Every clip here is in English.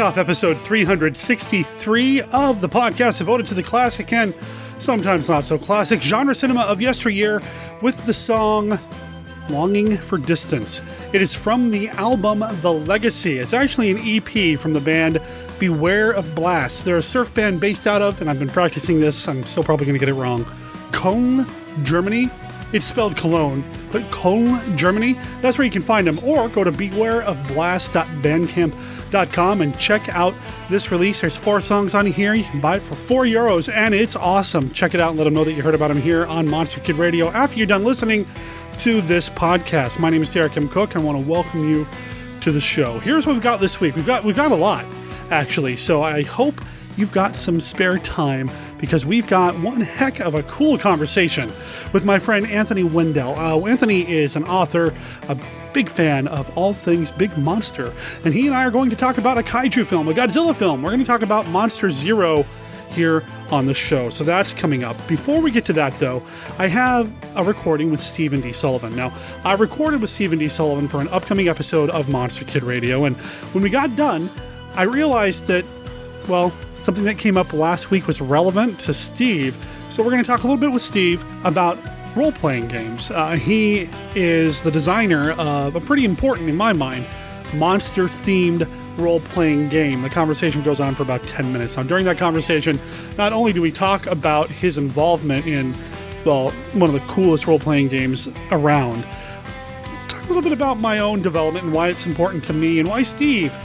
off episode 363 of the podcast devoted to the classic and sometimes not so classic genre cinema of yesteryear with the song Longing for Distance. It is from the album The Legacy. It's actually an EP from the band Beware of Blast. They're a surf band based out of, and I've been practicing this, I'm still probably going to get it wrong, Cologne, Germany. It's spelled Cologne, but Cologne, Germany. That's where you can find them. Or go to bewareofblast.bandcamp.com and check out this release. There's four songs on here. You can buy it for four euros, and it's awesome. Check it out and let them know that you heard about them here on Monster Kid Radio after you're done listening to this podcast. My name is Derek M. Koch. And I want to welcome you to the show. Here's what we've got this week. We've got we've got a lot, actually. So I hope you've got some spare time because we've got one heck of a cool conversation with my friend Anthony Wendell. Uh, Anthony is an author, a big fan of all things big monster, and he and I are going to talk about a kaiju film, a Godzilla film. We're going to talk about Monster Zero here on the show. So that's coming up. Before we get to that, though, I have a recording with Stephen D. Sullivan. Now, I recorded with Stephen D. Sullivan for an upcoming episode of Monster Kid Radio, and when we got done, I realized that, well, something that came up last week was relevant to Steve. So we're going to talk a little bit with Steve about role playing games. Uh, he is the designer of a pretty important, in my mind, monster themed role playing game. The conversation goes on for about 10 minutes. Now, during that conversation, not only do we talk about his involvement in, well, one of the coolest role playing games around, talk a little bit about my own development and why it's important to me and why Steve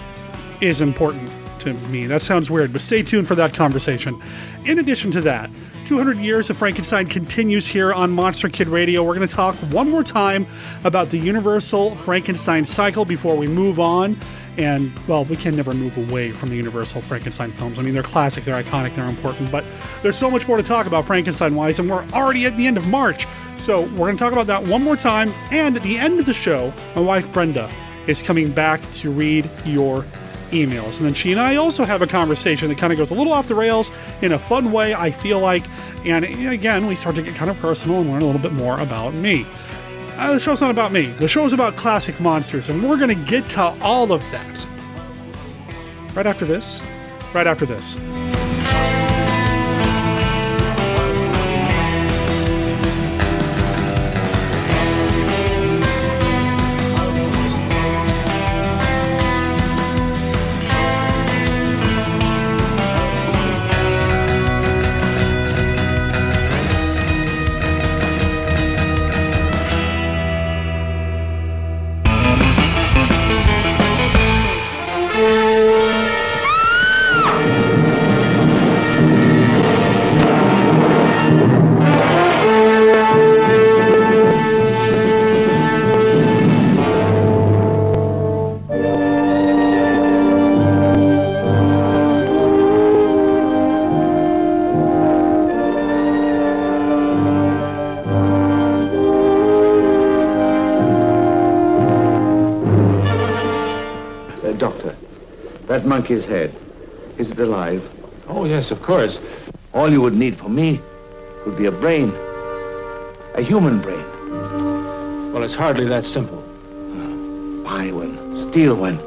is important to me. That sounds weird, but stay tuned for that conversation. In addition to that, 200 Years of Frankenstein continues here on Monster Kid Radio. We're going to talk one more time about the Universal Frankenstein cycle before we move on. And, well, we can never move away from the Universal Frankenstein films. I mean, they're classic, they're iconic, they're important, but there's so much more to talk about Frankenstein wise, and we're already at the end of March. So we're going to talk about that one more time. And at the end of the show, my wife Brenda is coming back to read your emails. And then she and I also have a conversation that kind of goes a little off the rails in a fun way, I feel like. And again, we start to get kind of personal and learn a little bit more about me. Uh, the show's not about me. The show's about classic monsters, and we're going to get to all of that right after this. Right after this. Doctor, that monkey's head, is it alive? Oh, yes, of course. All you would need for me would be a brain. A human brain. Well, it's hardly that simple. Buy one, steal one.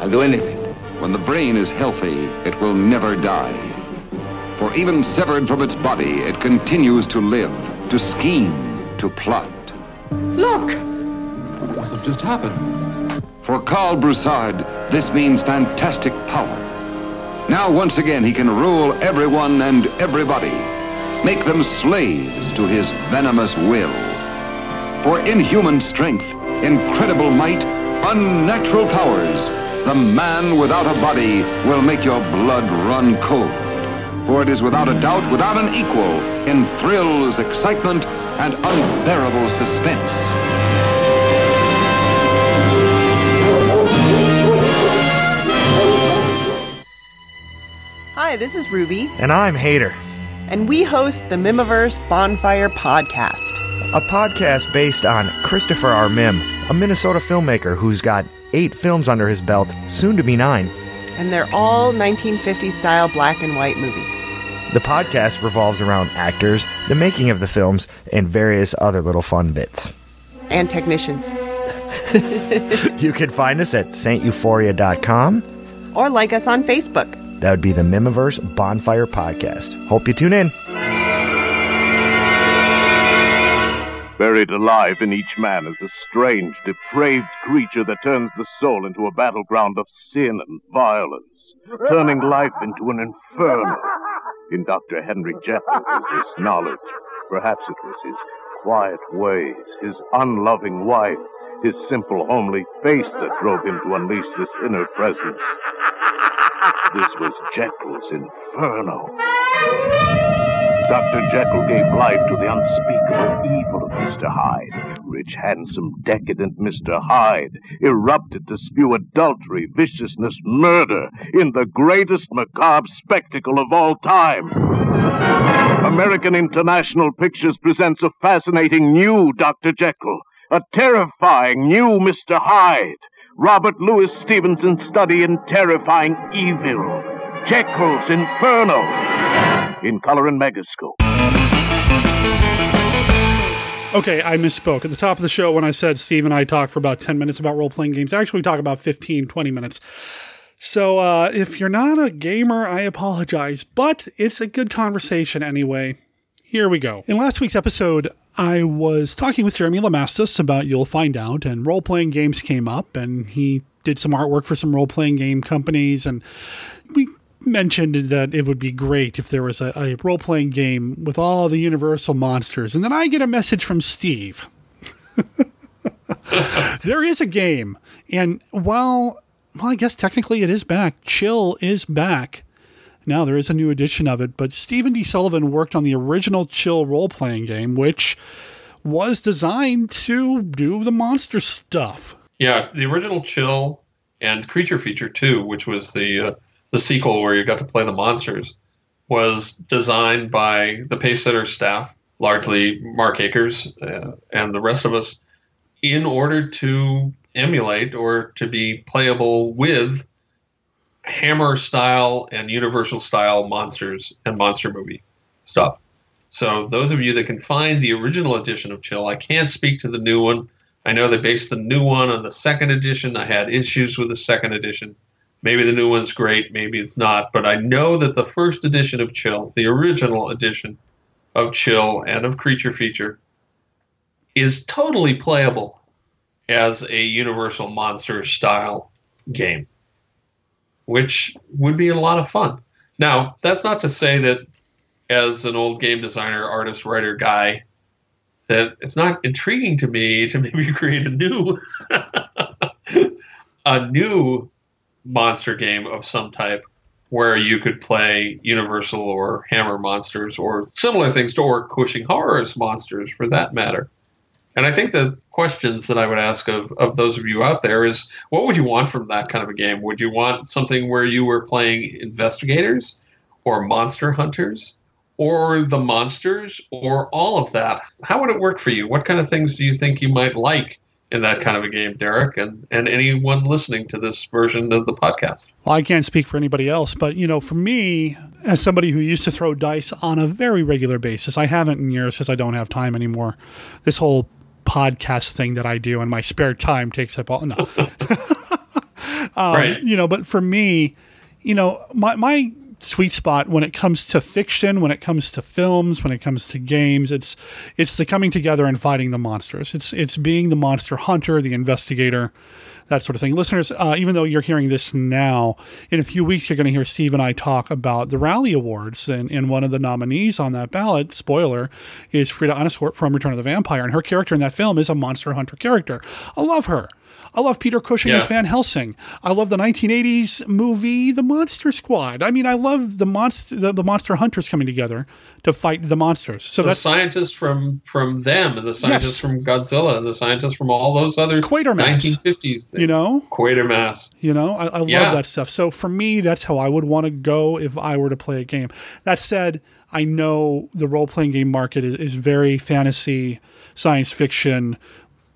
I'll do anything. When the brain is healthy, it will never die. For even severed from its body, it continues to live, to scheme, to plot. Look! What must have just happened? For Carl Broussard, this means fantastic power. Now, once again, he can rule everyone and everybody, make them slaves to his venomous will. For inhuman strength, incredible might, unnatural powers, the man without a body will make your blood run cold. For it is without a doubt, without an equal, in thrills, excitement, and unbearable suspense. Hi, this is Ruby, And I'm Hater, and we host the Mihmiverse Bonfire Podcast. a podcast based on Christopher R. Mihm, a Minnesota filmmaker who's got eight films under his belt, soon to be nine. And they're all 1950s style black and white movies. The podcast revolves around actors, the making of the films, and various other little fun bits. And technicians. You can find us at steuphoria.com, or like us on Facebook. That would be the Mihmiverse Bonfire Podcast. Hope you tune in. Buried alive in each man is a strange, depraved creature that turns the soul into a battleground of sin and violence, turning life into an inferno. In Dr. Henry Jekyll was this knowledge. Perhaps it was his quiet ways, his unloving wife, his simple, homely face that drove him to unleash this inner presence. This was Jekyll's inferno. Dr. Jekyll gave life to the unspeakable evil of Mr. Hyde. Rich, handsome, decadent Mr. Hyde erupted to spew adultery, viciousness, murder in the greatest macabre spectacle of all time. American International Pictures presents a fascinating new Dr. Jekyll, a terrifying new Mr. Hyde. Robert Louis Stevenson's study in terrifying evil. Jekyll's Inferno in color and megascope. Okay, I misspoke. At the top of the show, when I said Steve and I talk for about 10 minutes about role playing games, actually, we talk about 15, 20 minutes. So uh, if you're not a gamer, I apologize, but it's a good conversation anyway. Here we go. In last week's episode, I was talking with Jeremy Lamastus about You'll Find Out, and role playing games came up, and he did some artwork for some role playing game companies, and we mentioned that it would be great if there was a, a role playing game with all the Universal monsters. And then I get a message from Steve. there is a game. And while, well, I guess technically it is back, Chill is back. Now there is a new edition of it, but Stephen D. Sullivan worked on the original Chill role playing game, which was designed to do the monster stuff. Yeah, the original Chill and Creature Feature 2, which was the uh, the sequel where you got to play the monsters, was designed by the Pacesetter staff, largely Mark Acres uh, and the rest of us, in order to emulate or to be playable with Hammer style and Universal style monsters and monster movie stuff. So those of you that can find the original edition of Chill, I can't speak to the new one. I know they based the new one on the second edition. I had issues with the second edition. Maybe the new one's great, maybe it's not, but I know that the first edition of Chill, the original edition of Chill and of Creature Feature, is totally playable as a Universal Monster style game, which would be a lot of fun. Now, that's not to say that as an old game designer, artist, writer guy, that it's not intriguing to me to maybe create a new a new monster game of some type where you could play Universal or Hammer monsters or similar things to or Cushing Horrors monsters for that matter. And I think the questions that I would ask of, of those of you out there is what would you want from that kind of a game? Would you want something where you were playing investigators or monster hunters or the monsters or all of that? How would it work for you? What kind of things do you think you might like in that kind of a game, Derek, and, and anyone listening to this version of the podcast. Well, I can't speak for anybody else, but you know, for me, as somebody who used to throw dice on a very regular basis, I haven't in years because I don't have time anymore. This whole podcast thing that I do in my spare time takes up all no. um, right. You know, but for me, you know, my my sweet spot when it comes to fiction, when it comes to films, when it comes to games. It's it's the coming together and fighting the monsters. It's it's being the monster hunter, the investigator, that sort of thing. Listeners, uh, even though you're hearing this now, in a few weeks you're going to hear Steve and I talk about the Rally Awards, and, and one of the nominees on that ballot, spoiler, is Frieda Inescort from Return of the Vampire, and her character in that film is a monster hunter character. I love her. I love Peter Cushing yeah. as Van Helsing. I love the 1980s movie The Monster Squad. I mean, I love the monster the, the monster hunters coming together to fight the monsters. So the that's scientists from from them and the scientists yes. from Godzilla and the scientists from all those other Quatermass. 1950s. Things. You know, Quatermass. You know, I, I yeah. love that stuff. So for me, that's how I would want to go if I were to play a game. That said, I know the role playing game market is, is very fantasy, science fiction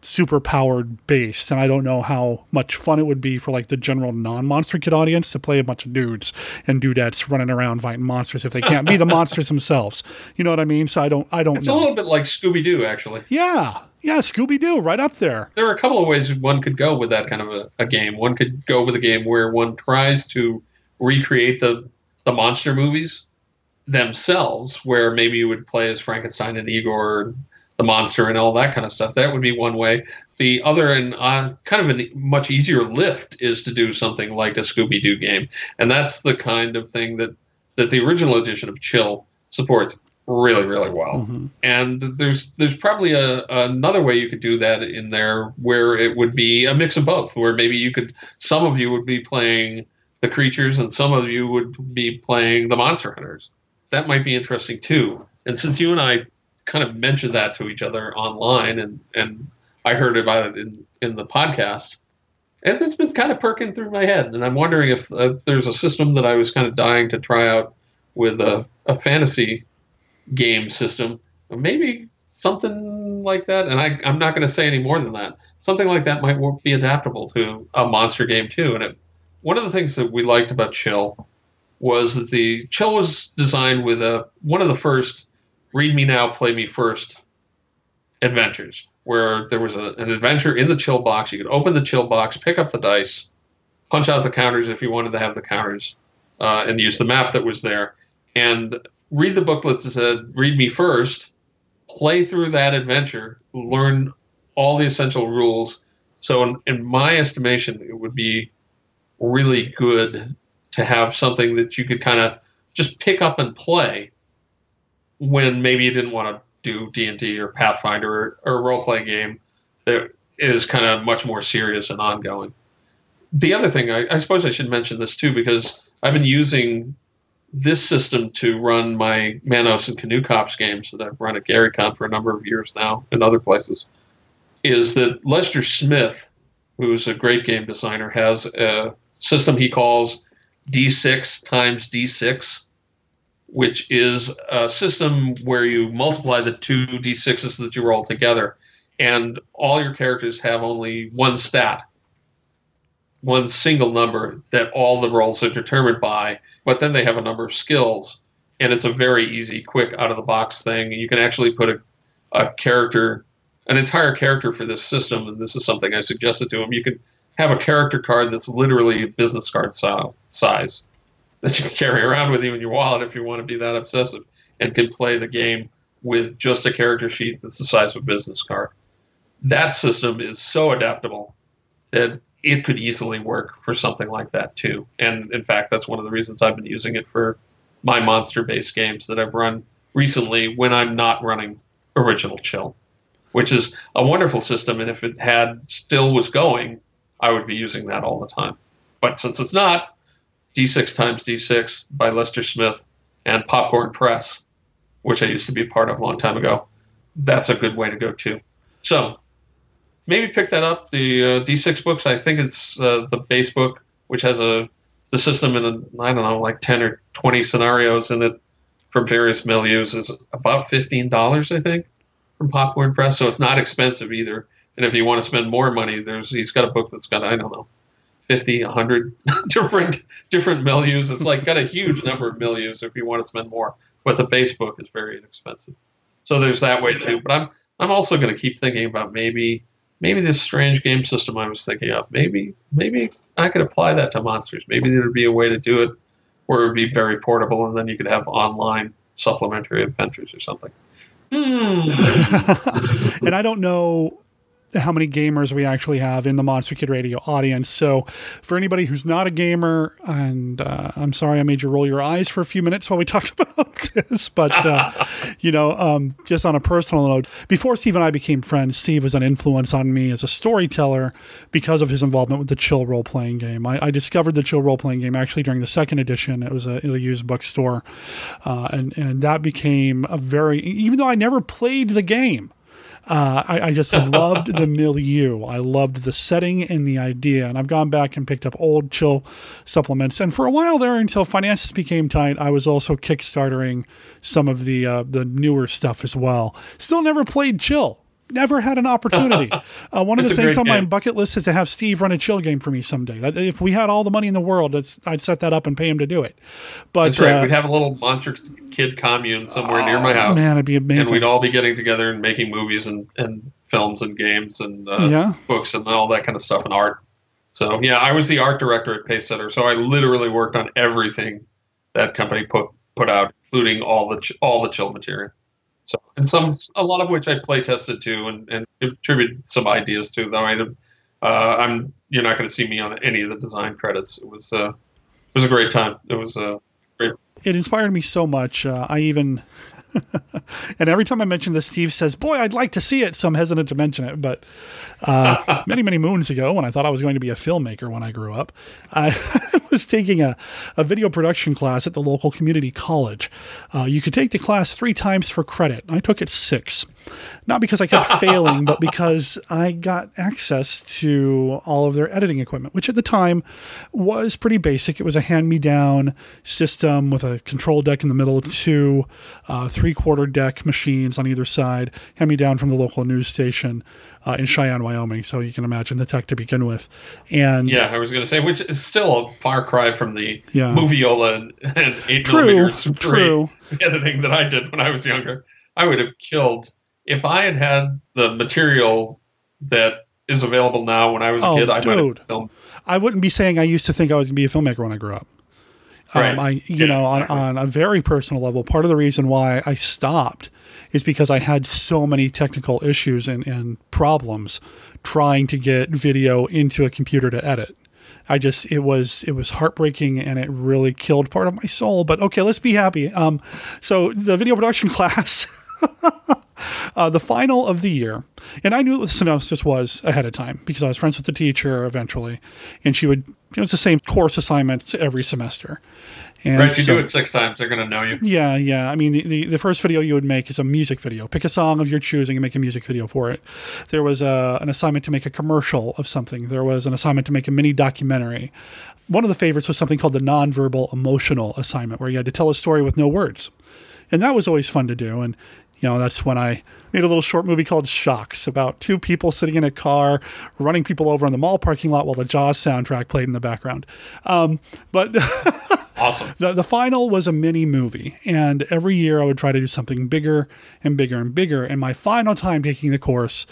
super powered base and i don't know how much fun it would be for like the general non-monster kid audience to play a bunch of dudes and dudettes running around fighting monsters if they can't be the monsters themselves. You know what i mean? So i don't i don't It's know. a little bit like Scooby Doo, actually. yeah. Yeah scooby-doo right up there. There are a couple of ways one could go with that kind of a, a game. One could go with a game where one tries to recreate the the monster movies themselves, where maybe you would play as Frankenstein and Igor, the monster, and all that kind of stuff. That would be one way. The other and uh, kind of a much easier lift is to do something like a Scooby Doo game, and that's the kind of thing that that the original edition of Chill supports really, really well. And there's there's probably a another way you could do that in there where it would be a mix of both, where maybe you could some of you would be playing the creatures and some of you would be playing the monster hunters. That might be interesting too. And since you and I kind of mentioned that to each other online and and I heard about it in in the podcast, it's, it's been kind of perking through my head, and I'm wondering if uh, there's a system that I was kind of dying to try out with a, a fantasy game system, or maybe something like that. And I, I'm not going to say any more than that. Something like that might be adaptable to a monster game too. And it, one of the things that we liked about Chill was that the Chill was designed with a one of the first read me now, play me first adventures, where there was a, an adventure in the Chill box. You could open the Chill box, pick up the dice, punch out the counters if you wanted to have the counters, uh, and use the map that was there, and read the booklet that said "Read me first, play through that adventure, learn all the essential rules. So, in, in my estimation, it would be really good to have something that you could kind of just pick up and play when maybe you didn't want to do D&D or Pathfinder or, or a role-playing game that is kind of much more serious and ongoing. The other thing, I, I suppose I should mention this too, because I've been using this system to run my Manos and Canoe Cops games that I've run at GaryCon for a number of years now and other places, is that Lester Smith, who's a great game designer, has a system he calls D6 times D6, which is a system where you multiply the two D6s that you roll together, and all your characters have only one stat, one single number that all the rolls are determined by, but then they have a number of skills, and it's a very easy, quick, out of the box thing. You can actually put a, a character, an entire character for this system, and this is something I suggested to him. You can have a character card that's literally business card size that you can carry around with you in your wallet if you want to be that obsessive and can play the game with just a character sheet that's the size of a business card. That system is so adaptable that it could easily work for something like that too. And in fact, that's one of the reasons I've been using it for my monster based games that I've run recently when I'm not running original chill, which is a wonderful system. And if it had still was going, I would be using that all the time. But since it's not, D6 times D6 by Lester Smith and Popcorn Press, which I used to be a part of a long time ago, that's a good way to go too. So maybe pick that up. The uh, D6 books, I think it's uh, the base book, which has a the system in a, I don't know, like 10 or 20 scenarios in it from various milieus is about $15, I think, from Popcorn Press. So it's not expensive either. And if you want to spend more money, there's he's got a book that's got, I don't know, 50, 100 different different milieus. It's like got a huge number of milieus if you want to spend more. But the base book is very inexpensive. So there's that way too. But I'm I'm also going to keep thinking about maybe maybe this strange game system I was thinking of. Maybe maybe I could apply that to monsters. Maybe there would be a way to do it where it would be very portable, and then you could have online supplementary adventures or something. Hmm. and I don't know how many gamers we actually have in the Monster Kid Radio audience. So, for anybody who's not a gamer, and uh, I'm sorry I made you roll your eyes for a few minutes while we talked about this, but uh, you know, um, just on a personal note, before Steve and I became friends, Steve was an influence on me as a storyteller because of his involvement with the Chill role playing game. I, I discovered the Chill role playing game actually during the second edition. It was a, a used bookstore, uh, and and that became a very even though I never played the game. Uh, I, I, just loved the milieu. I loved the setting and the idea. And I've gone back and picked up old chill supplements. And for a while there, until finances became tight, I was also kickstartering some of the uh, the newer stuff as well. Still never played chill. Never had an opportunity. Uh, one of the things on my bucket list is to have Steve run a chill game for me someday. That- If we had all the money in the world, that's, I'd set that up and pay him to do it. But That's right. uh, we'd have a little monster kid commune somewhere near my house. man, it'd be amazing. and we'd all be getting together and making movies and, and films and games and uh, Yeah. books and all that kind of stuff and art. So yeah, I was the art director at Pacesetter, so I literally worked on everything that company put put out, including all the ch- all the chill material. So and some a lot of which I play tested too and, and contributed some ideas to. Though I, uh, I'm you're not going to see me on any of the design credits. It was uh, it was a great time. It was uh, great. it inspired me so much. Uh, I even, and every time I mention this, Steve says, "Boy, I'd like to see it." So I'm hesitant to mention it. But uh, many, many moons ago, when I thought I was going to be a filmmaker when I grew up, I was taking a, a video production class at the local community college. Uh, you could take the class three times for credit. I took it six. Not because I kept failing, but because I got access to all of their editing equipment, which at the time was pretty basic. It was a hand me down system with a control deck in the middle, two uh, three quarter deck machines on either side, hand me down from the local news station uh, in Cheyenne, Wyoming. So you can imagine the tech to begin with. And Yeah, I was going to say, which is still a far cry from the Yeah. moviola and, and eight True, millimeter true. editing that I did when I was younger. I would have killed if I had had the material that is available now when I was a Oh, kid. I might dude. have filmed. I wouldn't be saying I used to think I was going to be a filmmaker when I grew up. Right. Um, I, you Yeah, know, on, exactly. on a very personal level, part of the reason why I stopped is because I had so many technical issues and, and problems trying to get video into a computer to edit. I just it was it was heartbreaking and it really killed part of my soul. But okay, let's be happy. Um, so the video production class. Uh, the final of the year, and I knew what the synopsis was ahead of time because I was friends with the teacher eventually, and she would. It was the same course assignment every semester. And Right, if you so- do it six times, they're going to know you. yeah, yeah. I mean, the, the, the first video you would make is a music video. Pick a song of your choosing and make a music video for it. There was a, an assignment to make a commercial of something. There was an assignment to make a mini documentary. One of the favorites was something called the nonverbal emotional assignment, where you had to tell a story with no words. And that was always fun to do. And, you know, that's when I made a little short movie called Shocks about two people sitting in a car, running people over in the mall parking lot while the Jaws soundtrack played in the background. Um, but. Awesome. The, the final was a mini movie, and every year I would try to do something bigger and bigger and bigger. And my final time taking the course,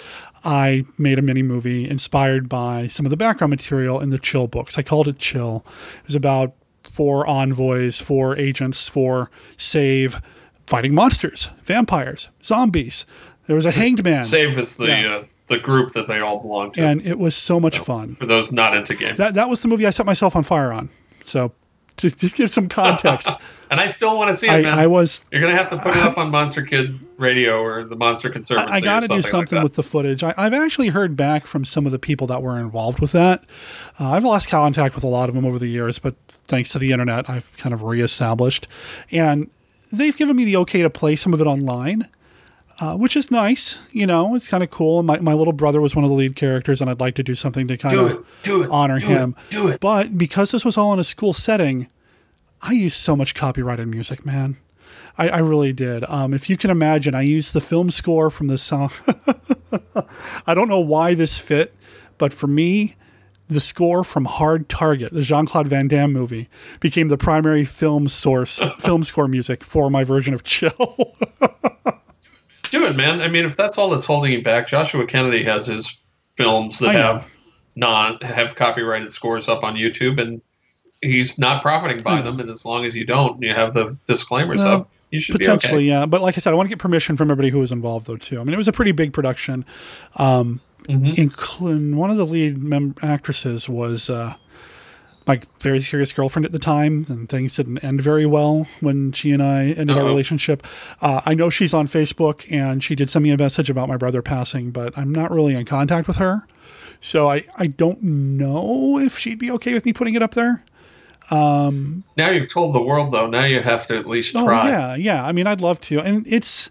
I made a mini movie inspired by some of the background material in the Chill books. I called it Chill. It was about four envoys, four agents, four save fighting monsters, vampires, zombies. There was a hanged man, Save is the Yeah. uh, the group that they all belong to. and it was so much fun. for those not into games. That that was the movie I set myself on fire on. So to, to give some context, and I still want to see it, I, man. I was You're going to have to put it up on Monster Kid Radio or the Monster Conservancy. I, I got to do something, like with the footage. I, I've actually heard back from some of the people that were involved with that. Uh, I've lost contact with a lot of them over the years, but thanks to the internet, I've kind of reestablished. And they've given me the okay to play some of it online, uh, which is nice. You know, it's kind of cool. My, my little brother was one of the lead characters, and I'd like to do something to kind of it, do it, honor do it, him. do it. But because this was all in a school setting, I used so much copyrighted music, man. I, I really did. Um, if you can imagine, I used the film score from the song. I don't know why this fit, but for me, the score from Hard Target, the Jean Claude Van Damme movie, became the primary film source, film score music for my version of Chill. Do it, man. I mean, if that's all that's holding you back, Joshua Kennedy has his films that have non have copyrighted scores up on YouTube, and he's not profiting by them. And as long as you don't, you have the disclaimers Well, up. You should Potentially, be okay. yeah. But like I said, I want to get permission from everybody who was involved, though, too. I mean, it was a pretty big production. Um, Mm-hmm. one of the lead mem- actresses was uh, my very serious girlfriend at the time, and things didn't end very well when she and I ended our Uh-oh. relationship. Uh, I know she's on Facebook, and she did send me a message about my brother passing, but I'm not really in contact with her. So I, I don't know if she'd be okay with me putting it up there. Now you've told the world, though. Now you have to at least Oh try. yeah, yeah. I mean, I'd love to. And it's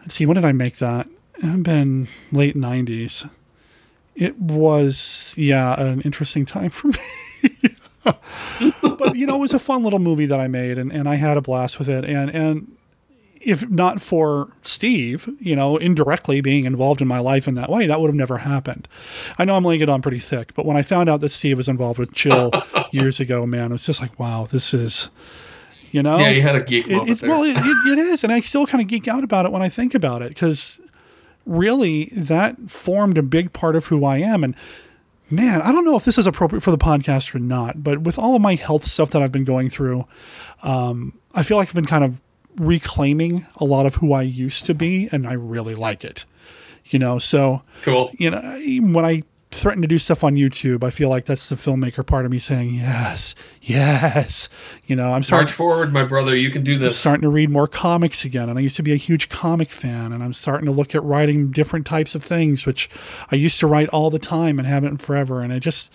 let's see, when did I make that? I've been late '90s. It was yeah, an interesting time for me. but you know, it was a fun little movie that I made, and, and I had a blast with it. And and if not for Steve, you know, indirectly being involved in my life in that way, that would have never happened. I know I'm laying it on pretty thick, but when I found out that Steve was involved with Chill years ago, man, it was just like, wow, this is, you know, Yeah, you had a geek it, moment it's there. well, it, it, it is, and I still kind of geek out about it when I think about it because really that formed a big part of who I am. And man, I don't know if this is appropriate for the podcast or not, but with all of my health stuff that I've been going through, um, I feel like I've been kind of reclaiming a lot of who I used to be, and I really like it. You know, so cool. you know, when I threaten to do stuff on YouTube, I feel like that's the filmmaker part of me saying, yes, yes. You know, I'm starting, March forward, my brother. You can do I'm this. starting to read more comics again. And I used to be a huge comic fan, and I'm starting to look at writing different types of things, which I used to write all the time and haven't forever. And I just,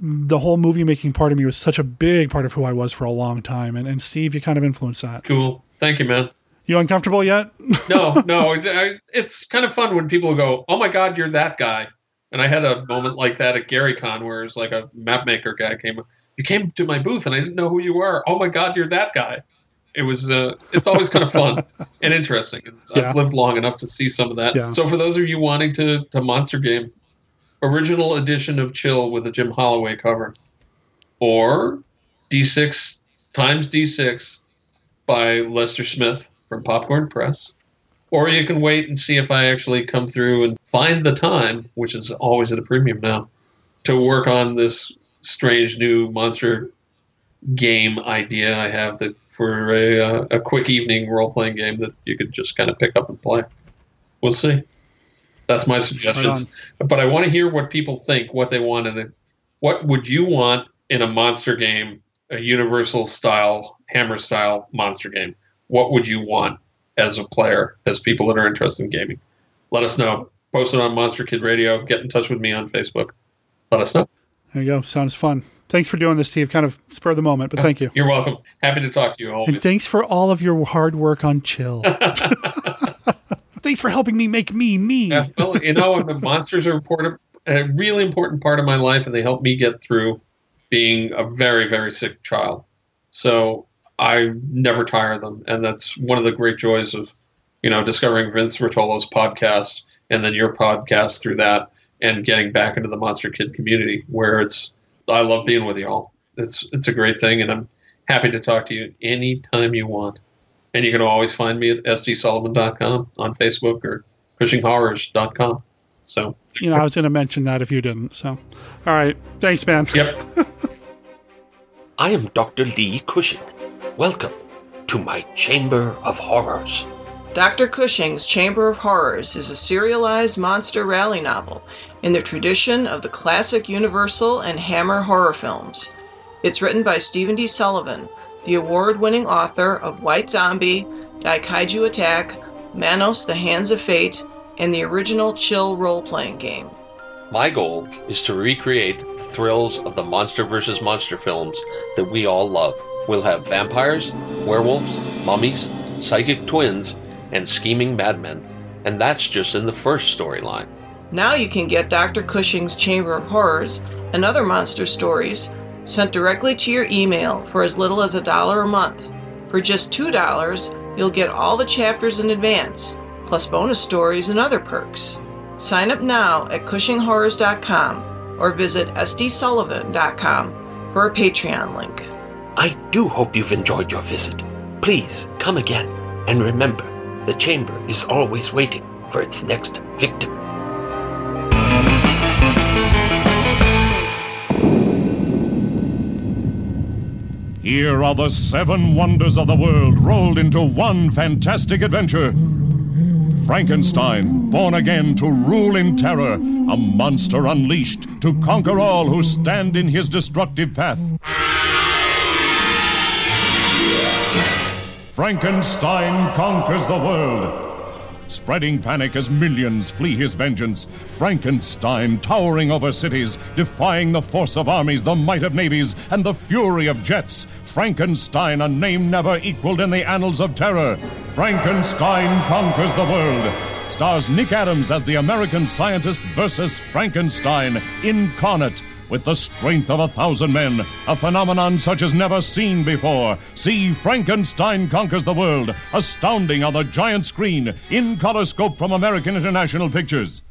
the whole movie making part of me was such a big part of who I was for a long time. And, and Steve, you kind of influenced that. Cool. Thank you, man. You uncomfortable yet? No, no. It's, it's kind of fun when people go, "Oh my God, you're that guy." And I had a moment like that at GaryCon where it's like a map maker guy came. Up. You came to my booth and I didn't know who you were. Oh my God, you're that guy. It was. Uh, it's always kind of fun and interesting. And Yeah. I've lived long enough to see some of that. Yeah. So for those of you wanting to to monster game, original edition of Chill with a Jim Holloway cover, or D6 times D6 by Lester Smith from Popcorn Press. Or you can wait and see if I actually come through and find the time, which is always at a premium now, to work on this strange new monster game idea I have that for a, uh, a quick evening role playing game that you could just kind of pick up and play. We'll see. That's my suggestions. but I want to hear what people think, what they want in it. What would you want in a monster game, a universal style, hammer style monster game? What would you want as a player, as people that are interested in gaming? Let us know. Post it on Monster Kid Radio. Get in touch with me on Facebook. Let us know. There you go. Sounds fun. Thanks for doing this, Steve. Kind of spur of the moment, but thank you. You're welcome. Happy to talk to you And thanks for all of your hard work on Chill. thanks for helping me make me me. Yeah, well, you know, the monsters are important, a really important part of my life, and they help me get through being a very, very sick child. So I never tire them, and that's one of the great joys of, you know, discovering Vince Rotolo's podcast and then your podcast through that, and getting back into the Monster Kid community, where it's I love being with y'all. It's it's a great thing, and I'm happy to talk to you anytime you want. And you can always find me at sdsullivan.com on Facebook or cushinghorrors.com. So, You know, I was going to mention that if you didn't. So, all right. Thanks, man. yep. I am Dr. Lee Cushing. Welcome to my Chamber of Horrors. Dr. Cushing's Chamber of Horrors is a serialized monster rally novel in the tradition of the classic Universal and Hammer horror films. It's written by Stephen D. Sullivan, the award winning author of White Zombie, Daikaiju Attack, Manos the Hands of Fate, and the original Chill role playing game. My goal is to recreate the thrills of the Monster vs. Monster films that we all love. We'll have vampires, werewolves, mummies, psychic twins, and scheming madmen. And that's just in the first storyline. Now you can get Dr. Cushing's Chamber of Horrors and other monster stories sent directly to your email for as little as a dollar a month. For just $2, you'll get all the chapters in advance, plus bonus stories and other perks. Sign up now at CushingHorrors.com or visit SDSullivan.com for a Patreon link. I do hope you've enjoyed your visit. Please come again. And remember, the chamber is always waiting for its next victim. Here are the seven wonders of the world rolled into one fantastic adventure. Frankenstein, born again to rule in terror, a monster unleashed to conquer all who stand in his destructive path. Frankenstein conquers the world. Spreading panic as millions flee his vengeance. Frankenstein towering over cities, defying the force of armies, the might of navies, and the fury of jets. Frankenstein, a name never equaled in the annals of terror. Frankenstein conquers the world. Stars Nick Adams as the American scientist versus Frankenstein, incarnate. With the strength of a thousand men, a phenomenon such as never seen before, see Frankenstein Conquers the World, astounding on the giant screen, in Colorscope from American International Pictures.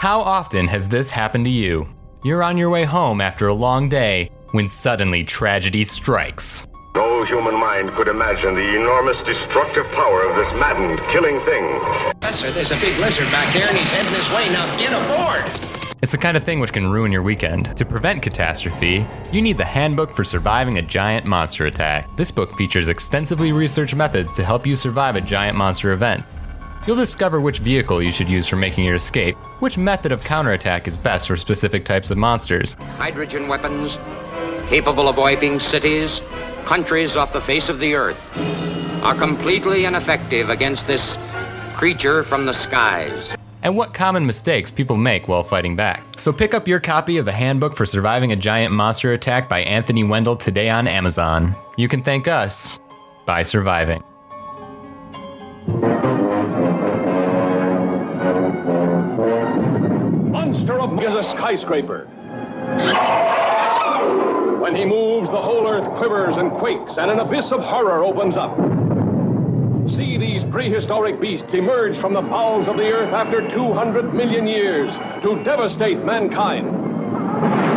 How often has this happened to you? You're on your way home after a long day when suddenly tragedy strikes. No human mind could imagine the enormous destructive power of this maddened, killing thing. Professor, there's a big lizard back there and he's heading this way. Now get aboard! It's the kind of thing which can ruin your weekend. To prevent catastrophe, you need the Handbook for Surviving a Giant Monster Attack. This book features extensively researched methods to help you survive a giant monster event. You'll discover which vehicle you should use for making your escape, which method of counterattack is best for specific types of monsters, Hydrogen weapons, capable of wiping cities, countries off the face of the earth, are completely ineffective against this creature from the skies. and what common mistakes people make while fighting back. So pick up your copy of the Handbook for Surviving a Giant Monster Attack by Anthony Wendell today on Amazon. You can thank us by surviving. Monster of is a skyscraper. When he moves, the whole earth quivers and quakes, and an abyss of horror opens up. See these prehistoric beasts emerge from the bowels of the earth after 200 million years to devastate mankind.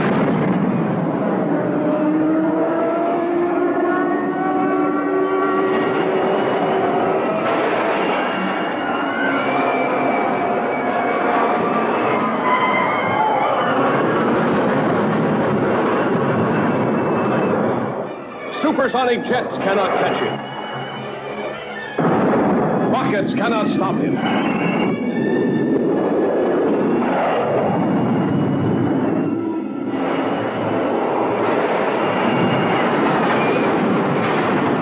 Supersonic jets cannot catch him. Rockets cannot stop him.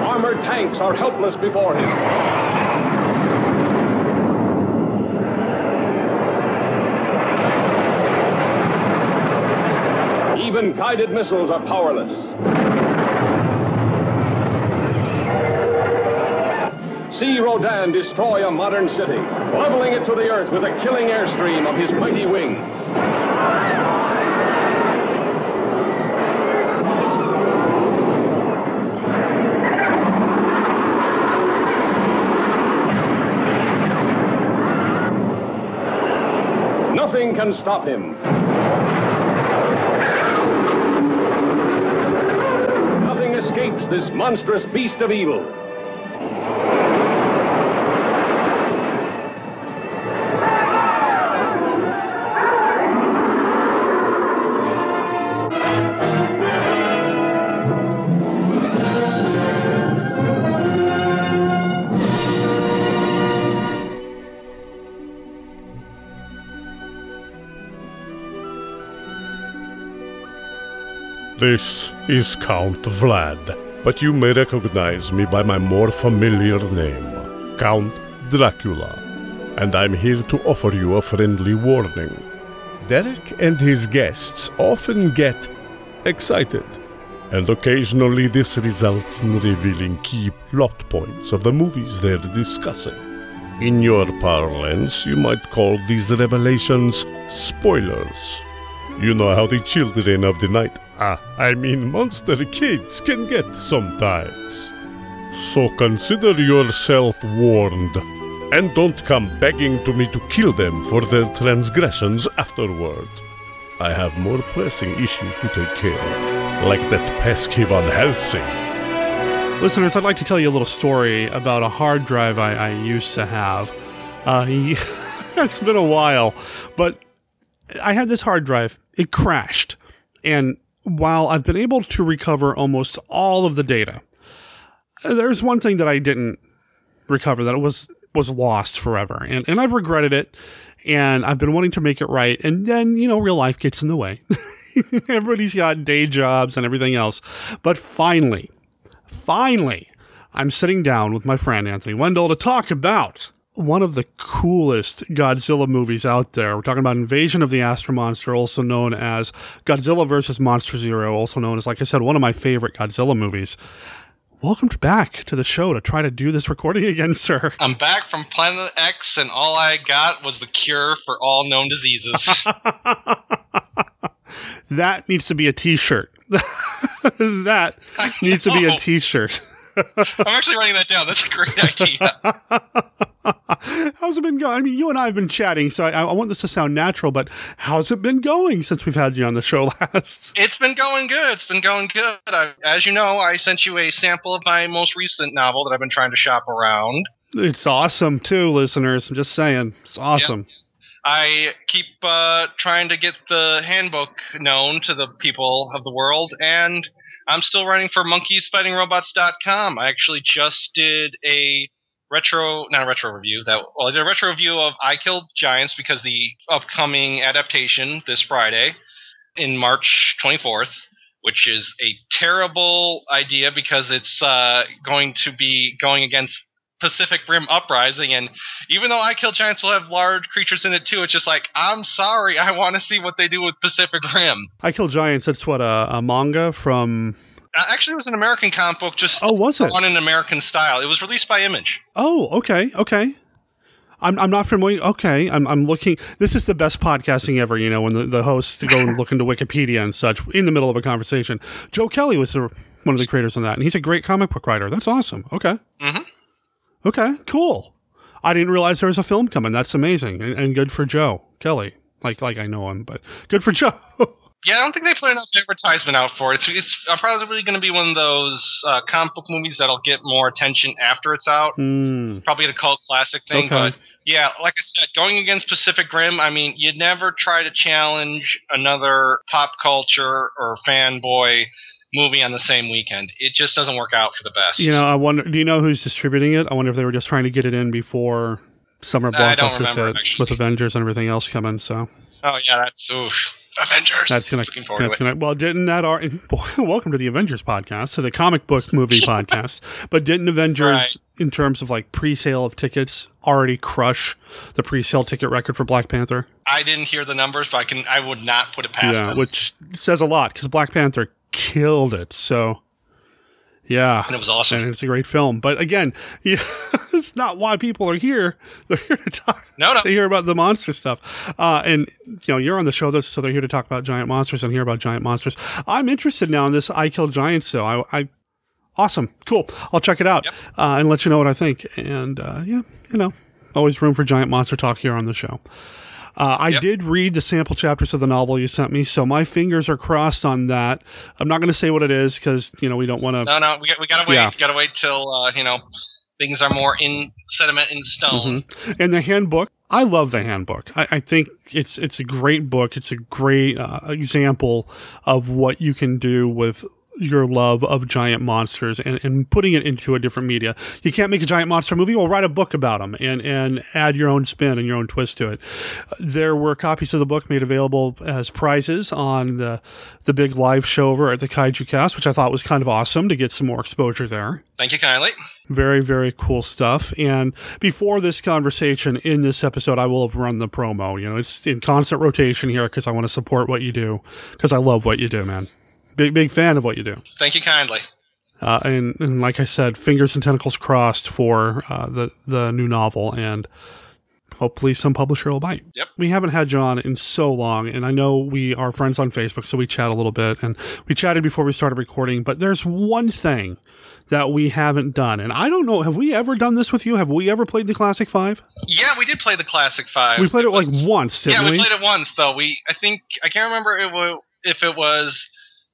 Armored tanks are helpless before him. Even guided missiles are powerless. See Rodan destroy a modern city, leveling it to the earth with a killing airstream of his mighty wings. Nothing can stop him. Nothing escapes this monstrous beast of evil. This is Count Vlad, but you may recognize me by my more familiar name, Count Dracula, and I'm here to offer you a friendly warning. Derek and his guests often get excited, and occasionally this results in revealing key plot points of the movies they're discussing. In your parlance, you might call these revelations spoilers. You know how the children of the night, ah, I mean monster kids, can get sometimes. So consider yourself warned, and don't come begging to me to kill them for their transgressions afterward. I have more pressing issues to take care of, like that pesky Van Helsing. Listeners, I'd like to tell you a little story about a hard drive I, I used to have. Uh, it's been a while, but I had this hard drive. It crashed. And while I've been able to recover almost all of the data, there's one thing that I didn't recover that was was lost forever. And and I've regretted it and I've been wanting to make it right. And then, you know, real life gets in the way. Everybody's got day jobs and everything else. But finally, finally, I'm sitting down with my friend Anthony Wendell to talk about one of the coolest Godzilla movies out there. We're talking about Invasion of the Astro Monster, also known as Godzilla vs. Monster Zero, also known as, like I said, one of my favorite Godzilla movies. welcome back to the show to try to do this recording again, sir. I'm back from Planet X, and all I got was the cure for all known diseases. That needs to be a T-shirt. that needs to be a know. T-shirt. I'm actually writing that down. That's a great idea. How's it been going? I mean, you and I have been chatting, so I, I want this to sound natural, but how's it been going since we've had you on the show last? It's been going good. It's been going good. I, as you know, I sent you a sample of my most recent novel that I've been trying to shop around. It's awesome too, listeners. I'm just saying, it's awesome. I keep uh, trying to get the handbook known to the people of the world, and I'm still writing for monkeysfightingrobots.com. I actually just did a retro, not a retro review. That well, I did a retro review of I Killed Giants because the upcoming adaptation this Friday in March 24th, which is a terrible idea because it's uh, going to be going against Pacific Rim Uprising, and even though I Kill Giants will have large creatures in it too, it's just like I'm sorry, I want to see what they do with Pacific Rim. I Kill Giants. That's what a, a manga from. Uh, actually, it was an American comic book, just Oh, was it? on an American style. It was released by Image. Oh, okay, okay. I'm, I'm not familiar. Okay, I'm, I'm looking. This is the best podcasting ever. You know, when the, the hosts go and look into Wikipedia and such in the middle of a conversation. Joe Kelly was the, one of the creators on that, and he's a great comic book writer. That's awesome. Okay, Mm-hmm. Okay, cool. I didn't realize there was a film coming. That's amazing, and, and good for Joe Kelly. Like like I know him, but good for Joe. Yeah, I don't think they put enough advertisement out for it. It's, it's uh, probably going to be one of those uh, comic book movies that'll get more attention after it's out. Hmm. Probably a cult classic thing, Okay. but yeah, like I said, going against Pacific Rim, I mean, you'd never try to challenge another pop culture or fanboy movie on the same weekend. It just doesn't work out for the best. You know, I wonder. Do you know who's distributing it? I wonder if they were just trying to get it in before summer blockbusters hit with Avengers and everything else coming. So Oh yeah, that's oof. Avengers. that's gonna. That's gonna. Well, didn't that? Ar- boy, welcome to the Avengers podcast, to the comic book movie podcast. But didn't Avengers, Right. in terms of like pre-sale of tickets, already crush the pre-sale ticket record for Black Panther? I didn't hear the numbers, but I can. I would not put it past yeah, them. which says a lot because Black Panther killed it. So. Yeah, And it was awesome. and it's a great film. But again, yeah, it's not why people are here. They're here to talk. No, no. to hear about the monster stuff. Uh, and you know, you're on the show, so they're here to talk about giant monsters and hear about giant monsters. I'm interested now in this I Kill Giants. So I, I awesome, cool. I'll check it out uh, and let you know what I think. And uh, yeah, you know, always room for giant monster talk here on the show. Uh, I did read the sample chapters of the novel you sent me, so my fingers are crossed on that. I'm not going to say what it is because you know we don't want to. No, no, we got we gotta wait. Yeah. Gotta wait till uh, you know things are more in sediment in stone. Mhm. And the handbook, I love the handbook. I, I think it's it's a great book. It's a great uh, example of what you can do with your love of giant monsters and, and putting it into a different media. You can't make a giant monster movie. Well, write a book about them and, and add your own spin and your own twist to it. There were copies of the book made available as prizes on the the big live show over at the Kaiju Cast, which I thought was kind of awesome to get some more exposure there. Thank you kindly. Very, very cool stuff. And before this conversation in this episode, I will have run the promo. You know, it's in constant rotation here because I want to support what you do because I love what you do, man. Big, big fan of what you do. Thank you kindly. Uh, and, and like I said, fingers and tentacles crossed for uh, the the new novel, and hopefully some publisher will bite. Yep. We haven't had John in so long, and I know we are friends on Facebook, so we chat a little bit, and we chatted before we started recording. But there's one thing that we haven't done, and I don't know. Have we ever done this with you? Have we ever played the Classic Five? Yeah, we did play the classic five. we played it like once, yeah, we we? played it once though. We I think I can't remember wa- if it was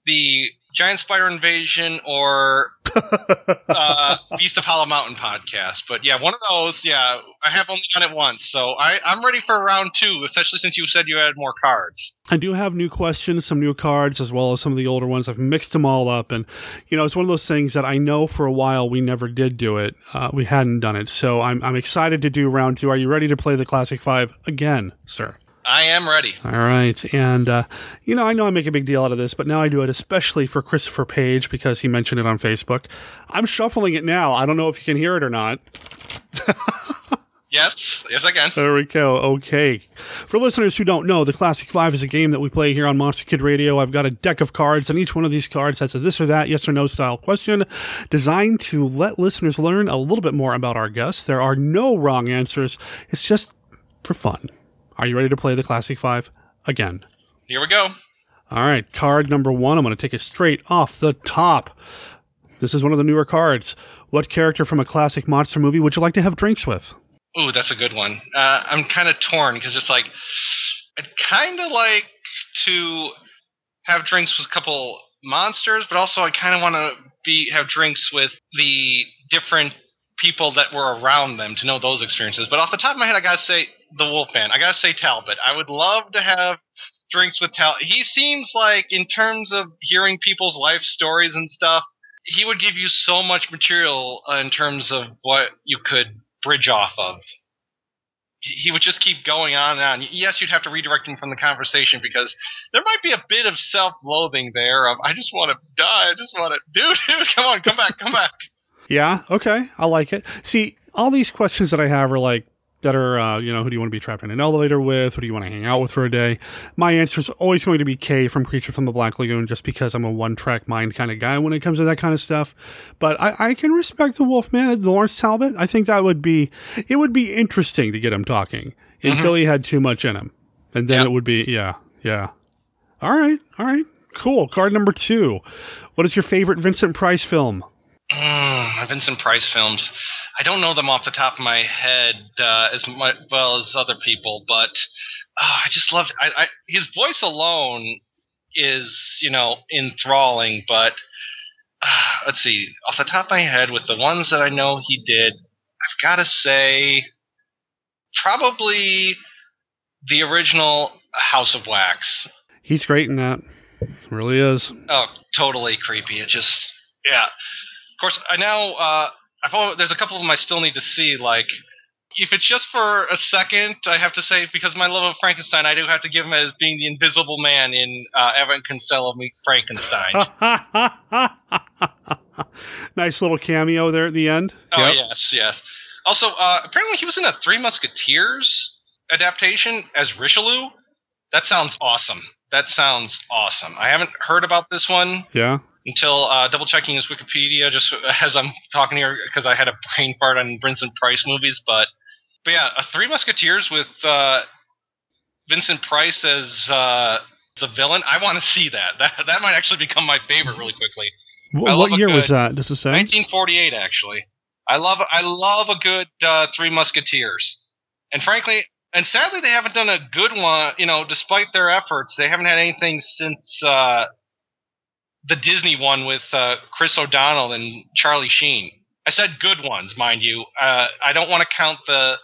the Giant Spider Invasion or uh, Beast of Hollow Mountain podcast. But yeah, one of those. Yeah, I have only done it once, so I, I'm ready for round two, especially since you said you had more cards. I do have new questions, some new cards, as well as some of the older ones. I've mixed them all up, and you know, it's one of those things that I know for a while we never did do it. Uh, we hadn't done it, so I'm I'm excited to do round two. Are you ready to play the classic five again, sir? I am ready. All right, and uh, you know, I know I make a big deal out of this, but now I do it especially for Christopher Page because he mentioned it on Facebook. I'm shuffling it now. I don't know if you can hear it or not. Yes, yes, I can. There we go. Okay. For listeners who don't know, the Classic Five is a game that we play here on Monster Kid Radio. I've got a deck of cards, and each one of these cards has a this or that, yes or no style question designed to let listeners learn a little bit more about our guests. There are no wrong answers, it's just for fun. Are you ready to play the Classic Five again? Here we go. All right, card number one. I'm going to take it straight off the top. This is one of the newer cards. What character from a classic monster movie would you like to have drinks with? Ooh, that's a good one. Uh, I'm kind of torn because it's like I'd kind of like to have drinks with a couple monsters, but also I kind of want to be have drinks with the different people that were around them to know those experiences. But off the top of my head, I gotta say the Wolfman. I gotta say Talbot. I would love to have drinks with Talbot. He seems like, in terms of hearing people's life stories and stuff, he would give you so much material uh, in terms of what you could bridge off of. He would just keep going on and on. Yes, you'd have to redirect him from the conversation because there might be a bit of self-loathing there. Of I just want to die. I just want to, dude, dude, come on, come back, come back. Yeah, okay, I like it. See, all these questions that I have are like that are, uh, you know, who do you want to be trapped in an elevator with? Who do you want to hang out with for a day? My answer is always going to be K from Creature from the Black Lagoon, just because I'm a one track mind kind of guy when it comes to that kind of stuff. But I, I can respect the Wolfman, Lawrence Talbot. I think that would be, it would be interesting to get him talking until he had too much in him. And then it would be, yeah, yeah. All right, all right, cool. Card number two. What is your favorite Vincent Price film? Mm, Vincent Price films. I don't know them off the top of my head uh, as mu- well as other people, but uh, I just love I, I, his voice alone is you know enthralling. But uh, let's see, off the top of my head, with the ones that I know he did, I've got to say probably the original House of Wax. He's great in that. Really is. Oh, totally creepy. It just, yeah. Of course, I now, uh, I follow, there's a couple of them I still need to see. Like, if it's just for a second, I have to say, because my love of Frankenstein, I do have to give him as being the Invisible Man in uh, Abbott and Costello Meet Frankenstein. nice little cameo there at the end. Oh Yep. yes, yes. Also, uh, apparently he was in a Three Musketeers adaptation as Richelieu. That sounds awesome. That sounds awesome. I haven't heard about this one Yeah. Until uh, double checking his Wikipedia just as I'm talking here because I had a brain fart on Vincent Price movies. But but yeah, a Three Musketeers with uh, Vincent Price as uh, the villain. I want to see that. That that might actually become my favorite really quickly. Wh- I love what a year was that? Does it say? 1948, actually. I love I love a good uh, Three Musketeers, and frankly, and sadly, they haven't done a good one. You know, despite their efforts, they haven't had anything since uh, the Disney one with uh, Chris O'Donnell and Charlie Sheen. I said good ones, mind you. Uh, I don't want to count the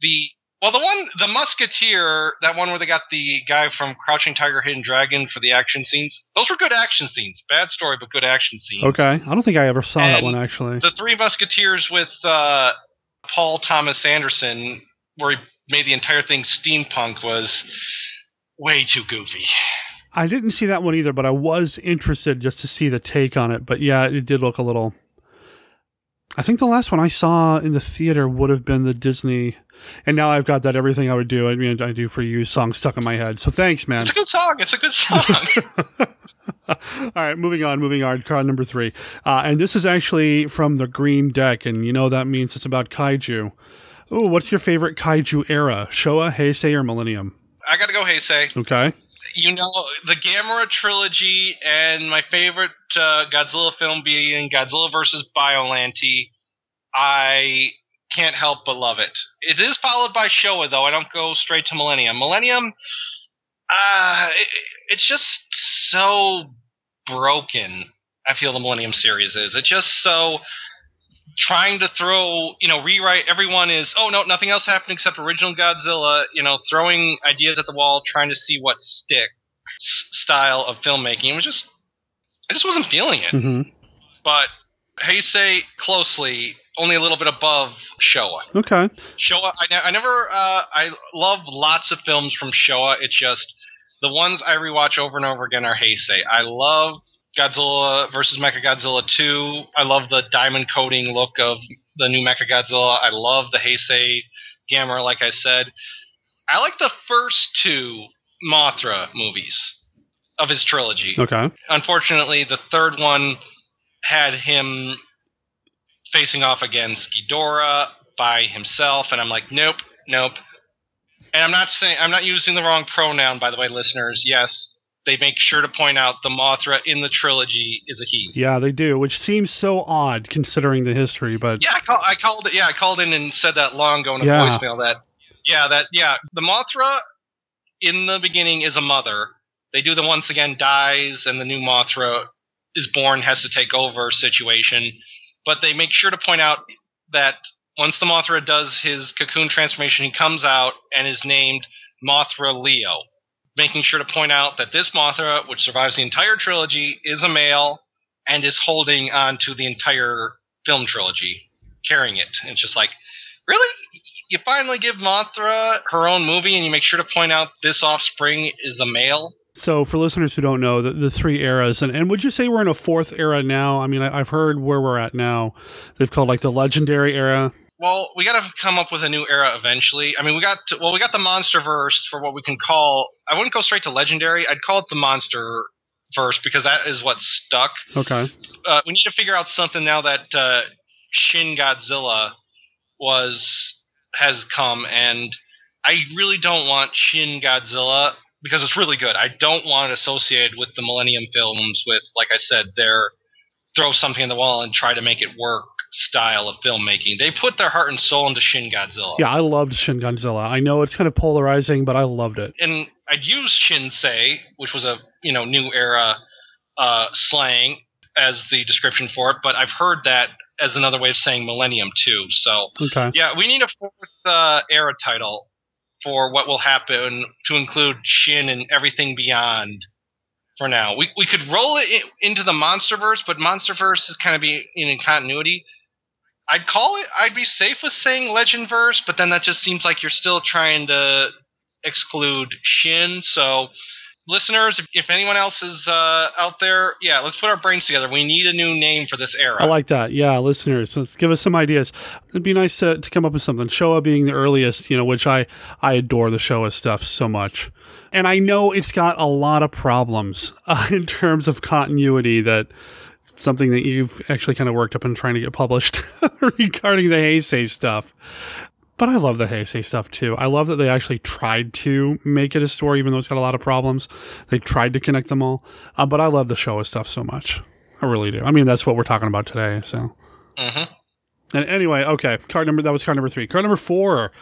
the well, the one the Musketeer, that one where they got the guy from Crouching Tiger, Hidden Dragon for the action scenes. Those were good action scenes. Bad story, but good action scenes. Okay. I don't think I ever saw that one actually. The Three Musketeers with uh, Paul Thomas Anderson, where he made the entire thing steampunk, was way too goofy. I didn't see that one either, but I was interested just to see the take on it. But yeah, it did look a little. I think the last one I saw in the theater would have been the Disney, and now I've got that everything I would do. I mean, I do for you song stuck in my head. So thanks, man. It's a good song. It's a good song. All right, moving on, moving on. Card number three, uh, and this is actually from the Green Deck, and you know that means it's about kaiju. Oh, what's your favorite kaiju era? Showa, Heisei, or Millennium? I got to go Heisei. Okay. You know, the Gamera trilogy and my favorite uh, Godzilla film being Godzilla vs. Biollante. I can't help but love it. It is followed by Showa, though. I don't go straight to Millennium. Millennium, uh, it, it's just so broken. I feel the Millennium series is. It's just so trying to throw, you know, rewrite. Everyone is, oh no, nothing else happened except original Godzilla. You know, throwing ideas at the wall, trying to see what stick style of filmmaking. It was just, I just wasn't feeling it. Mm-hmm. But Heisei closely, only a little bit above Showa. Okay. Showa, I, I never, uh, I love lots of films from Showa. It's just the ones I rewatch over and over again are Heisei. I love Godzilla versus Mechagodzilla 2. I love the diamond coating look of the new Mechagodzilla. I love the Heisei Gamera, like I said. I like the first two Mothra movies of his trilogy. Okay. Unfortunately, the third one had him facing off against Ghidorah by himself, and I'm like, nope, nope. And I'm not saying I'm not using the wrong pronoun, by the way, listeners. Yes, they make sure to point out the Mothra in the trilogy is a he. Yeah, they do, which seems so odd considering the history, but Yeah, I, call, I called it. Yeah, I called in and said that long ago in a Yeah. voicemail that. Yeah, that yeah, the Mothra in the beginning is a mother. They do the once again dies and the new Mothra is born has to take over situation, but they make sure to point out that once the Mothra does his cocoon transformation, he comes out and is named Mothra Leo, making sure to point out that this Mothra, which survives the entire trilogy, is a male and is holding on to the entire film trilogy, carrying it. And it's just like, really? You finally give Mothra her own movie and you make sure to point out this offspring is a male? So, for listeners who don't know, the, the three eras, and, and would you say we're in a fourth era now? I mean, I, I've heard where we're at now. They've called like the legendary era. Well, we got to come up with a new era eventually. I mean, we got to, well, we got the monster verse for what we can call. I wouldn't go straight to legendary. I'd call it the monster verse because that is what stuck. Okay. Uh, we need to figure out something now that uh, Shin Godzilla was has come, and I really don't want Shin Godzilla because it's really good. I don't want it associated with the Millennium films with, like I said, their throw something in the wall and try to make it work style of filmmaking. They put their heart and soul into Shin Godzilla. Yeah, I loved Shin Godzilla. I know it's kind of polarizing, but I loved it. and I'd use Shinsei, which was a you know new era uh, slang as the description for it, but I've heard that as another way of saying millennium too. So Okay. yeah, we need a fourth uh, era title for what will happen to include Shin and everything beyond. For now, we we could roll it into the MonsterVerse, but MonsterVerse is kind of be in continuity. I'd call it. I'd be safe with saying legend verse, but then that just seems like you're still trying to exclude Shin. So, listeners, if, if anyone else is uh, out there, yeah, let's put our brains together. We need a new name for this era. I like that. Yeah, listeners, let's give us some ideas. It'd be nice to, to come up with something. Showa being the earliest, you know, which I I adore the Showa stuff so much, and I know it's got a lot of problems uh, in terms of continuity. That something that you've actually kind of worked up and trying to get published regarding the Heisei stuff. But I love the Heisei stuff too. I love that they actually tried to make it a story, even though it's got a lot of problems. They tried to connect them all. Uh, but I love the Showa stuff so much. I really do. I mean, that's what we're talking about today. So, Mm-hmm. and anyway, okay, card number that was card number three. Card number four.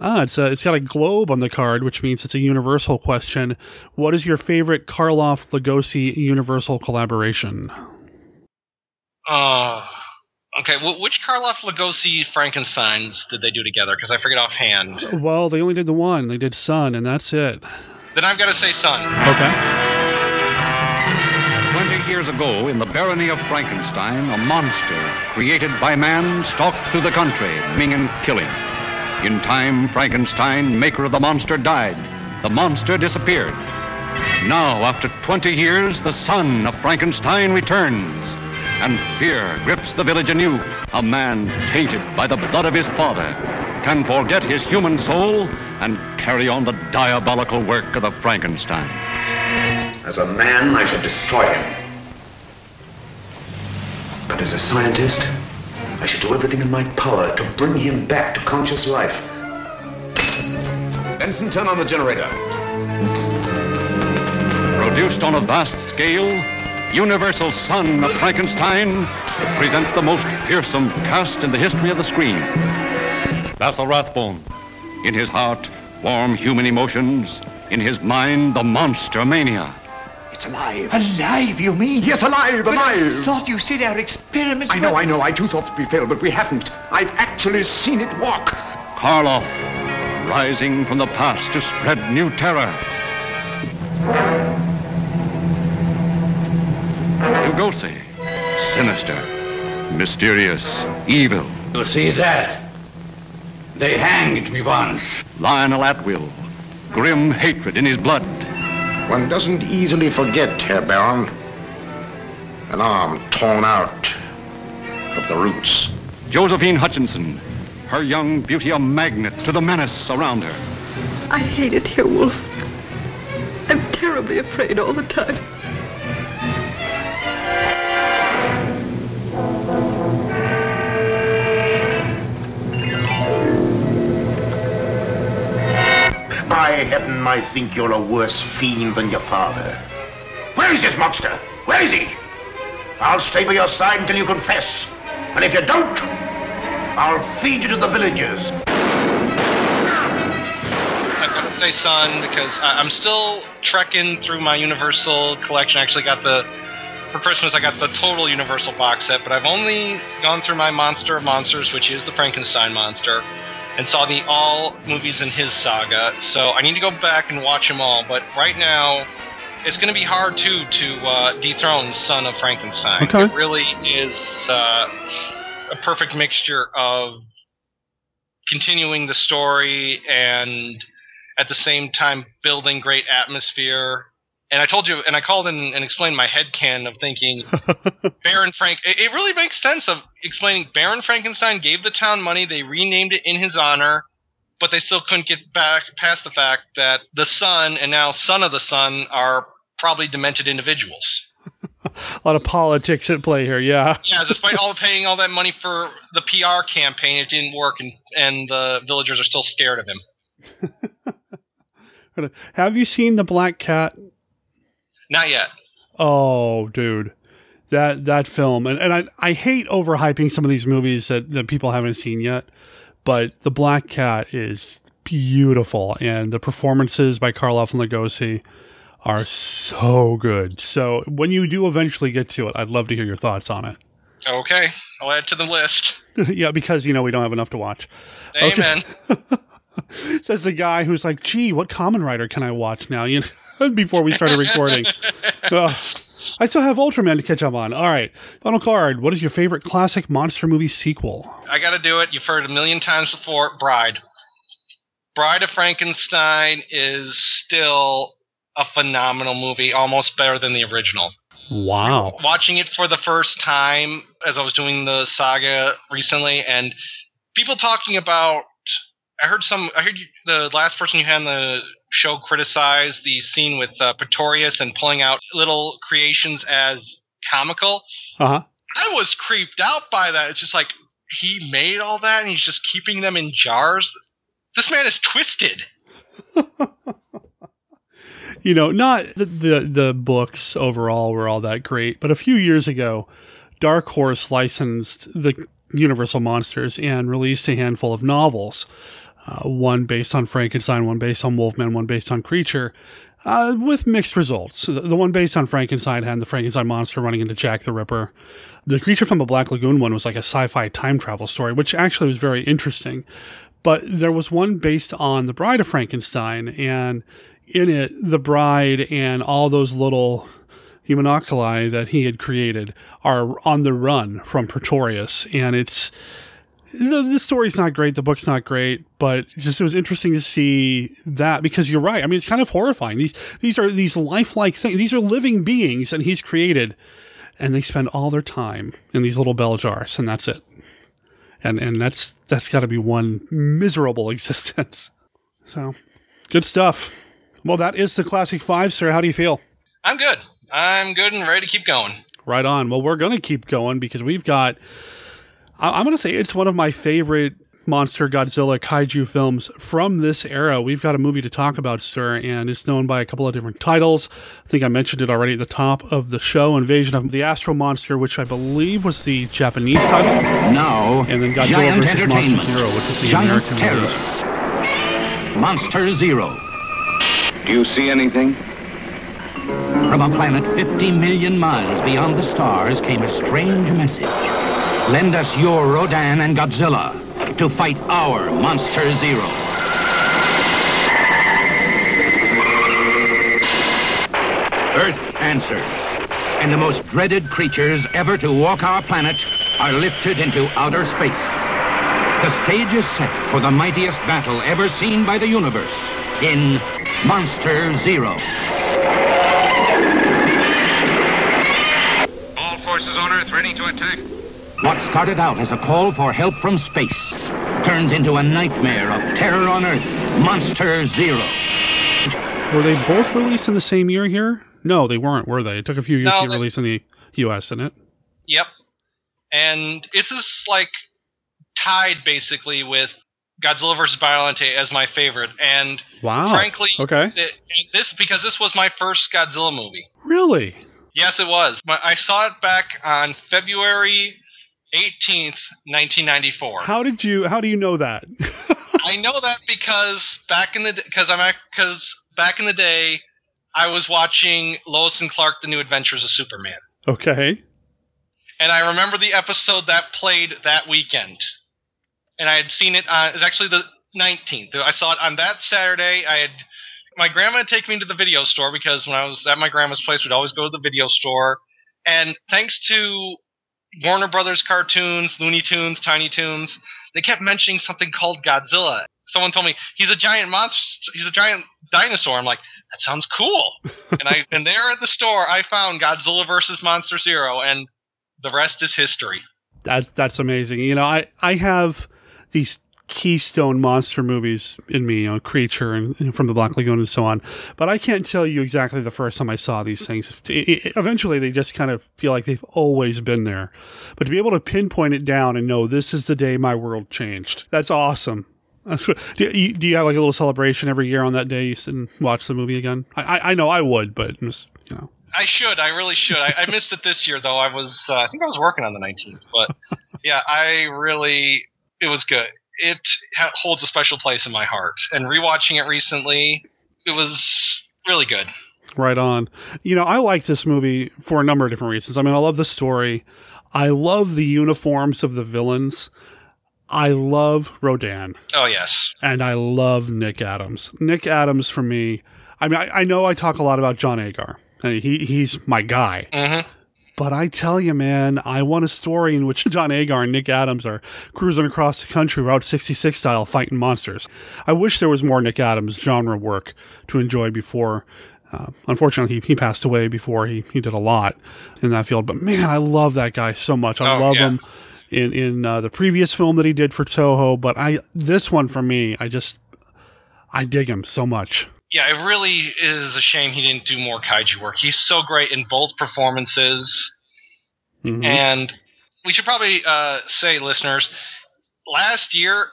Ah, it's a, it's got a globe on the card, which means it's a universal question. What is your favorite Karloff Lugosi universal collaboration? Uh, okay, wh- which Karloff Lugosi Frankensteins did they do together? Because I forget offhand. Well, they only did the one. They did Sun, and that's it. Then I've got to say Sun. Okay. Twenty years ago, in the barony of Frankenstein, a monster created by man stalked through the country, maiming and killing. In time, Frankenstein, maker of the monster, died. The monster disappeared. Now, after 20 years, the son of Frankenstein returns, and fear grips the village anew. A man tainted by the blood of his father can forget his human soul and carry on the diabolical work of the Frankenstein. As a man, I should destroy him. But as a scientist, I should do everything in my power to bring him back to conscious life. Benson, turn on the generator. Produced on a vast scale, Universal Son of Frankenstein presents the most fearsome cast in the history of the screen. Basil Rathbone. In his heart, warm human emotions. In his mind, the monster mania. It's alive. Alive, you mean? Yes, alive, But I alive. thought you said our experiments I know, I know. I too thought we failed, but we haven't. I've actually seen it walk. Karloff, rising from the past to spread new terror. Lugosi, sinister, mysterious, evil. You see that? They hanged me once. Lionel Atwill, grim hatred in his blood. One doesn't easily forget, Herr Baron. An arm torn out of the roots. Josephine Hutchinson, her young beauty a magnet to the menace around her. I hate it here, Wolf. I'm terribly afraid all the time. By heaven, I think you're a worse fiend than your father. Where is this monster? Where is he? I'll stay by your side until you confess. And if you don't, I'll feed you to the villagers. I couldn't say son because I, I'm still trekking through my Universal collection. I actually got the for Christmas I got the total Universal box set, but I've only gone through my Monster of Monsters, which is the Frankenstein monster, and saw the all movies in his saga. So I need to go back and watch them all. But right now, it's going to be hard too to uh, dethrone Son of Frankenstein. Okay. It really is uh, a perfect mixture of continuing the story and at the same time building great atmosphere. And I told you, and I called in and explained my headcanon of thinking Baron Frank. It, it really makes sense of explaining Baron Frankenstein gave the town money, they renamed it in his honor, but they still couldn't get back past the fact that the son and now son of the son are probably demented individuals. A lot of politics at play here. Yeah. Yeah, despite all paying all that money for the PR campaign, it didn't work, and and the villagers are still scared of him. Have you seen the Black Cat? Not yet. Oh, dude. That that film and, and I, I hate overhyping some of these movies that, that people haven't seen yet, but The Black Cat is beautiful and the performances by Karloff and Lugosi are so good. So when you do eventually get to it, I'd love to hear your thoughts on it. Okay, I'll add to the list. yeah, because you know we don't have enough to watch. Amen. Says the guy who's like, "Gee, what Kamen Rider can I watch now?" You know, before we started recording. Ugh. I still have Ultraman to catch up on. All right, final card. What is your favorite classic monster movie sequel? I got to do it. You've heard it a million times before. Bride. Bride of Frankenstein is still a phenomenal movie, almost better than the original. Wow. Watching it for the first time as I was doing the saga recently, and people talking about. I heard some. I heard you, the last person you had on the show criticize the scene with uh, Pretorius and pulling out little creations as comical. Uh huh. I was creeped out by that. It's just like he made all that and he's just keeping them in jars. This man is twisted. you know, not the, the the books overall were all that great, but a few years ago, Dark Horse licensed the Universal Monsters and released a handful of novels. Uh, one based on Frankenstein, one based on Wolfman, one based on Creature, uh, with mixed results. The, the one based on Frankenstein had the Frankenstein monster running into Jack the Ripper. The Creature from the Black Lagoon one was like a sci fi time travel story, which actually was very interesting. But there was one based on The Bride of Frankenstein, and in it, the bride and all those little homunculi that he had created are on the run from Pretorius. And it's the, the story's not great, the book's not great, but just it was interesting to see that because you're right. I mean, it's kind of horrifying. These these are these lifelike things. These are living beings, and he's created, and they spend all their time in these little bell jars, and that's it. And and that's that's got to be one miserable existence. So, good stuff. Well, that is the classic five, sir. How do you feel? I'm good. I'm good and ready to keep going. Right on. Well, we're going to keep going because we've got. I- I'm going to say it's one of my favorite monster Godzilla kaiju films from this era. We've got a movie to talk about, sir, and it's known by a couple of different titles. I think I mentioned it already at the top of the show Invasion of the Astro Monster, which I believe was the Japanese title. Now, And then Godzilla Giant vs. Monster Zero, which was the Giant American Terror. release. Monster Zero. Do you see anything? From a planet 50 million miles beyond the stars came a strange message. Lend us your Rodan and Godzilla to fight our Monster Zero. Earth answered, and the most dreaded creatures ever to walk our planet are lifted into outer space. The stage is set for the mightiest battle ever seen by the universe in Monster Zero. All forces on Earth ready to attack. What started out as a call for help from space turns into a nightmare of terror on Earth, Monster Zero. Were they both released in the same year here? No, they weren't, were they? It took a few years No, to get they- released in the US, didn't it? Yep. And it's just like tied basically with Godzilla vs. Biollante as my favorite. And Wow. frankly, Okay. th- this because this was my first Godzilla movie. Really? Yes, it was. My, I saw it back on February 18th, 1994. How did you how do you know that? I know that because back in the because I'm because back in the day, I was watching Lois and Clark: The New Adventures of Superman, okay. and I remember the episode that played that weekend, and I had seen it. on It was actually the 19th. I saw it on that Saturday. I had my grandma had taken me to the video store because when I was at my grandma's place, we'd always go to the video store, and thanks to Warner Brothers cartoons, Looney Tunes, Tiny Toons, they kept mentioning something called Godzilla. Someone told me he's a giant monster. He's a giant dinosaur. I'm like, that sounds cool. and I and there at the store, I found Godzilla versus Monster Zero, and the rest is history. That's that's amazing. You know, I I have these keystone monster movies in me, you know, Creature and, and from the Black Lagoon and so on. But I can't tell you exactly the first time I saw these things. It- it- eventually, they just kind of feel like they've always been there. But to be able to pinpoint it down and know this is the day my world changed, that's awesome. That's what, do, you, do you have like a little celebration every year on that day? You sit and watch the movie again. I, I, I know I would, but just, you know. I should. I really should. I, I missed it this year though. I was. Uh, I think I was working on the 19th, but yeah, I really. It was good. It ha- holds a special place in my heart. And rewatching it recently, it was really good. Right on. You know, I like this movie for a number of different reasons. I mean, I love the story. I love the uniforms of the villains. I love Rodan. Oh yes. And I love Nick Adams. Nick Adams, for me, I mean, I, I know I talk a lot about John Agar. I mean, he, he's my guy. Mm-hmm. But I tell you, man, I want a story in which John Agar and Nick Adams are cruising across the country Route 66 style fighting monsters. I wish there was more Nick Adams genre work to enjoy before. Uh, unfortunately, he, he passed away before he, he did a lot in that field. But man, I love that guy so much. I Oh, love yeah. him in in uh, the previous film that he did for Toho. But I this one for me, I just I dig him so much. Yeah, it really is a shame he didn't do more kaiju work. He's so great in both performances. Mhm. And we should probably uh, say, listeners, last year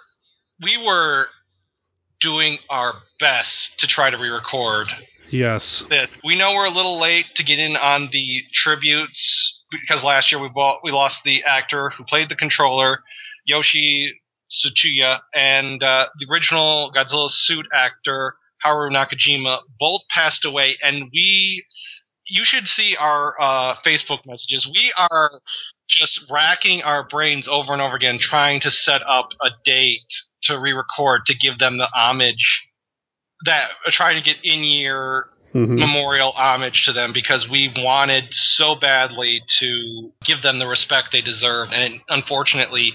we were doing our best to try to re-record yes. this. We know we're a little late to get in on the tributes because last year we bought, we lost the actor who played the controller, Yoshi Tsuchiya, and uh, the original Godzilla suit actor Haru Nakajima both passed away, and we. You should see our uh, Facebook messages. We are just racking our brains over and over again, trying to set up a date to re-record to give them the homage that trying to get in year Mhm. memorial homage to them because we wanted so badly to give them the respect they deserve and it, unfortunately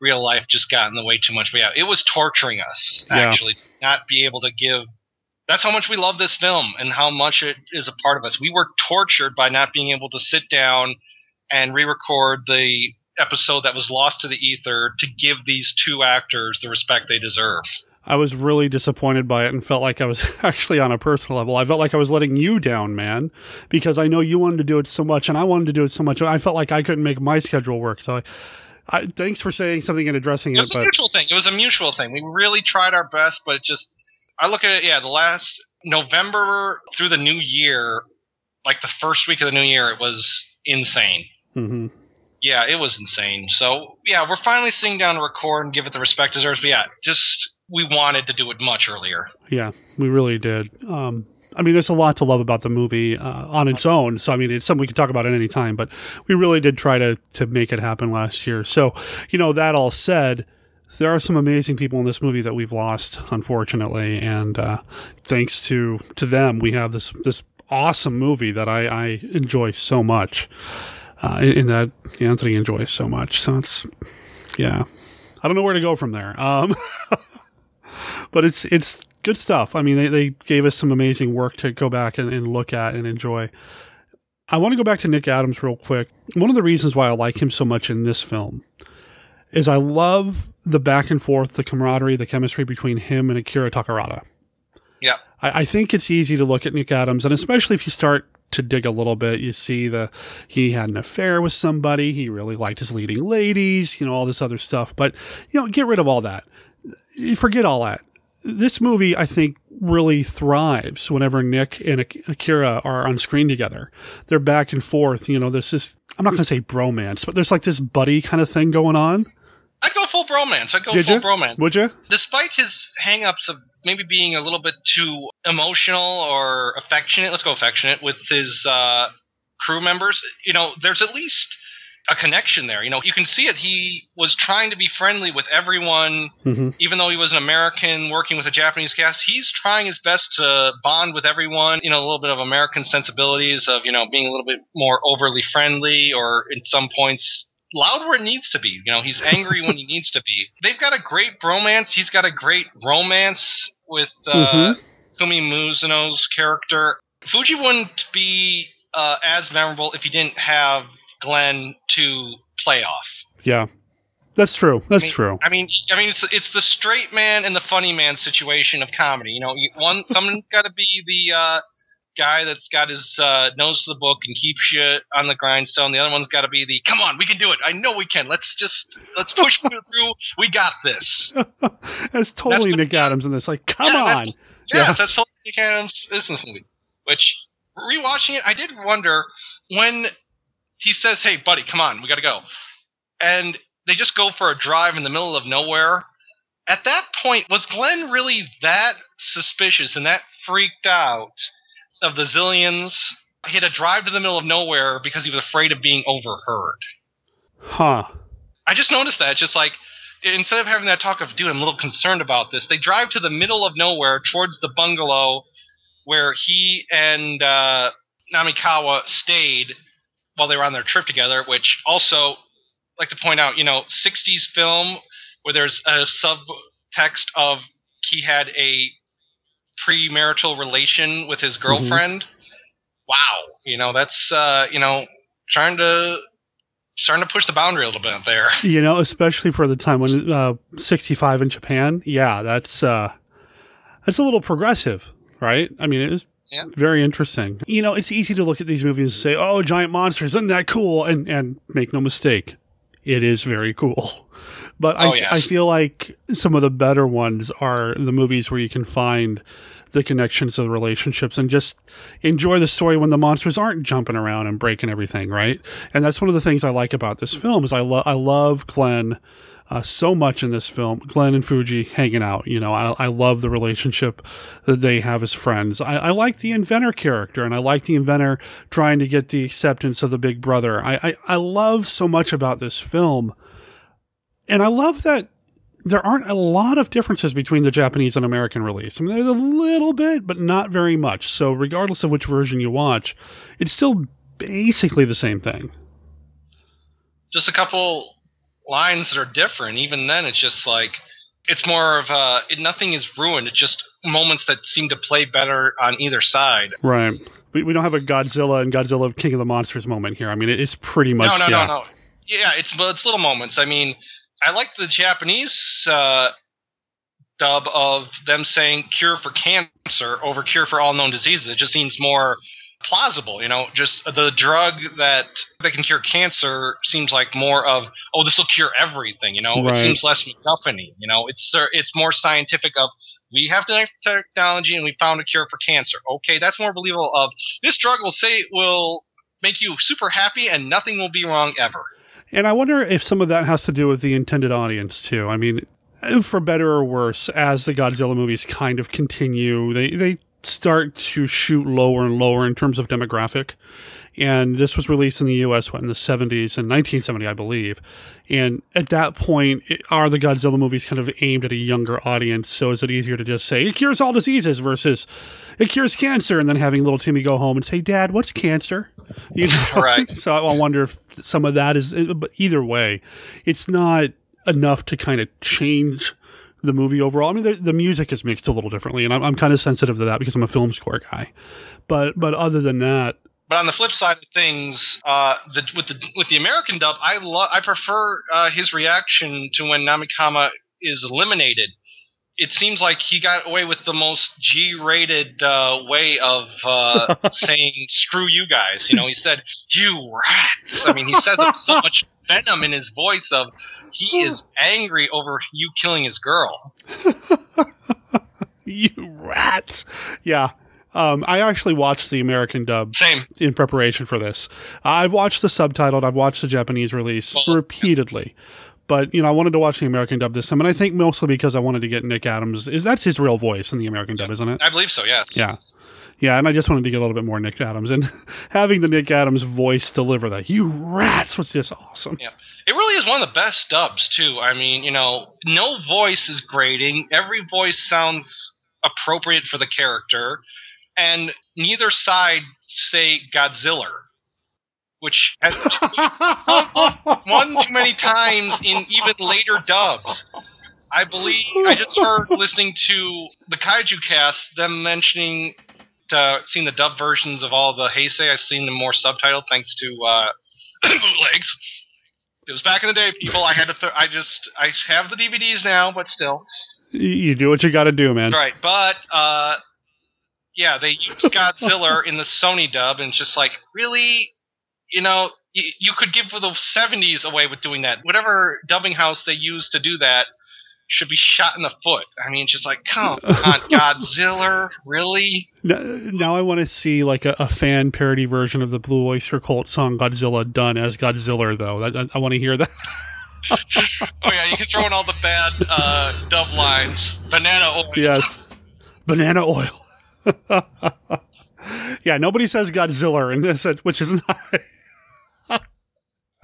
real life just got in the way too much but yeah it was torturing us Yeah. actually not be able to give that's how much we love this film and how much it is a part of us we were tortured by not being able to sit down and re-record the episode that was lost to the ether to give these two actors the respect they deserve I was really disappointed by it and felt like I was actually on a personal level. I felt like I was letting you down, man, because I know you wanted to do it so much and I wanted to do it so much. I felt like I couldn't make my schedule work. So I, I thanks for saying something and addressing It it. was a mutual thing. It was a mutual thing. We really tried our best, but it just I look at it, yeah, the last November through the new year, like the first week of the new year, it was insane. Mhm. Yeah, it was insane. So yeah, we're finally sitting down to record and give it the respect it deserves. But yeah, just we wanted to do it much earlier. yeah, we really did. Um, I mean, there's a lot to love about the movie uh, on its own. So I mean, it's something we can talk about at any time. But we really did try to to make it happen last year. So you know, that all said. There are some amazing people in this movie that we've lost, unfortunately, and uh, thanks to to them, we have this this awesome movie that I, I enjoy so much, uh, and that Anthony enjoys so much. So it's yeah, I don't know where to go from there. Um, but it's it's good stuff. I mean, they, they gave us some amazing work to go back and, and look at and enjoy. I want to go back to Nick Adams real quick. One of the reasons why I like him so much in this film is I love the back and forth, the camaraderie, the chemistry between him and Akira Takarada. Yeah. I, I think it's easy to look at Nick Adams, and especially if you start to dig a little bit, you see the he had an affair with somebody, he really liked his leading ladies, you know, all this other stuff. But you know, get rid of all that. You Forget all that. This movie, I think, really thrives whenever Nick and Akira are on screen together. They're back and forth. You know, there's this. I'm not going to say bromance, but there's like this buddy kind of thing going on. I'd go full bromance. I'd go Did full you? bromance. Would you? Despite his hang-ups of maybe being a little bit too emotional or affectionate, let's go affectionate with his uh, crew members, you know, there's at least a connection there. You know, you can see it. He was trying to be friendly with everyone, Mhm. even though he was an American working with a Japanese cast. He's trying his best to bond with everyone. You know, a little bit of American sensibilities of you know being a little bit more overly friendly, or in some points loud where it needs to be. You know, he's angry when he needs to be. They've got a great bromance. He's got a great romance with uh, Mhm. Kumi Mizuno's character. Fuji wouldn't be uh, as memorable if he didn't have Glenn to play off. Yeah, that's true. That's I mean, true. I mean, I mean, it's, it's the straight man and the funny man situation of comedy. You know, one someone's got to be the uh, guy that's got his uh, nose to the book and keeps you on the grindstone. The other one's got to be the come on, we can do it. I know we can. Let's just let's push through. We got this. That's totally Nick Adams in this. Like, come Yeah, on. Yeah, that's totally Nick Adams is in this movie. Which rewatching it, I did wonder when he says, "Hey, buddy, come on, we got to go," and they just go for a drive in the middle of nowhere. At that point, was Glenn really that suspicious and that freaked out of the Xiliens? He had to drive to the middle of nowhere because he was afraid of being overheard. Huh. I just noticed that. Just like instead of having that talk of, dude, I'm a little concerned about this, they drive to the middle of nowhere towards the bungalow where he and uh, Namikawa stayed while they were on their trip together. Which also, like to point out, you know, 60s film where there's a subtext of he had a premarital relation with his girlfriend. Wow, you know that's uh, you know trying to starting to push the boundary a little bit there. You know, especially for the time when uh, 65 in Japan. Yeah, that's uh, that's a little progressive, right? I mean, it is Yeah. very interesting. You know, it's easy to look at these movies and say, "Oh, giant monsters, isn't that cool?" And and make no mistake, it is very cool. But Oh, I. I feel like some of the better ones are the movies where you can find the connections of the relationships and just enjoy the story when the monsters aren't jumping around and breaking everything, right? And that's one of the things I like about this film is I love I love Glenn uh, so much in this film. Glenn and Fuji hanging out. You know, I, I love the relationship that they have as friends. I, I like the inventor character, and I like the inventor trying to get the acceptance of the big brother. I, I, I love so much about this film. And I love that there aren't a lot of differences between the Japanese and American release. I mean, there's a little bit, but not very much. So, regardless of which version you watch, it's still basically the same thing. Just a couple lines that are different. Even then, it's just like it's more of uh, it, nothing is ruined. It's just moments that seem to play better on either side. Right. We, we don't have a Godzilla and Godzilla King of the Monsters moment here. I mean, it, it's pretty much. no, no, yeah. no, no. Yeah, it's it's little moments. I mean, I like the Japanese uh, dub of them saying "cure for cancer" over "cure for all known diseases." It just seems more plausible. You know, just the drug that that can cure cancer seems like more of oh, this will cure everything. You know, Right. it seems less MacGuffin-y. You know, it's it's more scientific of. We have the technology and we found a cure for cancer. Okay, that's more believable. Of this drug will say will make you super happy and nothing will be wrong ever. And I wonder if some of that has to do with the intended audience too. I mean, for better or worse, as the Godzilla movies kind of continue, they they start to shoot lower and lower in terms of demographic. And this was released in the U.S. what, in the 70s and 1970, I believe. And at that point, it- are the Godzilla movies kind of aimed at a younger audience? So is it easier to just say it cures all diseases versus it cures cancer, and then having little Timmy go home and say, "Dad, what's cancer?" You know, Right. so I wonder if some of that is. But either way, it's not enough to kind of change the movie overall. I mean, the, the music is mixed a little differently, and I'm, I'm kind of sensitive to that because I'm a film score guy. But but other than that, But on the flip side of things, uh, the, with the with the American dub, I love I prefer uh, his reaction to when Namikawa is eliminated. It seems like he got away with the most G-rated uh, way of uh, saying "screw you guys." You know, he said "you rats." I mean, he says it with so much venom in his voice of he is angry over you killing his girl. you rats. Yeah. Um, I actually watched the American dub Same. in preparation for this. I've watched the subtitled, I've watched the Japanese release repeatedly. But you know, I wanted to watch the American dub this time, and I think mostly because I wanted to get Nick Adams. Is that's his real voice in the American dub, isn't it? I believe so. Yes. Yeah. Yeah, and I just wanted to get a little bit more Nick Adams, and having the Nick Adams voice deliver that "you rats" was just awesome. Yeah. It really is one of the best dubs too. I mean, you know, no voice is grating. Every voice sounds appropriate for the character, and neither side say Godzilla, which has one too many times in even later dubs. I believe I just heard listening to the Kaiju cast them mentioning uh, seen the dub versions of all the Heisei. I've seen them more subtitled thanks to uh, bootlegs. It was back in the day, people. I had to. Th- I just. I have the DVDs now, but still. You- You do what you got to do, man. Right, but uh, yeah, they used Godzilla in the Sony dub, and it's just like, really, you know, you, you could give the '70s away with doing that. Whatever dubbing house they used to do that should be shot in the foot. I mean, it's just like, come on, Godzilla, really? Now, now I want to see like a, a fan parody version of the Blue Oyster Cult song "Godzilla" done as Godzilla, though. I, I, I want to hear that. oh yeah, you can throw in all the bad uh, dub lines. Banana oil. yes, banana oil. yeah, nobody says Godzilla, and this, which is not.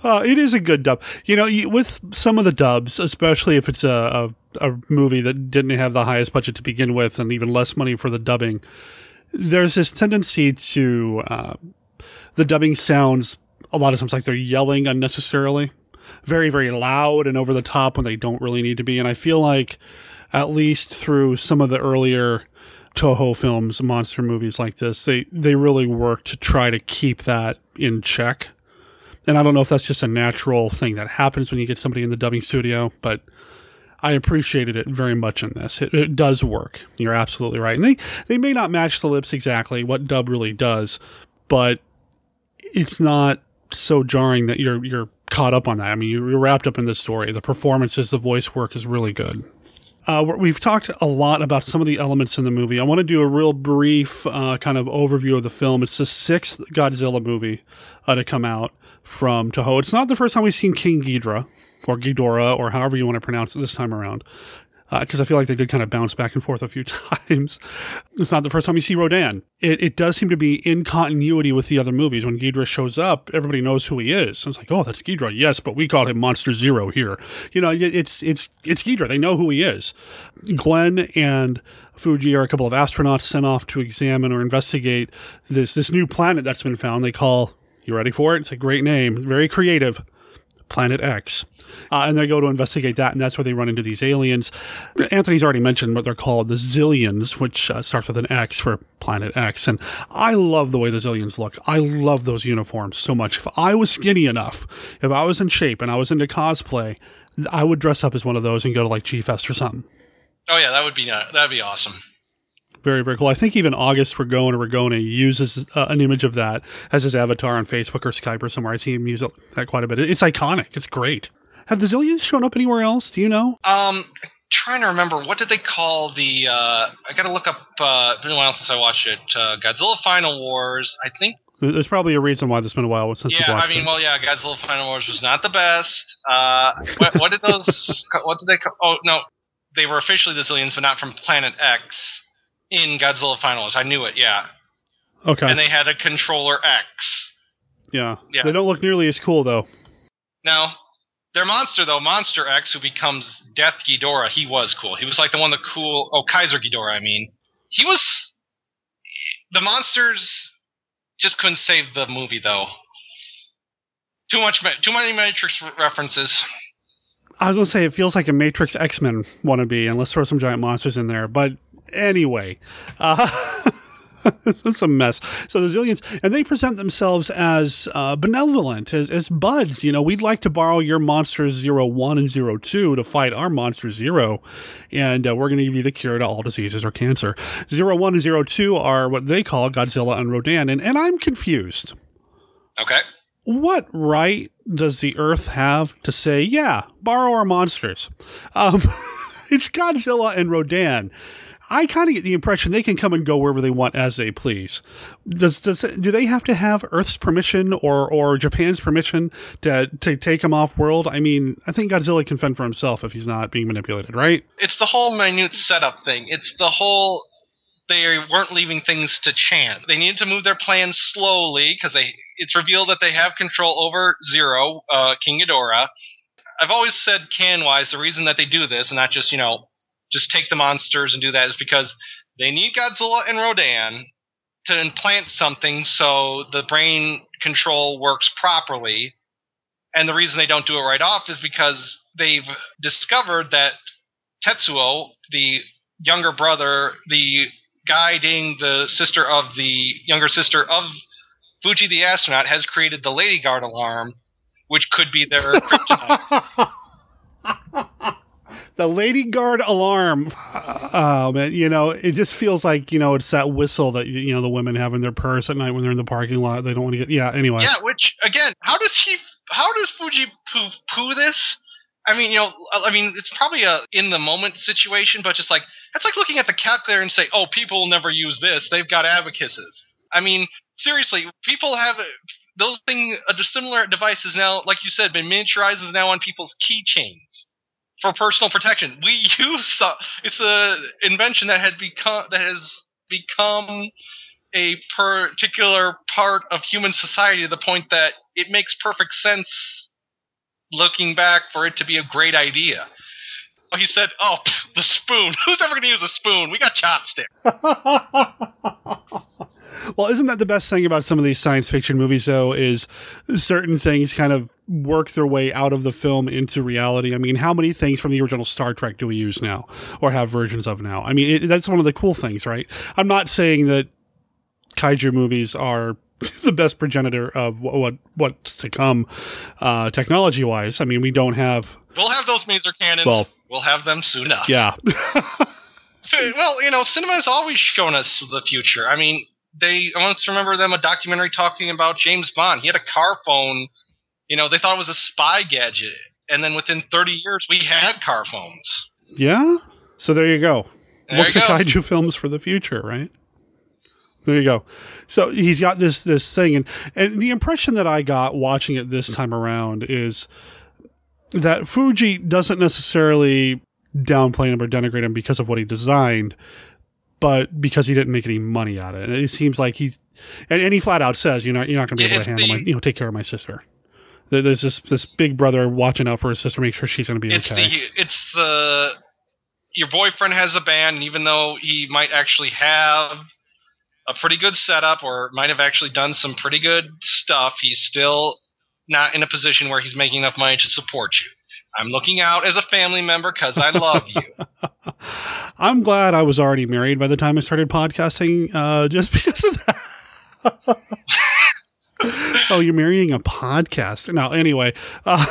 Uh, it is a good dub. You know, with some of the dubs, especially if it's a, a, a movie that didn't have the highest budget to begin with and even less money for the dubbing, there's this tendency to uh, the dubbing sounds a lot of times like they're yelling unnecessarily, very, very loud and over the top when they don't really need to be. And I feel like, at least through some of the earlier Toho films, monster movies like this, they, they really work to try to keep that in check. And I don't know if that's just a natural thing that happens when you get somebody in the dubbing studio, but I appreciated it very much in this. It, it does work. You're absolutely right. And they, they may not match the lips exactly what dub really does, but it's not so jarring that you're you're caught up on that. I mean, you're wrapped up in the story. The performances, the voice work is really good. Uh, we've talked a lot about some of the elements in the movie. I want to do a real brief uh, kind of overview of the film. It's the sixth Godzilla movie uh, to come out from Toho. It's not the first time we've seen King Ghidorah or Ghidorah or however you want to pronounce it this time around. Uh, because I feel like they did kind of bounce back and forth a few times. It's not the first time you see Rodan. It, it does seem to be in continuity with the other movies. When Ghidorah shows up, everybody knows who he is. And it's like, oh, that's Ghidorah. Yes, but we call him Monster Zero here. You know, it- it's it's it's Ghidorah. They know who he is. Glenn and Fuji are a couple of astronauts sent off to examine or investigate this this new planet that's been found. They call you ready for it? It's a great name, very creative. Planet X. Uh, and they go to investigate that, and that's where they run into these aliens. Anthony's already mentioned what they're called, the Xiliens, which uh, starts with an X for Planet X. And I love the way the Xiliens look. I love those uniforms so much. If I was skinny enough, if I was in shape and I was into cosplay, I would dress up as one of those and go to like G Fest or something. Oh yeah, that would be uh, that'd be awesome. Very, very cool. I think even August Ragone or Ragone uses uh, an image of that as his avatar on Facebook or Skype or somewhere. I see him use it, that quite a bit. It's iconic. It's great. Have the Xiliens shown up anywhere else? Do you know? Um, trying to remember what did they call the? Uh, I got to look up. Uh, been a while since I watched it. Uh, Godzilla Final Wars. I think. There's probably a reason why it's been a while since Yeah, I mean, it. well, yeah, Godzilla Final Wars was not the best. Uh, what, what did those? what did they? Call, oh no, they were officially the Xiliens, but not from Planet X in Godzilla Final Wars. I knew it. Yeah, Okay. and they had a controller X. yeah. Yeah. They don't look nearly as cool though. Now, their monster though, Monster X, who becomes Death Ghidorah, he was cool. He was like the one the cool. Oh, Kaiser Ghidorah, I mean, he was. The monsters just couldn't save the movie though. Too much, too many Matrix references. I was gonna say it feels like a Matrix X Men wannabe, and let's throw some giant monsters in there. But anyway, uh, it's a mess. So the Xiliens, and they present themselves as uh, benevolent, as, as buds. You know, we'd like to borrow your monsters zero one and zero two to fight our monster zero, and uh, we're going to give you the cure to all diseases or cancer. Zero one and zero two are what they call Godzilla and Rodan, and and I'm confused. Okay. What right does the Earth have to say, yeah, borrow our monsters? Um, it's Godzilla and Rodan. I kind of get the impression they can come and go wherever they want as they please. Does, does do they have to have Earth's permission or or Japan's permission to to take them off world? I mean, I think Godzilla can fend for himself if he's not being manipulated, right? It's the whole minute setup thing. It's the whole they weren't leaving things to chance. They needed to move their plans slowly because they. It's revealed that they have control over Zero, uh, King Ghidorah. I've always said, can wise, the reason that they do this and not just you know just take the monsters and do that is because they need Godzilla and Rodan to implant something so the brain control works properly. And the reason they don't do it right off is because they've discovered that Tetsuo, the younger brother, the guy guiding the sister of the younger sister of Fuji the astronaut, has created the Lady Guard alarm, which could be their kryptonite. The Lady Guard alarm. Oh man, you know, it just feels like you know it's that whistle that you know the women have in their purse at night when they're in the parking lot. They don't want to get. Yeah. Anyway. Yeah. Which again, how does he? How does Fuji poo poo this? I mean, you know, I mean, it's probably a in the moment situation, but just like that's like looking at the calculator and say, "Oh, people will never use this. They've got abacuses." I mean, seriously, people have those thing. A similar device is now, like you said, been miniaturized now on people's keychains for personal protection. We use uh, it's a invention that had become that has become a particular part of human society to the point that it makes perfect sense looking back for it to be a great idea. He said, "Oh, the spoon. Who's ever going to use a spoon? We got chopsticks." Well, isn't that the best thing about some of these science fiction movies, though? Is certain things kind of work their way out of the film into reality. I mean, how many things from the original Star Trek do we use now or have versions of now? I mean, it, that's one of the cool things, right? I'm not saying that kaiju movies are the best progenitor of what, what what's to come uh, technology wise. I mean, we don't have. We'll have those maser cannons. Well, we'll have them soon enough. Yeah. well, you know, cinema has always shown us the future. I mean, they I once remember them a documentary talking about James Bond. He had a car phone. You know, they thought it was a spy gadget, and then within 30 years, we had car phones. Yeah. So there you go. There Look you to go. kaiju films for the future, right? There you go. So he's got this this thing, and and the impression that I got watching it this time around is that Fuji doesn't necessarily downplay him or denigrate him because of what he designed, but because he didn't make any money out of it. And it seems like he, and, and he flat out says, "You're not you're not going to be able to handle my, you know, take care of my sister." There's this this big brother watching out for his sister, make sure she's going to be It's okay. the it's the your boyfriend has a band, and even though he might actually have a pretty good setup or might have actually done some pretty good stuff, he's still not in a position where he's making enough money to support you. I'm looking out as a family member because I love you. I'm glad I was already married by the time I started podcasting, uh, just because of that. oh, you're marrying a podcast. Now, anyway, uh,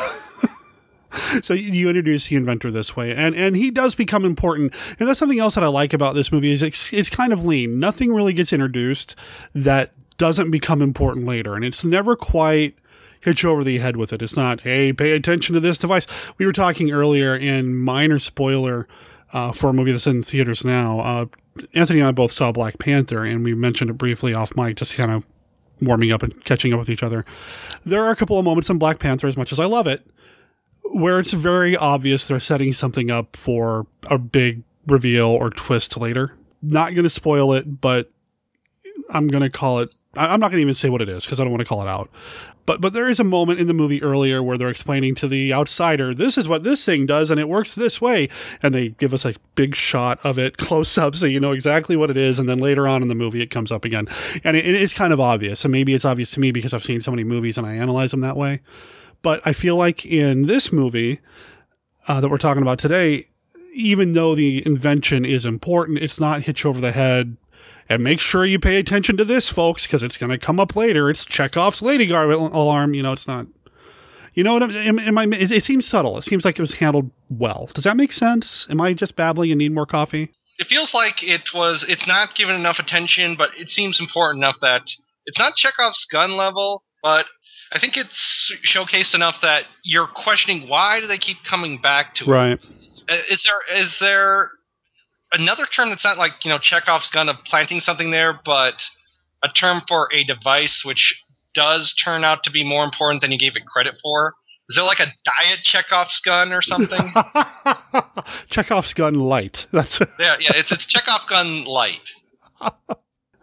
so you- introduce the inventor this way, and and he does become important. And that's something else that I like about this movie is it's, it's kind of lean. Nothing really gets introduced that doesn't become important later, and it's never quite hit you over the head with it. It's not, hey, pay attention to this device. We were talking earlier in minor spoiler uh, for a movie that's in theaters now. Uh, Anthony and I both saw Black Panther, and we mentioned it briefly off mic, just kind of warming up and catching up with each other. There are a couple of moments in Black Panther, as much as I love it, where it's very obvious they're setting something up for a big reveal or twist later. Not going to spoil it, but I'm going to call it. I'm not going to even say what it is because I don't want to call it out. But but there is a moment in the movie earlier where they're explaining to the outsider, this is what this thing does, and it works this way, and they give us a big shot of it close up, so you know exactly what it is. And then later on in the movie, it comes up again, and it, it's kind of obvious. And maybe it's obvious to me because I've seen so many movies and I analyze them that way. But I feel like in this movie uh, that we're talking about today, even though the invention is important, it's not hit you over the head And make sure you pay attention to this, folks, because it's going to come up later. It's Chekhov's lady guard alarm. You know, it's not. You know what? Am, am I? It, it seems subtle. It seems like it was handled well. Does that make sense? Am I just babbling and need more coffee? It feels like it was. It's not given enough attention, but it seems important enough that it's not Chekhov's gun level, but I think it's showcased enough that you're questioning why do they keep coming back to it. Right. Uh, Is there is there another term that's not like you know Chekhov's gun of planting something there, but a term for a device which does turn out to be more important than you gave it credit for? Is there like a diet Chekhov's gun or something? Chekhov's gun light. That's yeah, yeah. It's it's Chekhov gun light.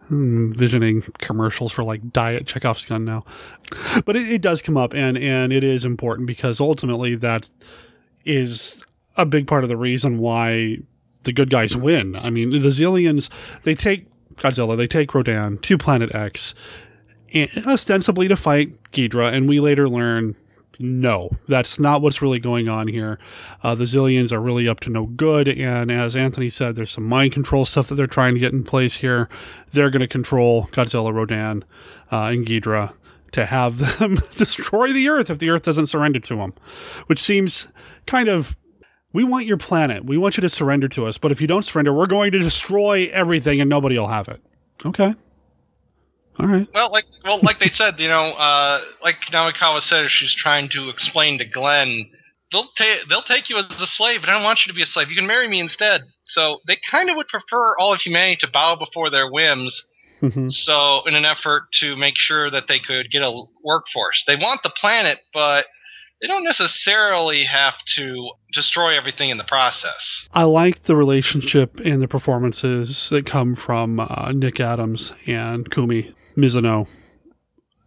Hmm, visioning commercials for like diet Chekhov's gun now. But it, it does come up and and it is important because ultimately that is a big part of the reason why the good guys win. I mean, the Xiliens they take Godzilla, they take Rodan to Planet X, ostensibly to fight Ghidra, and we later learn no, that's not what's really going on here. Uh, the Xiliens are really up to no good, and as Anthony said, there's some mind control stuff that they're trying to get in place here. They're going to control Godzilla, Rodan, uh, and Ghidra to have them destroy the Earth if the Earth doesn't surrender to them, which seems kind of. We want your planet. We want you to surrender to us. But if you don't surrender, we're going to destroy everything and nobody will have it. Okay. All right. Well, like well, like they said, you know, uh, like Namikawa said, she's trying to explain to Glenn, they'll take they'll take you as a slave, but I don't want you to be a slave. You can marry me instead. So they kind of would prefer all of humanity to bow before their whims. Mm-hmm. So, in an effort to make sure that they could get a workforce, they want the planet, but they don't necessarily have to destroy everything in the process. I like the relationship and the performances that come from uh, Nick Adams and Kumi Mizuno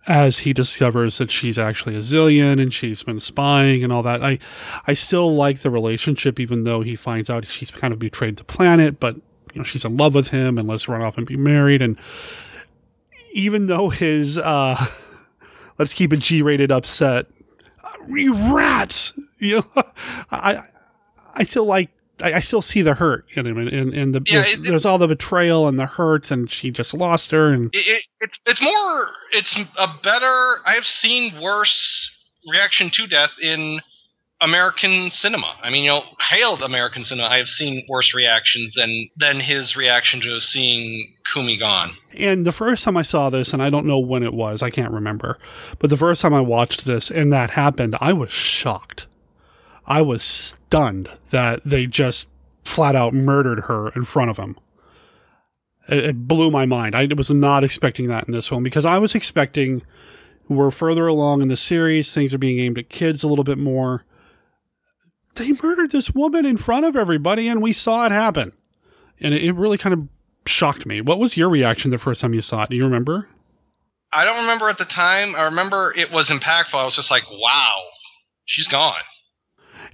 as he discovers that she's actually a Xilien and she's been spying and all that. I I still like the relationship even though he finds out she's kind of betrayed the planet, but you know she's in love with him and let's run off and be married and even though his uh let's keep it G-rated upset you rats you know I I still like I, I still see the hurt in him and, and, and the Yeah, there's, it- there's all the betrayal and the hurt and she just lost her and It, it, it's it's more it's a better. I've seen worse reaction to death in American cinema. I mean, you know, hailed American cinema. I have seen worse reactions than than his reaction to seeing Kumi gone. And the first time I saw this, and I don't know when it was, I can't remember, but the first time I watched this and that happened, I was shocked. I was stunned that they just flat out murdered her in front of him. It, it blew my mind. I was not expecting that in this film because I was expecting we're further along in the series, things are being aimed at kids a little bit more. They murdered this woman in front of everybody, and we saw it happen. And it, it really kind of shocked me. What was your reaction the first time you saw it? Do you remember? I don't remember at the time. I remember it was impactful. I was just like, wow, she's gone.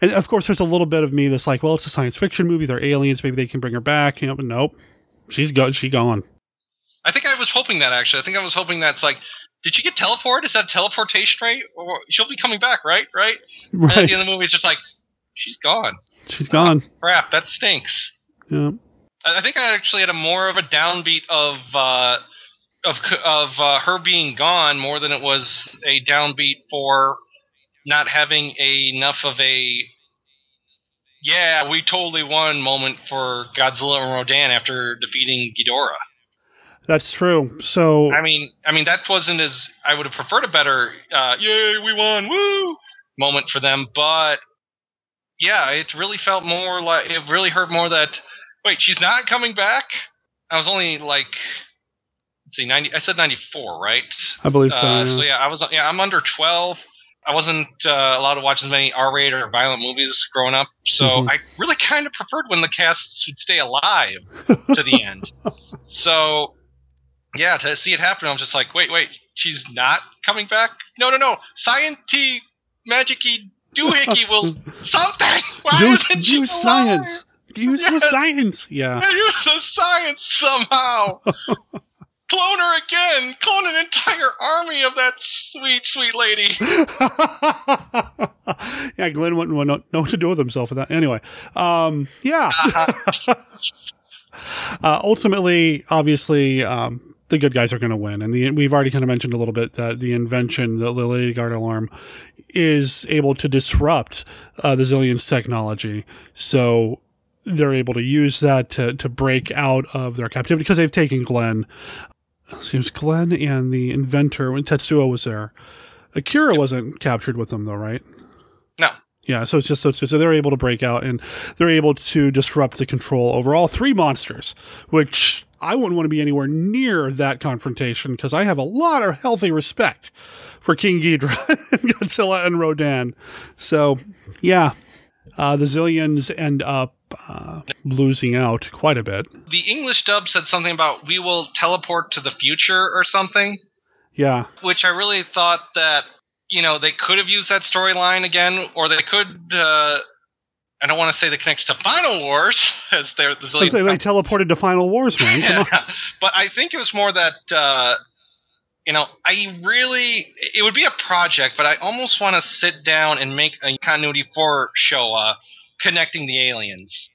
And of course, there's a little bit of me that's like, well, it's a science fiction movie. They're aliens. Maybe they can bring her back. You know, but nope. She's gone. She's gone. I think I was hoping that actually. I think I was hoping that's like, did she get teleported? Is that a teleportation rate? Or she'll be coming back, right? Right? And at the end of the movie, it's just like, she's gone. She's gone. Crap, that stinks. Yeah. I I think I actually had a more of a downbeat of uh, of of uh, her being gone more than it was a downbeat for not having a, enough of a yeah we totally won moment for Godzilla and Rodan after defeating Ghidorah. That's true. So I mean, I mean that wasn't as I would have preferred a better uh, "yay we won woo" moment for them, but yeah, it really felt more like it really hurt more that wait she's not coming back. I was only like let's see ninety. I said ninety four, right? I believe so, Uh, yeah. So yeah, I was yeah I'm under twelve. I wasn't uh, allowed to watch as many R-rated or violent movies growing up, so Mhm. I really kind of preferred when the cast would stay alive to the end. So yeah, to see it happen, I'm just like, wait, wait, she's not coming back? No, no, no. Scienty, magicy, doohickey will something. Why use isn't she use alive? science. Use the science. Yeah. Use the science somehow. Clone her again. Clone an entire army of that sweet, sweet lady. yeah, Glenn wouldn't know, know what to do with himself with that. Anyway, um, yeah. uh, ultimately, obviously, um, the good guys are going to win, and the, we've already kind of mentioned a little bit that the invention, the Lady Guard alarm, is able to disrupt uh, the Xiliens technology. So they're able to use that to, to break out of their captivity because they've taken Glenn. It was Glenn and the inventor when Tetsuo was there. Akira wasn't captured with them though, right? No. Yeah, so it's just so, so they're able to break out and they're able to disrupt the control over all three monsters, which I wouldn't want to be anywhere near that confrontation because I have a lot of healthy respect for King Ghidorah, Godzilla, and Rodan. So, yeah, uh, the Xiliens end up uh, losing out quite a bit. The English dub said something about we will teleport to the future or something, Yeah, which I really thought that you know they could have used that storyline again, or they could. Uh, I don't want to say that connects to Final Wars, as they're the Let's say they teleported to Final Wars, man. On. but I think it was more that uh, you know I really it would be a project, but I almost want to sit down and make a continuity for Showa connecting the aliens.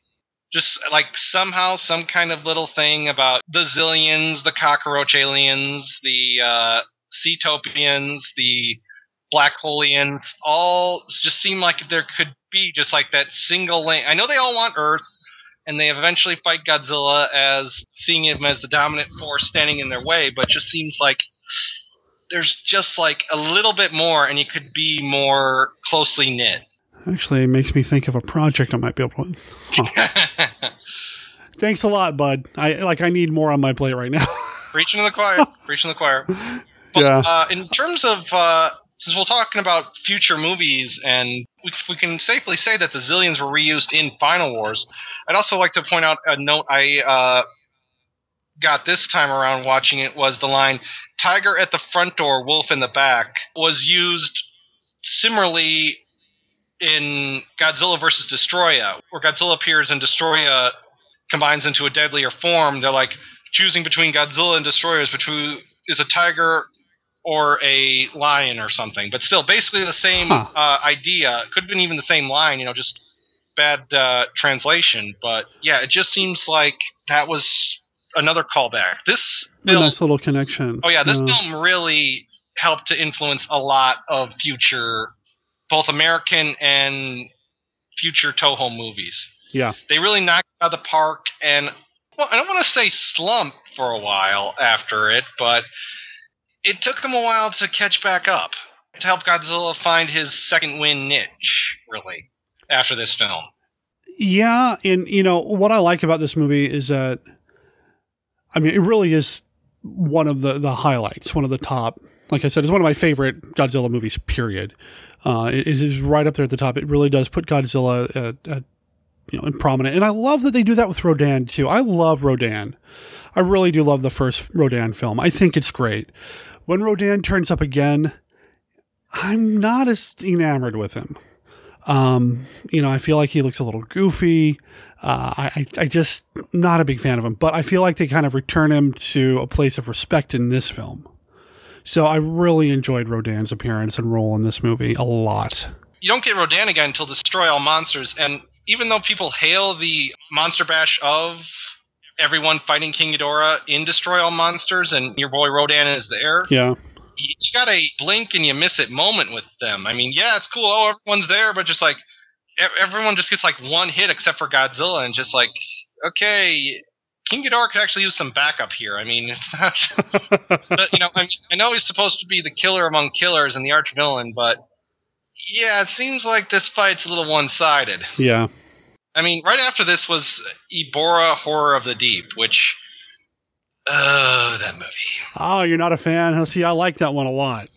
Just like somehow some kind of little thing about the Xiliens, the cockroach aliens, the uh, Seatopians, the Black Holians, all just seem like there could be just like that single lane. I know they all want Earth, and they eventually fight Godzilla as seeing him as the dominant force standing in their way, but it just seems like there's just like a little bit more, and you could be more closely knit. Actually, it makes me think of a project I might be able to. Huh. Thanks a lot, bud. I like. I need more on my plate right now. Preaching to the choir. Preaching to the choir. But, Yeah. Uh, in terms of uh, since we're talking about future movies, and we, we can safely say that the Xiliens were reused in Final Wars, I'd also like to point out a note I uh, got this time around watching it was the line "Tiger at the front door, wolf in the back" was used similarly in Godzilla vs. Destoroyah, where Godzilla appears and Destoroyah combines into a deadlier form. They're like choosing between Godzilla and Destroyer is between is a tiger or a lion or something, but still basically the same Huh. uh, idea. Could have been even the same line, you know, just bad uh, translation. But yeah, it just seems like that was another callback. This a nice little connection. oh yeah, this Yeah. film really helped to influence a lot of future, both American and future Toho movies Yeah. they really knocked it out of the park and well i don't want to say slump for a while after it but it took them a while to catch back up to help godzilla find his second win niche really after this film Yeah, and you know what I like about this movie is that I mean it really is one of the the highlights, one of the top. Like I said, it's one of my favorite Godzilla movies. Period. Uh, it, it is right up there at the top. It really does put Godzilla at, at you know in prominent, and I love that they do that with Rodan too. I love Rodan. I really do love the first Rodan film. I think it's great. When Rodan turns up again, I'm not as enamored with him. Um, you know, I feel like he looks a little goofy. Uh, I, I, just not a big fan of him, but I feel like they kind of return him to a place of respect in this film. So I really enjoyed Rodan's appearance and role in this movie a lot. you don't get rodan again until destroy all monsters and even though people hail the monster bash of everyone fighting king Ghidorah in destroy all monsters and your boy rodan is there Yeah. you, you got a blink and you miss it moment with them. I mean, yeah, it's cool. Oh, everyone's there, but just like everyone just gets like one hit except for Godzilla, and just like okay, King Ghidorah could actually use some backup here. I mean, it's not. but, you know, I, mean, I know he's supposed to be the killer among killers and the arch villain, but yeah, it seems like this fight's a little one-sided. Yeah. I mean, right after this was Ebirah Horror of the Deep, which. Oh, that movie. Oh, you're not a fan? See, I like that one a lot.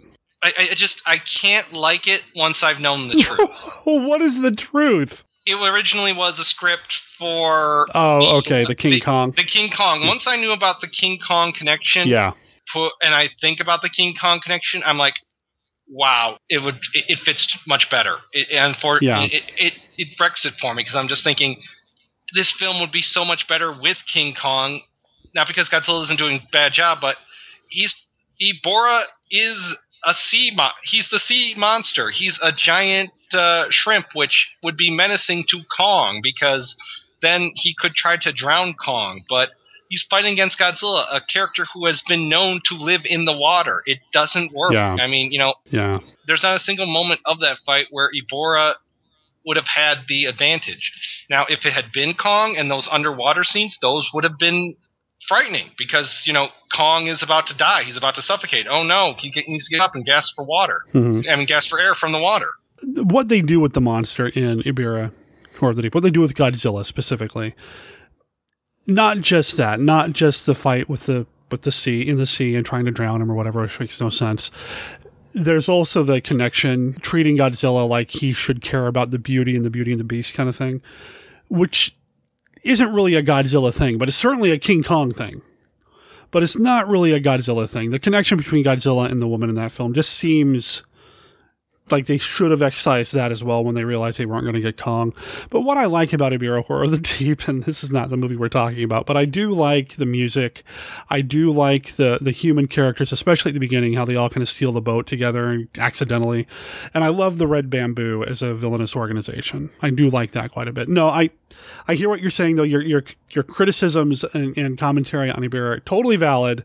I, I just I can't like it once I've known the truth. Well, what is the truth? it originally was a script for Oh, okay, the King Kong. the King Kong. Once I knew about the King Kong connection, Yeah. and I think about the King Kong connection, I'm like, wow, it would it, it fits much better. It, and for Yeah. it, it it wrecks it for me because I'm just thinking this film would be so much better with King Kong, not because Godzilla isn't doing a bad job, but he's Ebirah is a sea mon- he's the sea monster. He's a giant uh, shrimp, which would be menacing to Kong because then he could try to drown Kong. But he's fighting against Godzilla, a character who has been known to live in the water. It doesn't work. Yeah. I mean, you know, Yeah. there's not a single moment of that fight where Ebirah would have had the advantage. Now, if it had been Kong and those underwater scenes, those would have been frightening because you know Kong is about to die. He's about to suffocate. Oh no, he needs to get up and gasp for water. Mhm. I mean, gasp for air from the water. what they do with the monster in Ebirah or the Deep, what they do with Godzilla specifically. Not just that, not just the fight with the with the sea in the sea and trying to drown him or whatever, which makes no sense. There's also the connection treating Godzilla like he should care about the beauty and the beauty and the beast kind of thing, which isn't really a Godzilla thing, but it's certainly a King Kong thing. But it's not really a Godzilla thing. The connection between Godzilla and the woman in that film just seems like they should have excised that as well when they realized they weren't going to get Kong. But what I like about Ebirah Horror of the Deep, and this is not the movie we're talking about, but I do like the music. I do like the the human characters, especially at the beginning, how they all kind of steal the boat together and accidentally. And I love the Red Bamboo as a villainous organization. I do like that quite a bit. No, I I hear what you're saying though. Your your your criticisms and, and commentary on are totally valid.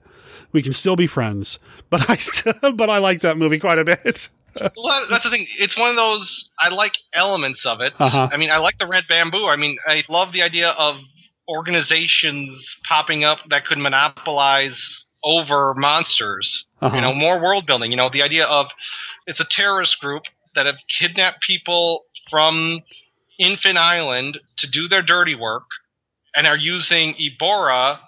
We can still be friends, but I still, but I like that movie quite a bit. Well, that's the thing. It's one of those. I like elements of it. Uh-huh. I mean, I like the red bamboo. I mean, I love the idea of organizations popping up that could monopolize over monsters. Uh-huh. You know, more world building. You know, the idea of it's a terrorist group that have kidnapped people from Infant Island to do their dirty work, and are using Ebirah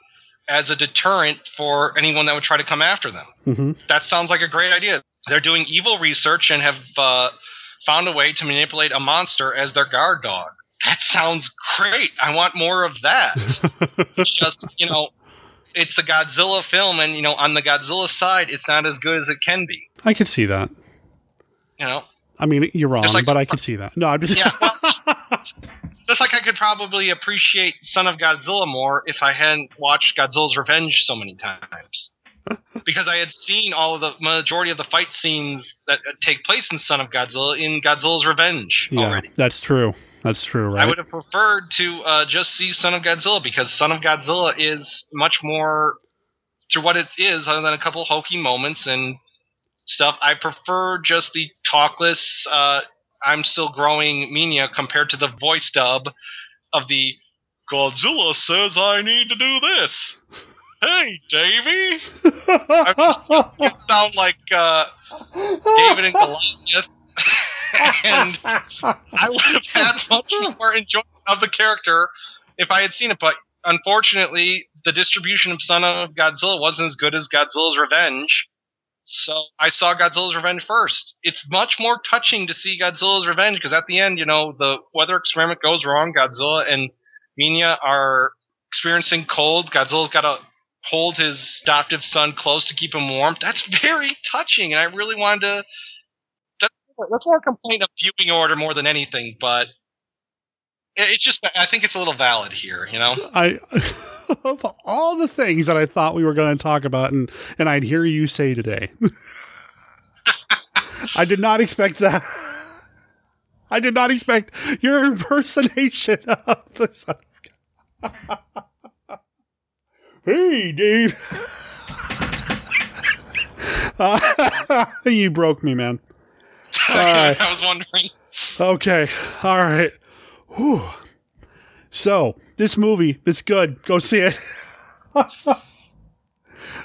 as a deterrent for anyone that would try to come after them Mm-hmm. that sounds like a great idea. They're doing evil research and have uh, found a way to manipulate a monster as their guard dog. That sounds great. I want more of that. it's just, you know, it's a Godzilla film, and, you know, on the Godzilla side, it's not as good as it can be. I could see that. You know? I mean, you're wrong, like- but I could see that. No, I'm just. Yeah, well, just like I could probably appreciate Son of Godzilla more if I hadn't watched Godzilla's Revenge so many times. Because I had seen all of the majority of the fight scenes that take place in Son of Godzilla in Godzilla's Revenge yeah, already. that's true. That's true, right? I would have preferred to uh, just see Son of Godzilla because Son of Godzilla is much more to what it is, other than a couple hokey moments and stuff. I prefer just the talkless. Uh, I'm still growing Mina compared to the voice dub of the Godzilla says I need to do this. Hey, Davy. It sound like uh, David and Goliath. and I would have had much more enjoyment of the character if I had seen it. But unfortunately, the distribution of Son of Godzilla wasn't as good as Godzilla's Revenge. So I saw Godzilla's Revenge first. It's much more touching to see Godzilla's Revenge because at the end, you know, the weather experiment goes wrong. Godzilla and Minya are experiencing cold. Godzilla's got to hold his adoptive son close to keep him warm. That's very touching, and I really wanted to. That's, more a complaint of viewing order more than anything, but it's just I think it's a little valid here, you know. I of all the things that I thought we were going to talk about, and and I'd hear you say today, I did not expect that. I did not expect your impersonation of the. Hey, Dave. Uh, you broke me, man. Right. I was wondering. Okay. All right. Whew. So this movie, it's good. Go see it.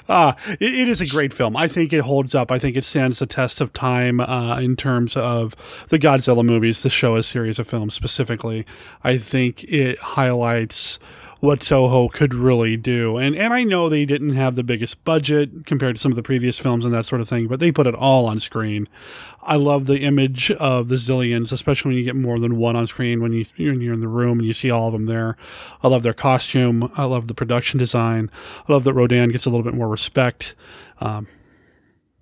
Ah, it, it is a great film. I think it holds up. I think it stands the test of time uh, in terms of the Godzilla movies, the Showa series of films specifically. I think it highlights what Toho could really do. And and I know they didn't have the biggest budget compared to some of the previous films and that sort of thing, but they put it all on screen. I love the image of the Xiliens, especially when you get more than one on screen when you when you're in the room and you see all of them there. I love their costume. I love the production design. I love that Rodan gets a little bit more respect. Um,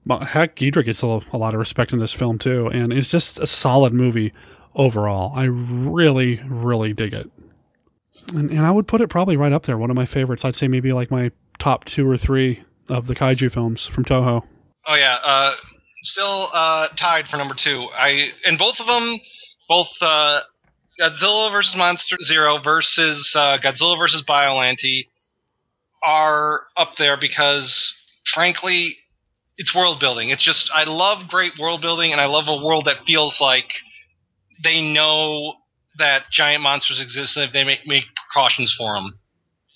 heck, Ghidra gets a, a lot of respect in this film too, and it's just a solid movie overall. I really, really dig it, and, and I would put it probably right up there. One of my favorites. I'd say maybe like my top two or three of the kaiju films from Toho. Oh yeah, uh, still uh, tied for number two. I and both of them, both uh, Godzilla versus Monster Zero versus uh, Godzilla versus Biollante are up there because, frankly, it's world building. It's just I love great world building, and I love a world that feels like they know that giant monsters exist, and if they make, make precautions for them,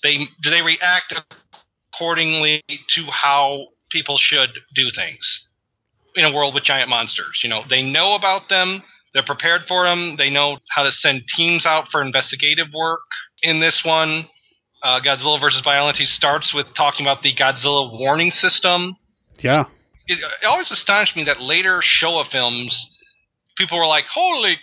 they do they react accordingly to how people should do things in a world with giant monsters. You know, they know about them. They're prepared for them. They know how to send teams out for investigative work. In this one, uh, Godzilla versus Biollante starts with talking about the Godzilla warning system. Yeah. It, it always astonished me that later Showa films, people were like, "Holy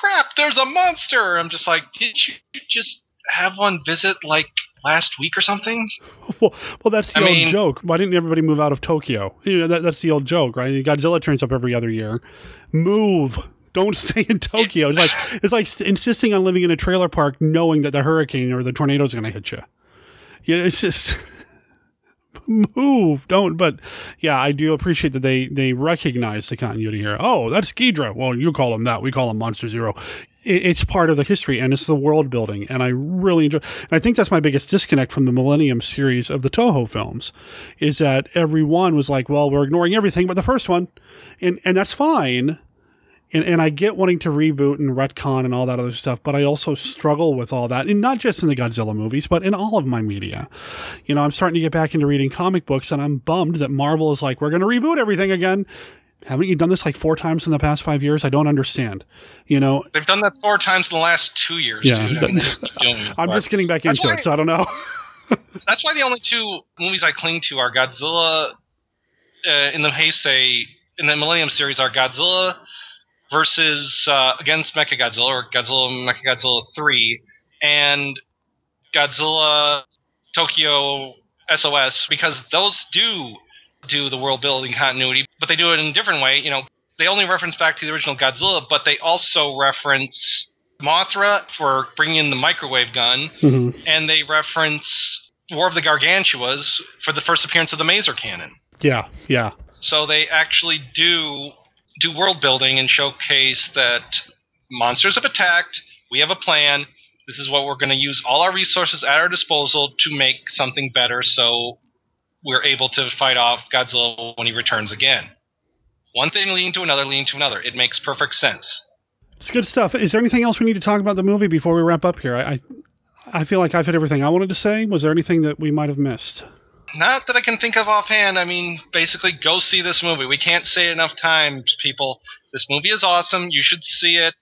crap, there's a monster!" I'm just like, did you just have one visit like last week or something? Well, well that's the I old mean- joke. Why didn't everybody move out of Tokyo? You know, that, that's the old joke, right? Godzilla turns up every other year. Move. Don't stay in Tokyo. It's like it's like insisting on living in a trailer park, knowing that the hurricane or the tornado is going to hit you. Yeah, it's just move. Don't. But yeah, I do appreciate that they they recognize the continuity here. Oh, that's Ghidra. Well, you call him that. We call him Monster Zero. It, it's part of the history and it's the world building, and I really enjoy. And I think that's my biggest disconnect from the Millennium series of the Toho films, is that everyone was like, well, we're ignoring everything but the first one, and and that's fine. And, and I get wanting to reboot and retcon and all that other stuff, but I also struggle with all that, and not just in the Godzilla movies, but in all of my media. You know, I'm starting to get back into reading comic books, and I'm bummed that Marvel is like, we're going to reboot everything again. Haven't you done this like four times in the past five years? I don't understand. You know, They've done that four times in the last two years. Yeah, dude. I they just keep doing it. I'm just getting back into why- it, so I don't know. That's why the only two movies I cling to are Godzilla uh, in the Heisei in the Millennium series are Godzilla versus uh, against Mechagodzilla or Godzilla Mechagodzilla three and Godzilla Tokyo SOS because those do do the world building continuity, but they do it in a different way. You know, they only reference back to the original Godzilla, but they also reference Mothra for bringing in the microwave gun, Mhm. and they reference War of the Gargantuas for the first appearance of the Maser cannon. Yeah, yeah. So they actually do do world building and showcase that monsters have attacked. We have a plan. This is what we're going to use all our resources at our disposal to make something better. So we're able to fight off Godzilla when he returns again. One thing leading to another, leading to another. It makes perfect sense. It's good stuff. Is there anything else we need to talk about the movie before we wrap up here? I, I, I feel like I've hit everything I wanted to say. Was there anything that we might have missed? Not that I can think of offhand. I mean, basically, go see this movie. We can't say it enough times, people. This movie is awesome. You should see it.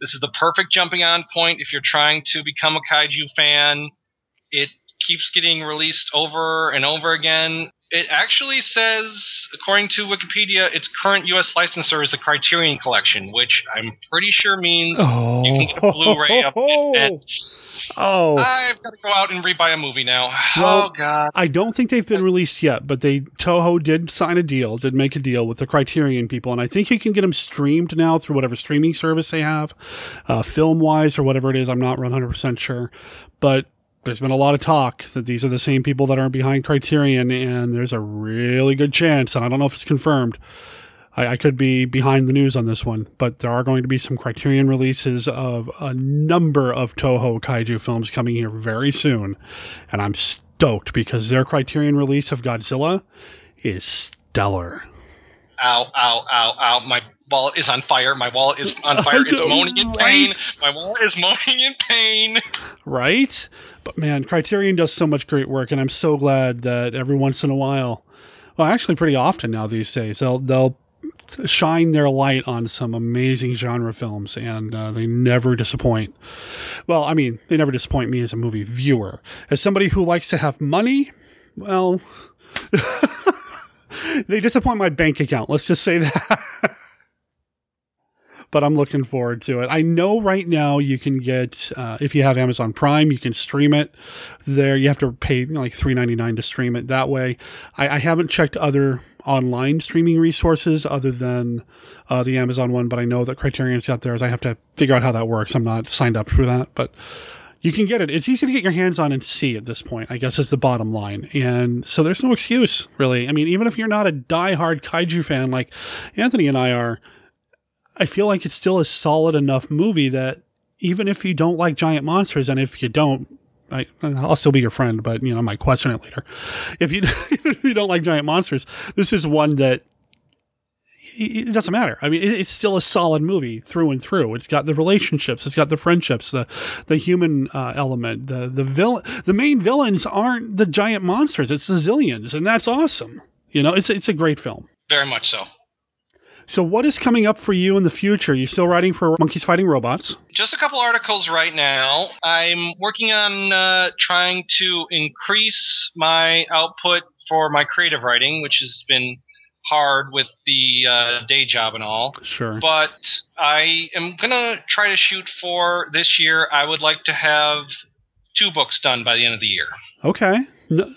This is the perfect jumping on point if you're trying to become a kaiju fan. It keeps getting released over and over again. It actually says, according to Wikipedia, its current U.S. licensor is the Criterion Collection, which I'm pretty sure means you can get a Blu-ray of it. Oh. I've got to go out and rebuy a movie now. Well, oh God. I don't think they've been released yet, but they Toho did sign a deal, did make a deal with the Criterion people, and I think you can get them streamed now through whatever streaming service they have, uh, film wise or whatever it is. I'm not 100 percent sure, but there's been a lot of talk that these are the same people that are behind Criterion, and there's a really good chance, and I don't know if it's confirmed. I, I could be behind the news on this one, but there are going to be some Criterion releases of a number of Toho kaiju films coming here very soon, and I'm stoked because their Criterion release of Godzilla is stellar. Ow, ow, ow, ow. My wallet is on fire. My wallet is on fire. It's moaning in pain. My wallet is moaning in pain. right? But man, Criterion does so much great work, and I'm so glad that every once in a while, well, actually, pretty often now these days, they'll they'll shine their light on some amazing genre films, and uh, they never disappoint. Well, I mean, they never disappoint me as a movie viewer. As somebody who likes to have money, well. they disappoint my bank account. Let's just say that. But I'm looking forward to it. I know right now you can get uh, if you have Amazon Prime, you can stream it there. You have to pay you know, like three ninety nine to stream it that way. I, I haven't checked other online streaming resources other than uh, the Amazon one, but I know that Criterion's got theirs. I have to figure out how that works. I'm not signed up for that, but you can get it. It's easy to get your hands on and see at this point, I guess is the bottom line. And so there's no excuse, really. I mean, even if you're not a die-hard kaiju fan like Anthony and I are, I feel like it's still a solid enough movie that even if you don't like giant monsters, and if you don't, I, I'll still be your friend, but you know, I might question it later. If you if you don't like giant monsters, this is one that it doesn't matter. I mean, it, it's still a solid movie through and through. It's got the relationships, it's got the friendships, the the human uh, element. The the villain, the main villains aren't the giant monsters. It's the Xiliens, and that's awesome. You know, it's it's a great film. Very much so. So, what is coming up for you in the future? Are You still writing for Monkeys Fighting Robots? Just a couple articles right now. I'm working on uh, trying to increase my output for my creative writing, which has been hard with the uh, day job and all. Sure. But I am gonna try to shoot for this year. I would like to have two books done by the end of the year. Okay.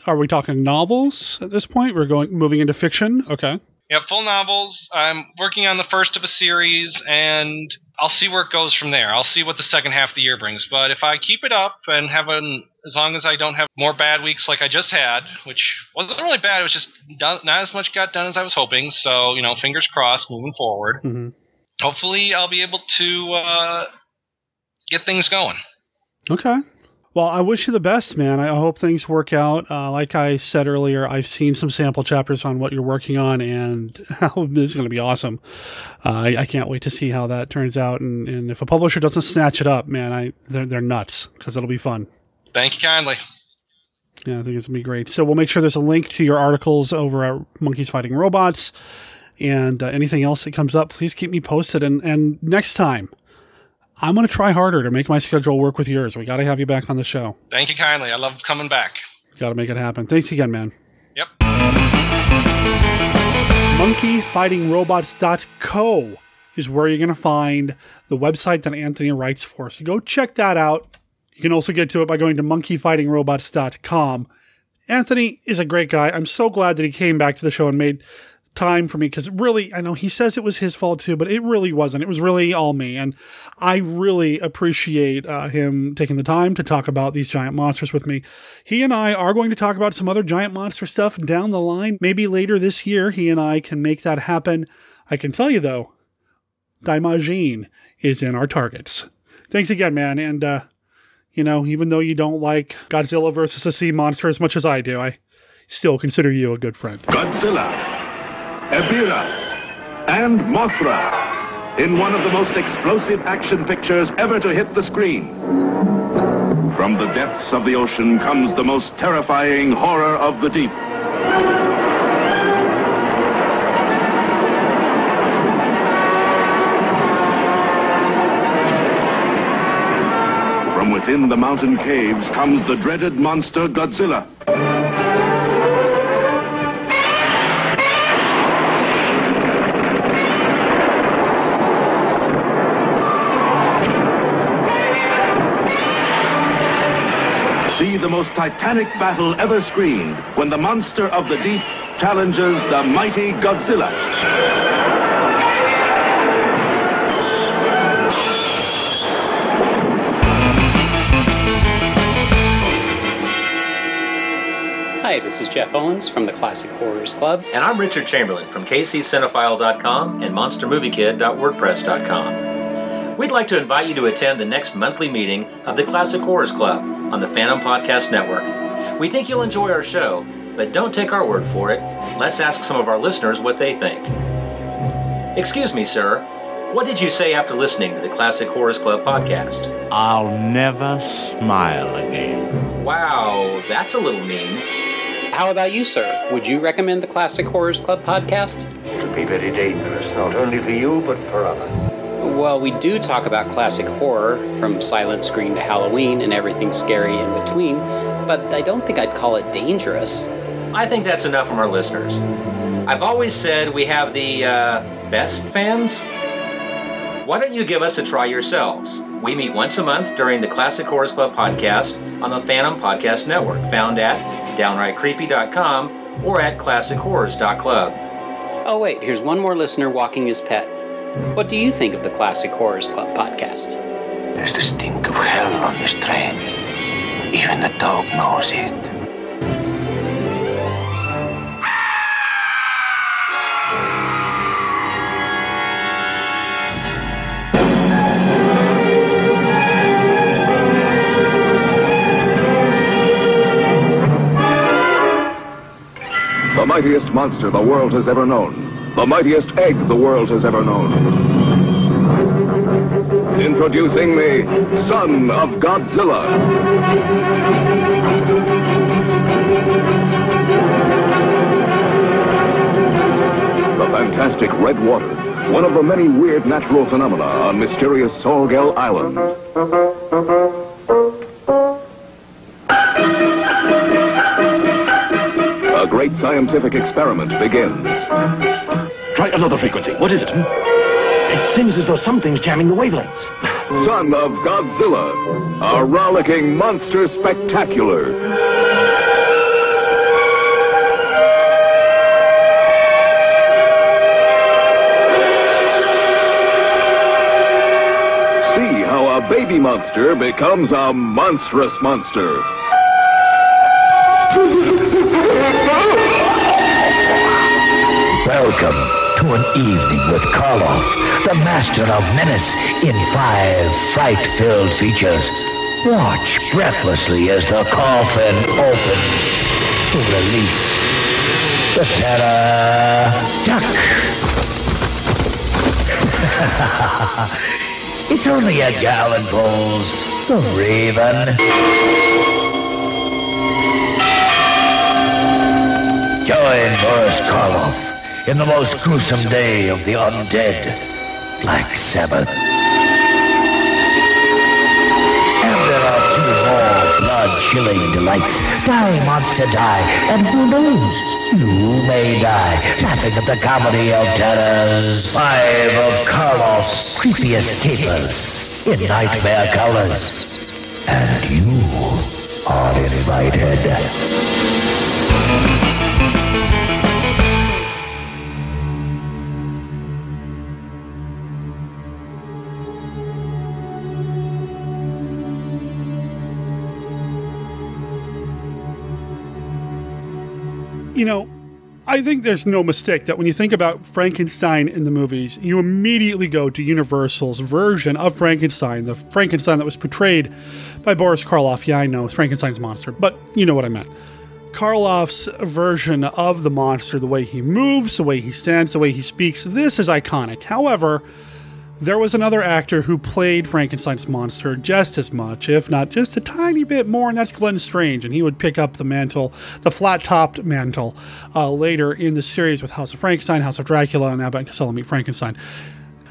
Are we talking novels at this point? We're going moving into fiction. Okay. Yeah, full novels. I'm working on the first of a series, and I'll see where it goes from there. I'll see what the second half of the year brings. But if I keep it up and have an, as long as I don't have more bad weeks like I just had, which wasn't really bad, it was just done, not as much got done as I was hoping. So you know, fingers crossed, moving forward. Mhm. Hopefully, I'll be able to uh, get things going. Okay. Well, I wish you the best, man. I hope things work out. Uh, like I said earlier, I've seen some sample chapters on what you're working on, and this is going to be awesome. Uh, I, I can't wait to see how that turns out. And, and if a publisher doesn't snatch it up, man, I they're, they're nuts because it'll be fun. Thank you kindly. Yeah, I think it's gonna be great. So we'll make sure there's a link to your articles over at Monkeys Fighting Robots, and uh, anything else that comes up, please keep me posted. And and next time, I'm gonna try harder to make my schedule work with yours. We got to have you back on the show. Thank you kindly. I love coming back. Got to make it happen. Thanks again, man. Yep. monkeyfightingrobots.co is where you're going to find the website that Anthony writes for. So go check that out. You can also get to it by going to monkeyfightingrobots.com. Anthony is a great guy. I'm so glad that he came back to the show and made time for me because really, I know he says it was his fault too, but it really wasn't. It was really all me. And I really appreciate uh, him taking the time to talk about these giant monsters with me. He and I are going to talk about some other giant monster stuff down the line. Maybe later this year, he and I can make that happen. I can tell you though, Daimajin is in our targets. Thanks again, man. And, uh, you know, even though you don't like Godzilla versus a sea monster as much as I do, I still consider you a good friend. Godzilla, Ebirah, and Mothra in one of the most explosive action pictures ever to hit the screen. From the depths of the ocean comes the most terrifying horror of the deep. From within the mountain caves comes the dreaded monster Godzilla. Most titanic battle ever screened when the monster of the deep challenges the mighty Godzilla. Hi, this is Jeff Owens from the Classic Horrors Club. And I'm Richard Chamberlain from kccinephile.com and monstermoviekid.wordpress.com. We'd like to invite you to attend the next monthly meeting of the Classic Horrors Club on the Phantom Podcast Network. We think you'll enjoy our show, but don't take our word for it. Let's ask some of our listeners what they think. Excuse me, sir. What did you say after listening to the Classic Horrors Club podcast? I'll never smile again. Wow, that's a little mean. How about you, sir? Would you recommend the Classic Horrors Club podcast? It would be very dangerous, not only for you, but for others. Well, we do talk about classic horror, from Silent Screen to Halloween and everything scary in between, but I don't think I'd call it dangerous. I think that's enough from our listeners. I've always said we have the uh, best fans. Why don't you give us a try yourselves? We meet once a month during the Classic Horror Club podcast on the Phantom Podcast Network, found at downrightcreepy.com or at classichorrors.club. Oh, wait, here's one more listener walking his pet. What do you think of the Classic Horrors Club podcast? There's the stink of hell on this train. Even the dog knows it. The mightiest monster the world has ever known the mightiest egg the world has ever known. Introducing the son of Godzilla. The fantastic red water, one of the many weird natural phenomena on mysterious Sollgel Island. A great scientific experiment begins. Try another frequency. What is it? It seems as though something's jamming the wavelengths. Son of Godzilla, a rollicking monster spectacular. See how a baby monster becomes a monstrous monster. Welcome to an evening with Karloff, the master of menace, in five fright-filled features. Watch breathlessly as the coffin opens to release the terror duck. it's only Edgar Allan Poe's The Raven. Join Boris Karloff in the most gruesome day of the undead, Black Sabbath. And there are two more blood-chilling delights. Die, monster, die. And who knows? You may die. Laughing at the comedy of terrors. Five of Karloff's creepiest capers in nightmare colors. And you are invited. You know, I think there's no mistake that when you think about Frankenstein in the movies, you immediately go to Universal's version of Frankenstein, the Frankenstein that was portrayed by Boris Karloff. Yeah, I know, Frankenstein's monster, but you know what I meant. Karloff's version of the monster, the way he moves, the way he stands, the way he speaks, this is iconic. However, there was another actor who played Frankenstein's monster just as much, if not just a tiny bit more, and that's Glenn Strange. And he would pick up the mantle, the flat topped mantle, uh, later in the series with House of Frankenstein, House of Dracula, and Abbott and Costello Meet Frankenstein.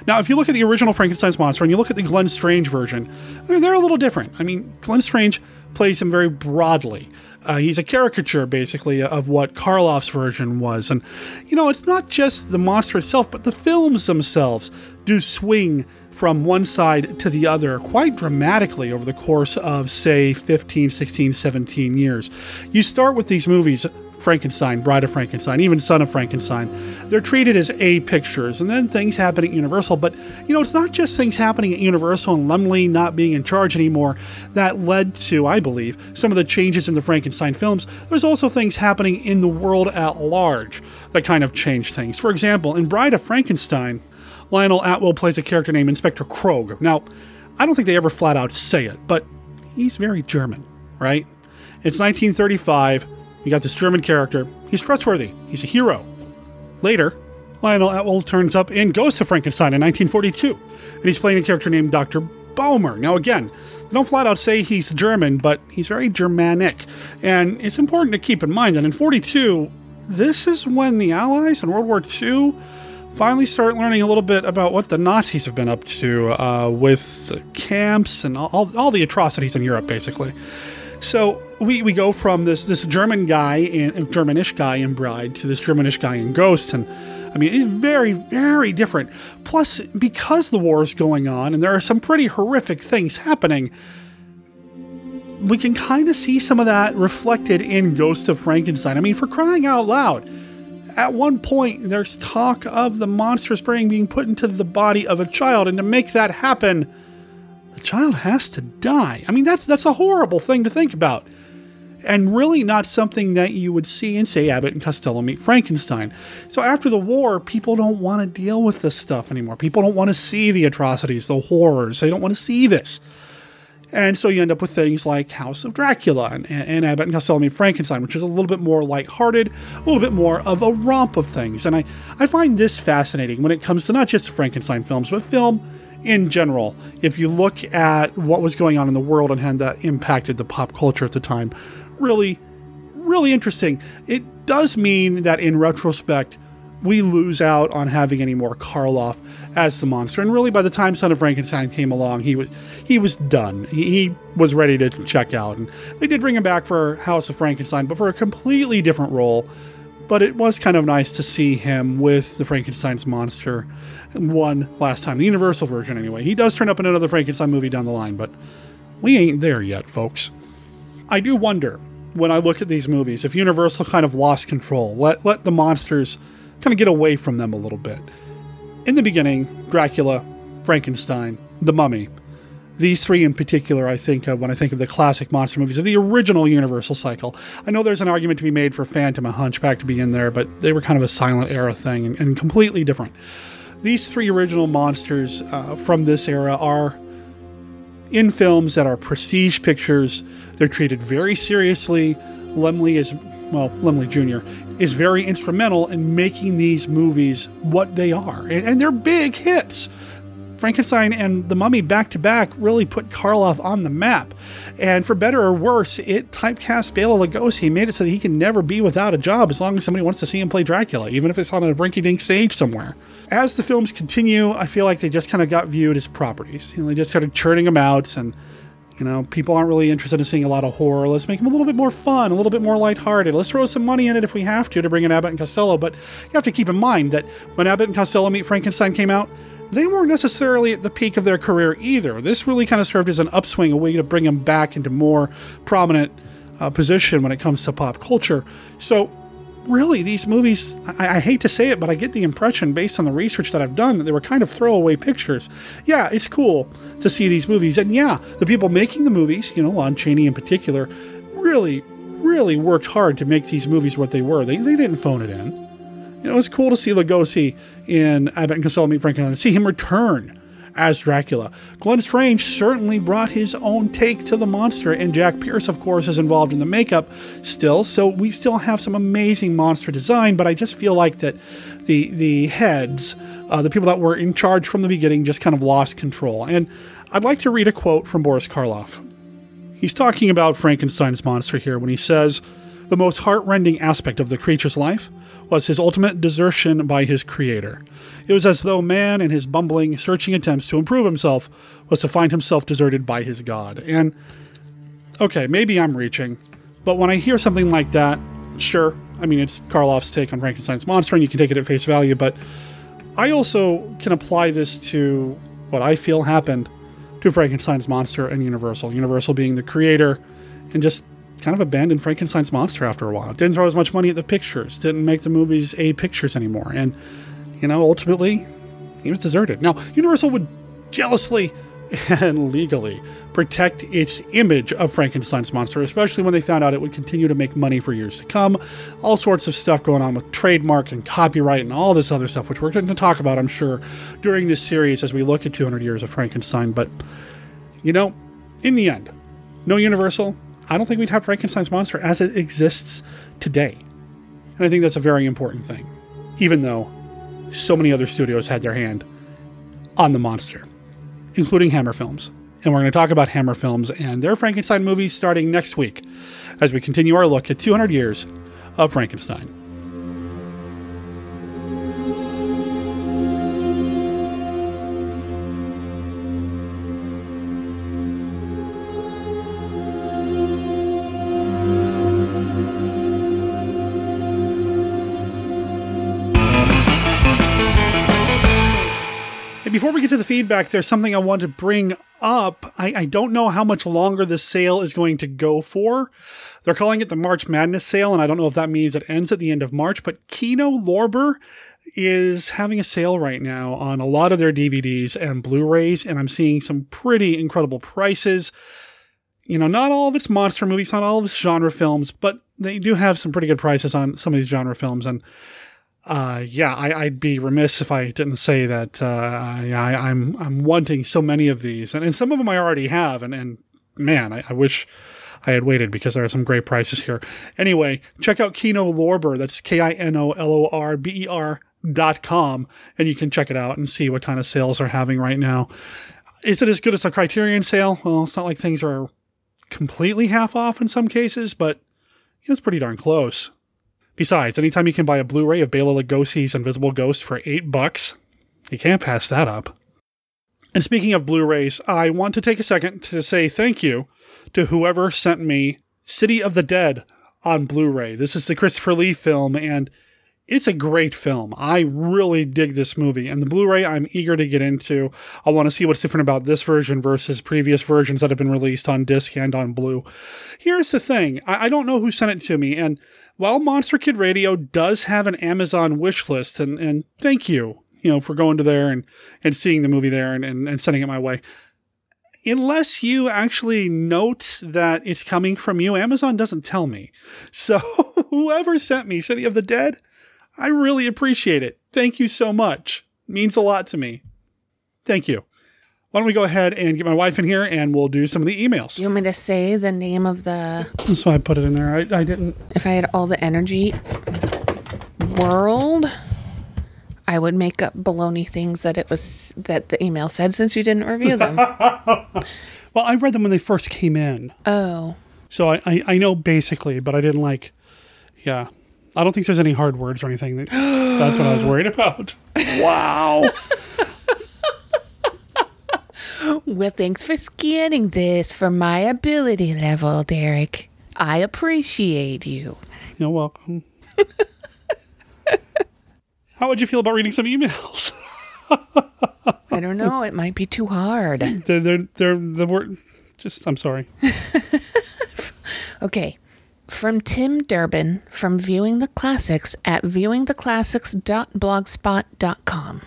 Now, if you look at the original Frankenstein's monster and you look at the Glenn Strange version, they're, they're a little different. I mean, Glenn Strange plays him very broadly. Uh, he's a caricature, basically, of what Karloff's version was. And, you know, it's not just the monster itself, but the films themselves do swing from one side to the other quite dramatically over the course of, say, 15, 16, 17 years. You start with these movies Frankenstein, Bride of Frankenstein, even Son of Frankenstein. They're treated as A pictures, and then things happen at Universal. But, you know, it's not just things happening at Universal and Laemmle not being in charge anymore that led to, I believe, some of the changes in the Frankenstein films. There's also things happening in the world at large that kind of change things. For example, in Bride of Frankenstein, Lionel Atwill plays a character named Inspector Krogh. Now, I don't think they ever flat out say it, but he's very German, right? It's 1935. You got this German character. He's trustworthy. He's a hero. Later, Lionel Atwill turns up in Ghost of Frankenstein in 1942, and he's playing a character named Dr. Bohmer. Now, again, they don't flat out say he's German, but he's very Germanic. And it's important to keep in mind that in 42, this is when the Allies in World War II finally start learning a little bit about what the Nazis have been up to uh, with the camps and all, all the atrocities in Europe, basically. So we, we go from this this German guy in Germanish guy in Bride to this Germanish guy in Ghost, and I mean it's very very different. Plus, because the war is going on and there are some pretty horrific things happening, we can kind of see some of that reflected in Ghost of Frankenstein. I mean, for crying out loud. At one point, there's talk of the monstrous brain being put into the body of a child, and to make that happen, the child has to die. I mean, that's that's a horrible thing to think about. And really not something that you would see in, say, Abbott and Costello meet Frankenstein. So after the war, people don't want to deal with this stuff anymore. People don't want to see the atrocities, the horrors. They don't want to see this. And so you end up with things like House of Dracula and, and Abbott and Costello Meet Frankenstein, which is a little bit more lighthearted, a little bit more of a romp of things. And I, I find this fascinating when it comes to not just Frankenstein films, but film in general. If you look at what was going on in the world and how that impacted the pop culture at the time, really, really interesting. It does mean that in retrospect, we lose out on having any more Karloff as the monster. And really, by the time Son of Frankenstein came along, he was he was done. He, he, was ready to check out. And they did bring him back for House of Frankenstein, but for a completely different role. But it was kind of nice to see him with the Frankenstein's monster one last time, the Universal version anyway. He does turn up in another Frankenstein movie down the line, but we ain't there yet, folks. I do wonder when I look at these movies if Universal kind of lost control, let let the monsters kind of get away from them a little bit. In the beginning, Dracula, Frankenstein, The Mummy. These three in particular, I think of when I think of the classic monster movies of the original Universal cycle. I know there's an argument to be made for Phantom and Hunchback to be in there, but they were kind of a silent era thing and, and completely different. These three original monsters uh, from this era are in films that are prestige pictures. They're treated very seriously. Laemmle is well, Laemmle Jr., is very instrumental in making these movies what they are. And they're big hits. Frankenstein and The Mummy back to back really put Karloff on the map. And for better or worse, it typecast Bela Lugosi, made it so that he can never be without a job as long as somebody wants to see him play Dracula, even if it's on a rinky dink stage somewhere. As the films continue, I feel like they just kind of got viewed as properties. You know, they just started churning them out and you know, people aren't really interested in seeing a lot of horror. Let's make them a little bit more fun, a little bit more lighthearted. Let's throw some money in it if we have to to bring in Abbott and Costello. But you have to keep in mind that when Abbott and Costello Meet Frankenstein came out, they weren't necessarily at the peak of their career either. This really kind of served as an upswing, a way to bring them back into more prominent uh, position when it comes to pop culture. So really, these movies, I, I, hate to say it, but I get the impression based on the research that I've done that they were kind of throwaway pictures. Yeah, it's cool to see these movies. And yeah, the people making the movies, you know, Lon Chaney in particular, really, really worked hard to make these movies what they were. They, they didn't phone it in. You know, it's cool to see Lugosi in Abbott and Costello Meet Frankenstein and see him return as Dracula. Glenn Strange certainly brought his own take to the monster, and Jack Pierce, of course, is involved in the makeup still. So we still have some amazing monster design, but I just feel like that the the heads, uh, the people that were in charge from the beginning, just kind of lost control. And I'd like to read a quote from Boris Karloff. He's talking about Frankenstein's monster here when he says, "The most heartrending aspect of the creature's life." Was his ultimate desertion by his creator. It was as though man, in his bumbling, searching attempts to improve himself, was to find himself deserted by his God. And, okay, maybe I'm reaching, but when I hear something like that, sure, I mean, it's Karloff's take on Frankenstein's monster, and you can take it at face value, but I also can apply this to what I feel happened to Frankenstein's monster and Universal. Universal being the creator and just kind of abandoned Frankenstein's monster after a while. Didn't throw as much money at the pictures. Didn't make the movies A pictures anymore. And, you know, ultimately, he was deserted. Now, Universal would jealously and legally protect its image of Frankenstein's monster, especially when they found out it would continue to make money for years to come. All sorts of stuff going on with trademark and copyright and all this other stuff, which we're going to talk about, I'm sure, during this series as we look at 200 years of Frankenstein. But, you know, in the end, no Universal, I don't think we'd have Frankenstein's monster as it exists today. And I think that's a very important thing, even though so many other studios had their hand on the monster, including Hammer Films. And we're going to talk about Hammer Films and their Frankenstein movies starting next week as we continue our look at 200 years of Frankenstein. Before we get to the feedback, there's something I want to bring up. I, I, don't know how much longer this sale is going to go for. They're calling it the March Madness sale, and I don't know if that means it ends at the end of March, but Kino Lorber is having a sale right now on a lot of their DVDs and Blu rays, and I'm seeing some pretty incredible prices. You know, not all of it's monster movies, not all of it's genre films, but they do have some pretty good prices on some of these genre films. And uh, yeah, I, would be remiss if I didn't say that. Uh, I, am I'm, I'm wanting so many of these, and, and some of them I already have, and, and man, I, I wish I had waited because there are some great prices here. Anyway, check out Kino Lorber. That's K I N O L O R B E R dot com, and you can check it out and see what kind of sales are having right now. Is it as good as a Criterion sale? Well, it's not like things are completely half off in some cases, but it's pretty darn close. Besides, anytime you can buy a Blu-ray of Bela Lugosi's Invisible Ghost for eight bucks, you can't pass that up. And speaking of Blu-rays, I want to take a second to say thank you to whoever sent me City of the Dead on Blu-ray. This is the Christopher Lee film, and it's a great film. I really dig this movie, and the Blu-ray I'm eager to get into. I want to see what's different about this version versus previous versions that have been released on disc and on Blue. Here's the thing: I, I don't know who sent it to me, and while Monster Kid Radio does have an Amazon wish list, and and thank you, you know, for going to there and and seeing the movie there and and, and sending it my way unless you actually note that it's coming from you, Amazon doesn't tell me. So whoever sent me City of the Dead, I really appreciate it. Thank you so much. It means a lot to me. Thank you. Why don't we go ahead and get my wife in here and we'll do some of the emails. You want me to say the name of the. That's why I put it in there. I, I didn't. If I had all the energy world, I would make up baloney things that it was that the email said since you didn't review them. Well, I read them when they first came in. oh. So I, I, I know basically, but I didn't like, yeah. I don't think there's any hard words or anything. That, so that's what I was worried about. Wow. Well, thanks for scanning this for my ability level, Derek. I appreciate you. You're welcome. How would you feel about reading some emails? I don't know. It might be too hard. they're, they're, they're the word. Just, I'm sorry. Okay. From Tim Durbin from Viewing the Classics at viewingtheclassics.blogspot.com.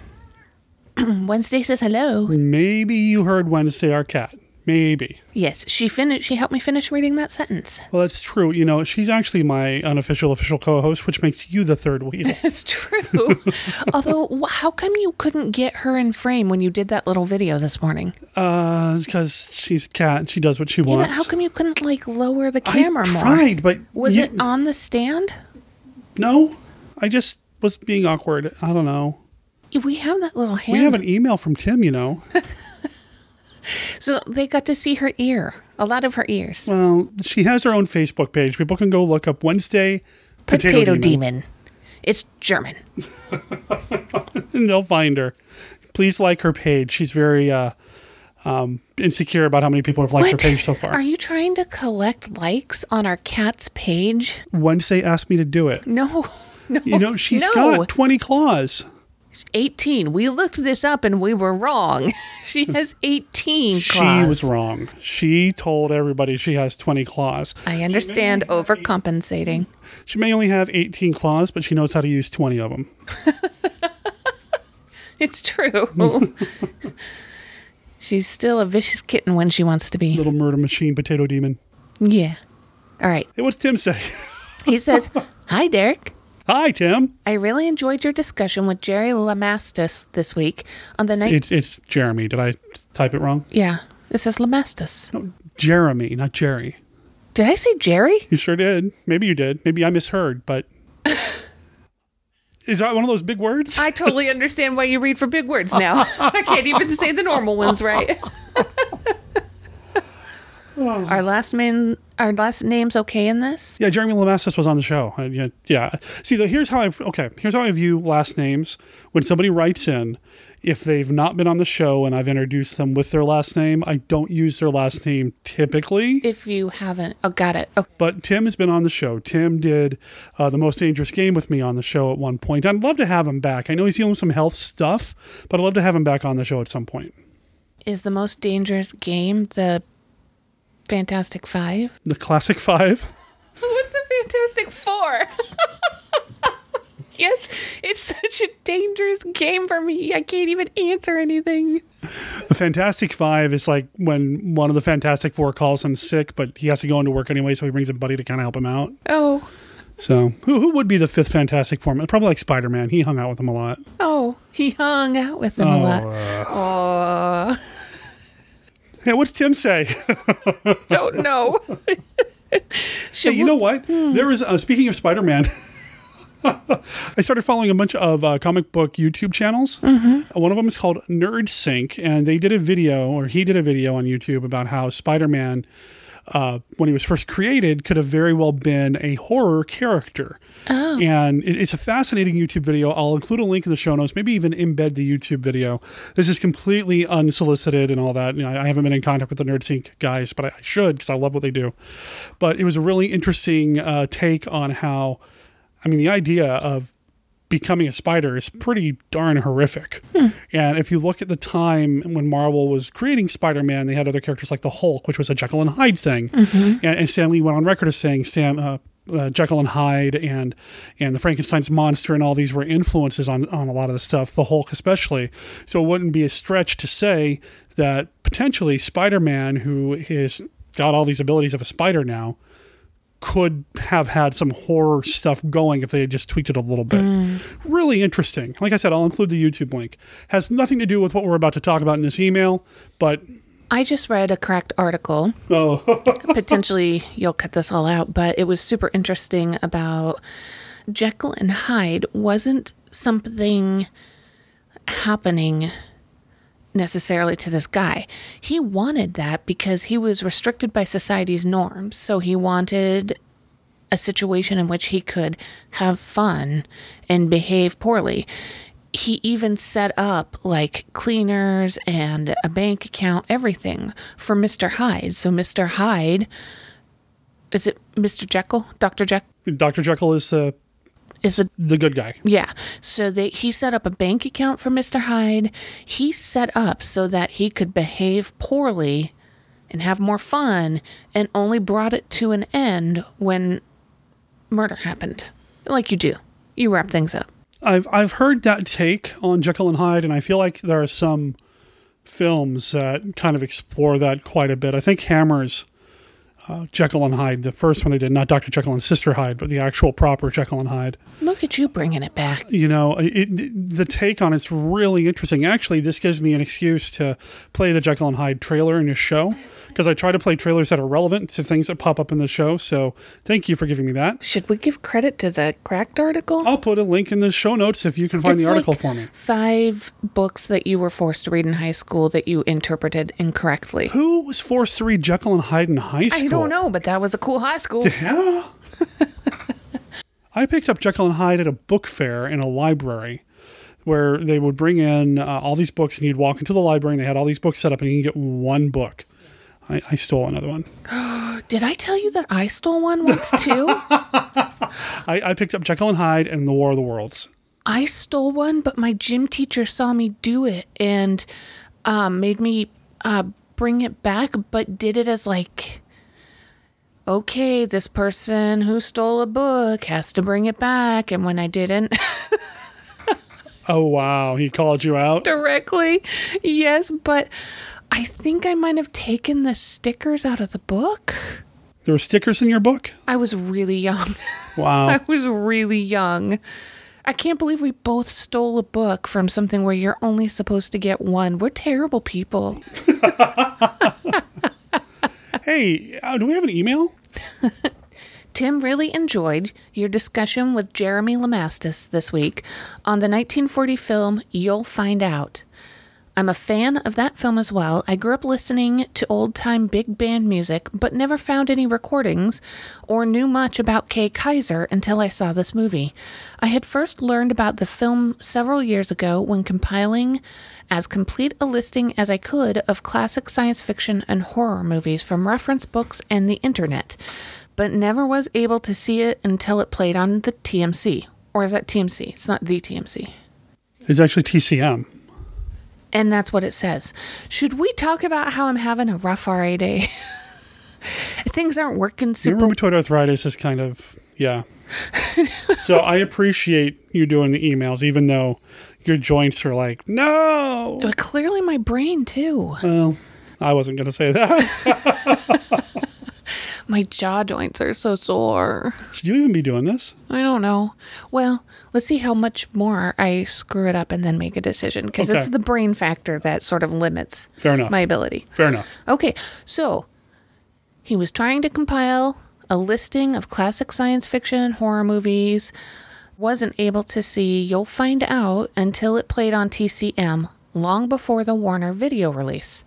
Wednesday says hello. Maybe you heard Wednesday our cat. Maybe. Yes, she finished. She helped me finish reading that sentence. Well, that's true. You know, she's actually my unofficial official co-host, which makes you the third wheel. It's true. Although, how come you couldn't get her in frame when you did that little video this morning? Uh, because she's a cat. and She does what she Yeah, wants. how come you couldn't like lower the camera more? tried, but was you- it on the stand? No, I just was being awkward. I don't know. We have that little hand. We have an email from Tim. You know. So they got to see her ear, a lot of her ears. Well, she has her own Facebook page. People can go look up Wednesday Potato, Potato, Demon. It's German. and they'll find her. Please like her page. She's very uh, um, insecure about how many people have liked her page so far. Are you trying to collect likes on our cat's page? Wednesday asked me to do it. No, no. You know, she's no. got 20 claws. 18. We looked this up and we were wrong. She hmm. has 18 claws. She was wrong. She told everybody she has 20 claws. I understand overcompensating. She may only have 18 claws, but she knows how to use 20 of them. It's true. She's still a vicious kitten when she wants to be. Little murder machine potato demon. Yeah. All right. Hey, what's Tim say? He says, Hi, Derek. Hi, Tim. I really enjoyed your discussion with Jerry Lamastus this week on the night. It's, it's Jeremy. Did I type it wrong? yeah, it says Lamastus. Jeremy, not Jerry. Did I say Jerry? You sure did. Maybe you did. Maybe I misheard, but. Is that one of those big words? I totally understand why you read for big words now. I can't even say the normal ones right. Our last name, our last name's okay in this. Yeah, Jeremy Lamastus was on the show. Yeah, yeah. See, the, here's how I okay. Here's how I view last names. When somebody writes in, if they've not been on the show and I've introduced them with their last name, I don't use their last name typically. If you haven't, oh, got it. Okay. But Tim has been on the show. Tim did uh, the most dangerous game with me on the show at one point. I'd love to have him back. I know he's dealing with some health stuff, but I'd love to have him back on the show at some point. Is the most dangerous game the Fantastic Five? The classic five. What's the Fantastic Four? yes, it's such a dangerous game for me. I can't even answer anything. The Fantastic Five is like when one of the Fantastic Four calls him sick, but he has to go into work anyway, so he brings a buddy to kind of help him out. Oh, So, who, who would be the fifth Fantastic Four? Probably like Spider Man. He hung out with him a lot. oh, he hung out with them a Oh, lot. uh. Oh, Yeah, what's Tim say? Don't know. Hey, you know what? There is, uh, speaking of Spider Man, I started following a bunch of uh, comic book YouTube channels. Mm-hmm. One of them is called Nerd Sync, and they did a video, or he did a video on YouTube about how Spider Man, uh, when he was first created, could have very well been a horror character. Oh. And it- it's a fascinating YouTube video. I'll include a link in the show notes, maybe even embed the YouTube video. This is completely unsolicited and all that. You know, I haven't been in contact with the NerdSync guys, but I I should because I love what they do. But it was a really interesting uh, take on how, I mean, the idea of becoming a spider is pretty darn horrific. And if you look at the time when Marvel was creating Spider Man, they had other characters like the Hulk, which was a Jekyll and Hyde thing. Mhm. And, and Stan Lee went on record as saying Stan. Uh, uh, Jekyll and Hyde and and the Frankenstein's monster and all these were influences on on a lot of the stuff, the Hulk especially. So it wouldn't be a stretch to say that potentially Spider-Man, who is got all these abilities of a spider now, could have had some horror stuff going if they had just tweaked it a little bit. Mm. Really interesting. Like I said, I'll include the YouTube link. Has nothing to do with what we're about to talk about in this email, but I just read a correct article. Oh. Potentially you'll cut this all out, but it was super interesting about Jekyll and Hyde wasn't something happening necessarily to this guy. He wanted that because he was restricted by society's norms. So he wanted a situation in which he could have fun and behave poorly. He even set up like cleaners and a bank account, everything for Mr. Hyde. So Mr. Hyde, is it Mr. Jekyll? Dr. Jekyll? Dr. Jekyll is the is the the good guy. Yeah. So they he set up a bank account for Mr. Hyde. He set up so that he could behave poorly and have more fun and only brought it to an end when murder happened. Like you do. You wrap things up. I've I've heard that take on Jekyll and Hyde, and I feel like there are some films that kind of explore that quite a bit. I think Hammer's uh, Jekyll and Hyde, the first one they did, not Doctor Jekyll and Sister Hyde, but the actual proper Jekyll and Hyde. Look at you bringing it back. You know, it, the take on it's really interesting. Actually, this gives me an excuse to play the Jekyll and Hyde trailer in your show because I try to play trailers that are relevant to things that pop up in the show. So thank you for giving me that. Should we give credit to the cracked article? I'll put a link in the show notes if you can find It's the article like for me. Five books that you were forced to read in high school that you interpreted incorrectly. Who was forced to read Jekyll and Hyde in high school? I don't know, but that was a cool high school. Yeah. I picked up Jekyll and Hyde at a book fair in a library where they would bring in uh, all these books and you'd walk into the library and they had all these books set up and you can get one book. I, I stole another one. Did I tell you that I stole one once too? I, I picked up Jekyll and Hyde and The War of the Worlds. I stole one, but my gym teacher saw me do it and um, made me uh, bring it back, but did it as like, okay, this person who stole a book has to bring it back. And when I didn't Oh, wow. He called you out? directly, yes, but I think I might have taken the stickers out of the book. There were stickers in your book? I was really young. Wow. I was really young. I can't believe we both stole a book from something where you're only supposed to get one. We're terrible people. hey, uh, do we have an email? Tim really enjoyed your discussion with Jeremy Lamastus this week on the 1940 film You'll Find Out. I'm a fan of that film as well. I grew up listening to old time big band music, but never found any recordings or knew much about Kay Kyser until I saw this movie. I had first learned about the film several years ago when compiling as complete a listing as I could of classic science fiction and horror movies from reference books and the internet, but never was able to see it until it played on the TMC. Or is that TMC? It's not the TMC. It's actually TCM. And that's what it says. Should we talk about how I'm having a rough RA day? Things aren't working super. Your rheumatoid arthritis is kind of, yeah. so I appreciate you doing the emails, even though your joints are like, no. But clearly, my brain too. Well, I wasn't going to say that. My jaw joints are so sore. Should you even be doing this? I don't know. Well, let's see how much more I screw it up and then make a decision because it's the brain factor that sort of limits Fair enough. my ability. Fair enough. Okay, so he was trying to compile a listing of classic science fiction and horror movies. Wasn't able to see You'll Find Out until it played on TCM long before the Warner video release.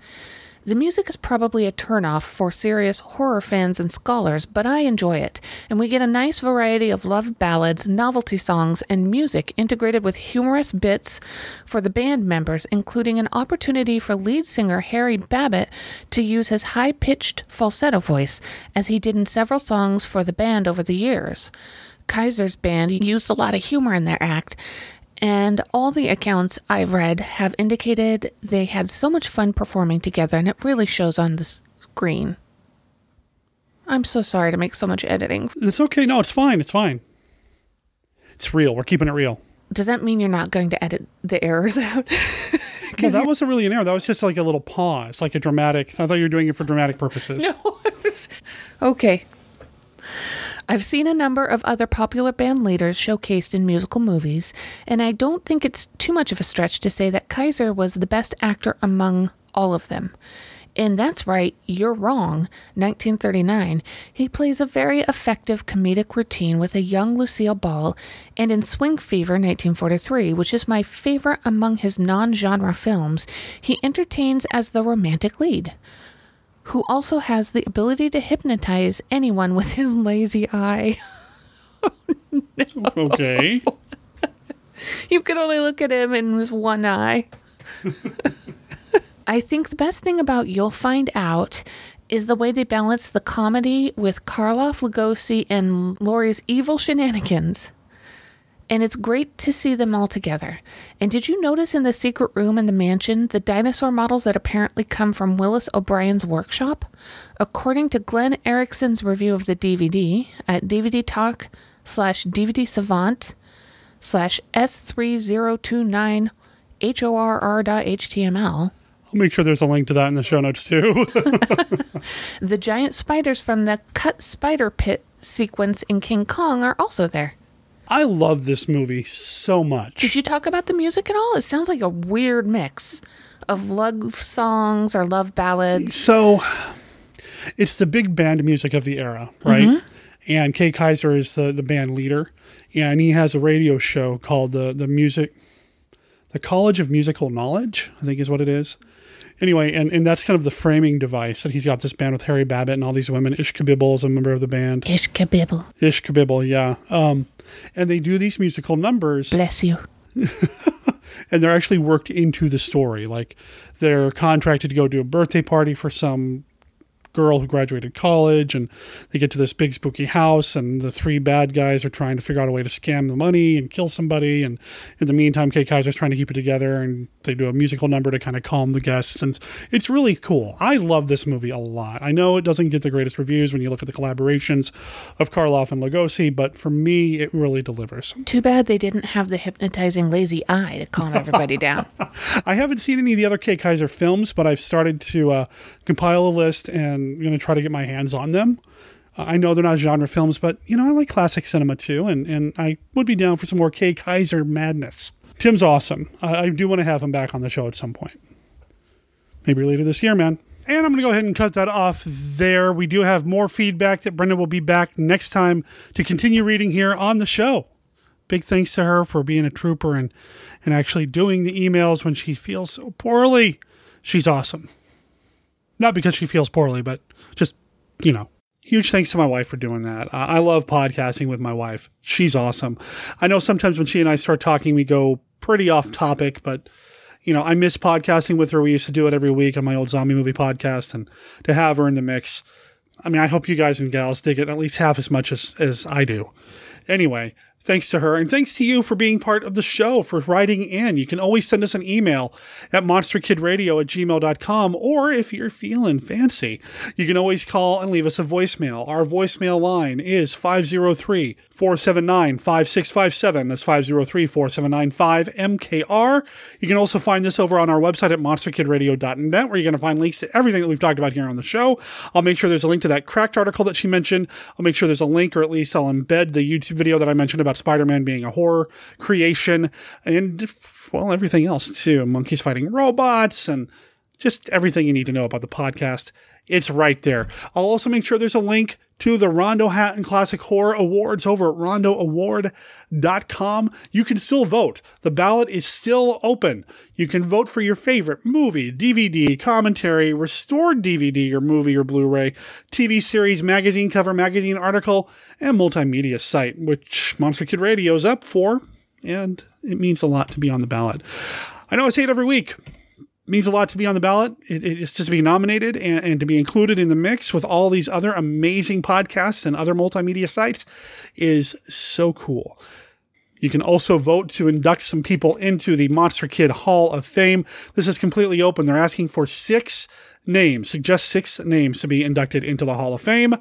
The music is probably a turnoff for serious horror fans and scholars, but I enjoy it, and we get a nice variety of love ballads, novelty songs, and music integrated with humorous bits for the band members, including an opportunity for lead singer Harry Babbitt to use his high pitched falsetto voice, as he did in several songs for the band over the years. Kyser's band used a lot of humor in their act, and all the accounts I've read have indicated they had so much fun performing together, and it really shows on the screen. I'm so sorry to make so much editing. It's okay. No, it's fine. It's fine. It's real. We're keeping it real. Does that mean you're not going to edit the errors out? Well, that wasn't really an error. That was just like a little pause, like a dramatic. I thought you were doing it for dramatic purposes. No, Was, okay. I've seen a number of other popular band leaders showcased in musical movies, and I don't think it's too much of a stretch to say that Kyser was the best actor among all of them. And that's right, you're wrong. 1939, he plays a very effective comedic routine with a young Lucille Ball, and in Swing Fever 1943, which is my favorite among his non genre films, he entertains as the romantic lead who also has the ability to hypnotize anyone with his lazy eye. Okay. You can only look at him in his one eye. I think the best thing about You'll Find Out is the way they balance the comedy with Karloff, Lugosi, and Lorre's evil shenanigans. And it's great to see them all together. And did you notice in the secret room in the mansion the dinosaur models that apparently come from Willis O'Brien's workshop? According to Glenn Erickson's review of the DVD at DVD Talk slash DVD Savant slash S3029 HORR dot HTML, I'll make sure there's a link to that in the show notes too. the giant spiders from the cut spider pit sequence in King Kong are also there. I love this movie so much. Did you talk about the music at all? It sounds like a weird mix of love songs or love ballads. So it's the big band music of the era, right? Mhm. And Kay Kyser is the, the band leader, and he has a radio show called the the music, the College of Musical Knowledge, I think is what it is. Anyway, and, and that's kind of the framing device that he's got this band with Harry Babbitt and all these women. Ish Kabibble is a member of the band. Ish Kabibble. Ish Kabibble, yeah. Um, and they do these musical numbers. Bless you. and they're actually worked into the story. Like they're contracted to go to a birthday party for some girl who graduated college, and they get to this big spooky house, and the three bad guys are trying to figure out a way to scam the money and kill somebody. And in the meantime, Kay Kyser's trying to keep it together, and they do a musical number to kind of calm the guests. And it's really cool. I love this movie a lot. I know it doesn't get the greatest reviews when you look at the collaborations of Karloff and Lugosi, but for me, it really delivers. Too bad they didn't have the hypnotizing lazy eye to calm everybody down. I haven't seen any of the other Kay Kyser films, but I've started to uh, compile a list and I'm going to try to get my hands on them. Uh, I know they're not genre films, but you know I like classic cinema too, and and I would be down for some more Kay Kyser madness. Tim's awesome. I, I do want to have him back on the show at some point, maybe later this year, man. And I'm going to go ahead and cut that off there. We do have more feedback that Brenda will be back next time to continue reading here on the show. Big thanks to her for being a trooper and, and actually doing the emails when she feels so poorly. She's awesome. Not because she feels poorly, but just, you know. Huge thanks to my wife for doing that. Uh, I love podcasting with my wife. She's awesome. I know sometimes when she and I start talking, we go pretty off topic, but you know, I miss podcasting with her. We used to do it every week on my old zombie movie podcast, and to have her in the mix, I mean, I hope you guys and gals dig it at least half as much as, as I do. Anyway, Thanks to her. And thanks to you for being part of the show, for writing in. You can always send us an email at monsterkidradio at gmail.com. Or if you're feeling fancy, you can always call and leave us a voicemail. Our voicemail line is 503 479 5657. That's 503 479 5MKR. You can also find this over on our website at monsterkidradio.net, where you're going to find links to everything that we've talked about here on the show. I'll make sure there's a link to that cracked article that she mentioned. I'll make sure there's a link, or at least I'll embed the YouTube video that I mentioned about Spider Man being a horror creation and, well, everything else too. Monkeys fighting robots and just everything you need to know about the podcast. It's right there. I'll also make sure there's a link to the Rondo Hatton Classic Horror Awards over at rondoaward.com. You can still vote. The ballot is still open. You can vote for your favorite movie, DVD, commentary, restored DVD or movie or Blu ray, TV series, magazine cover, magazine article, and multimedia site, which Monster Kid Radio is up for, and it means a lot to be on the ballot. I know I say it every week means a lot to be on the ballot. It, it's just to be nominated and, and, to be included in the mix with all these other amazing podcasts and other multimedia sites is so cool. You can also vote to induct some people into the Monster Kid Hall of Fame. This is completely open. They're asking for six names, suggest six names to be inducted into the Hall of Fame.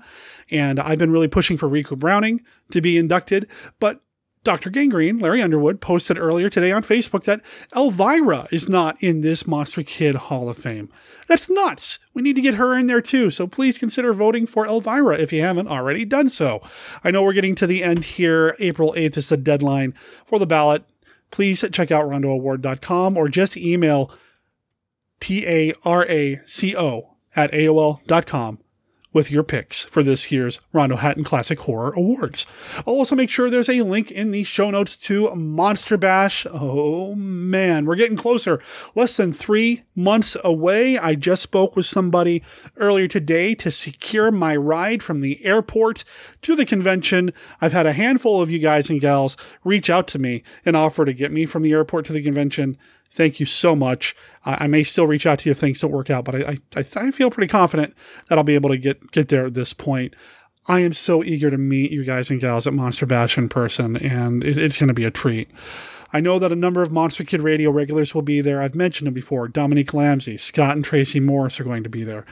And I've been really pushing for Ricou Browning to be inducted, but Dr. Gangrene, Larry Underwood, posted earlier today on Facebook that Elvira is not in this Monster Kid Hall of Fame. That's nuts. We need to get her in there too. So please consider voting for Elvira if you haven't already done so. I know we're getting to the end here. April 8th is the deadline for the ballot. Please check out rondoaward.com or just email T A R A C O at AOL.com with your picks for this year's Rondo Hatton Classic Horror Awards. Also make sure there's a link in the show notes to Monster Bash. Oh man, we're getting closer. Less than three months away. I just spoke with somebody earlier today to secure my ride from the airport to the convention. I've had a handful of you guys and gals reach out to me and offer to get me from the airport to the convention. Thank you so much. I, I may still reach out to you if things don't work out, but I, I, I feel pretty confident that I'll be able to get, get there at this point. I am so eager to meet you guys and gals at Monster Bash in person, and it, it's going to be a treat. I know that a number of Monster Kid Radio regulars will be there. I've mentioned them before. Dominique Lamsey, Scott and Tracy Morris are going to be there.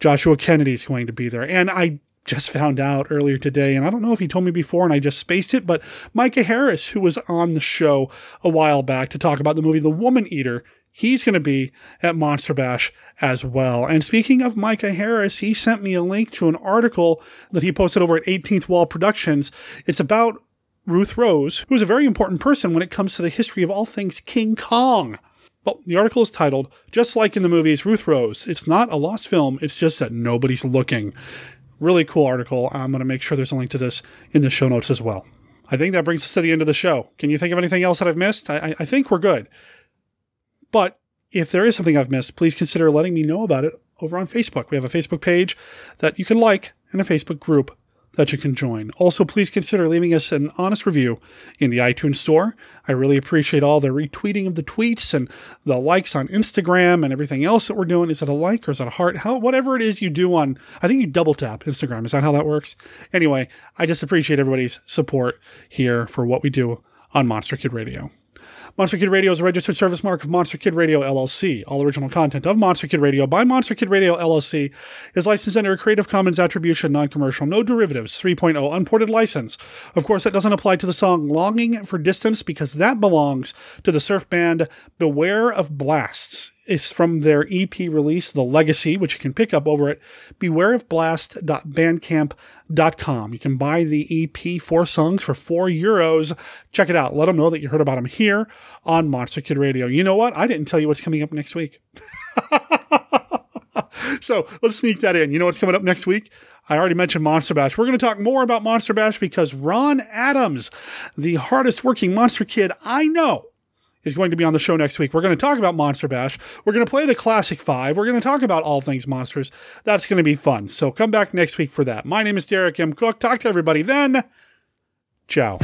Joshua Kennedy is going to be there. And I just found out earlier today, and I don't know if he told me before and I just spaced it, but Micah Harris, who was on the show a while back to talk about the movie The Woman Eater, he's going to be at Monster Bash as well. And speaking of Micah Harris, he sent me a link to an article that he posted over at 18th Wall Productions. It's about Ruth Rose, who is a very important person when it comes to the history of all things King Kong. Well, the article is titled, Just Like in the Movies Ruth Rose. It's not a lost film, it's just that nobody's looking. Really cool article. I'm going to make sure there's a link to this in the show notes as well. I think that brings us to the end of the show. Can you think of anything else that I've missed? I, I think we're good. But if there is something I've missed, please consider letting me know about it over on Facebook. We have a Facebook page that you can like and a Facebook group that you can join. Also, please consider leaving us an honest review in the iTunes store. I really appreciate all the retweeting of the tweets and the likes on Instagram and everything else that we're doing. Is it a like or is it a heart? How whatever it is you do on I think you double tap Instagram. Is that how that works? Anyway, I just appreciate everybody's support here for what we do on Monster Kid Radio. Monster Kid Radio is a registered service mark of Monster Kid Radio LLC. All original content of Monster Kid Radio by Monster Kid Radio LLC is licensed under a Creative Commons Attribution Non-Commercial No Derivatives 3.0 Unported License. Of course, that doesn't apply to the song Longing for Distance because that belongs to the surf band Beware of Blasts is from their EP release, The Legacy, which you can pick up over at bewareofblast.bandcamp.com. You can buy the EP, four songs for four euros. Check it out. Let them know that you heard about them here on Monster Kid Radio. You know what? I didn't tell you what's coming up next week. so let's sneak that in. You know what's coming up next week? I already mentioned Monster Bash. We're going to talk more about Monster Bash because Ron Adams, the hardest working monster kid I know, is going to be on the show next week. We're going to talk about Monster Bash. We're going to play the Classic Five. We're going to talk about all things monsters. That's going to be fun. So come back next week for that. My name is Derek M. Koch. Talk to everybody then. Ciao.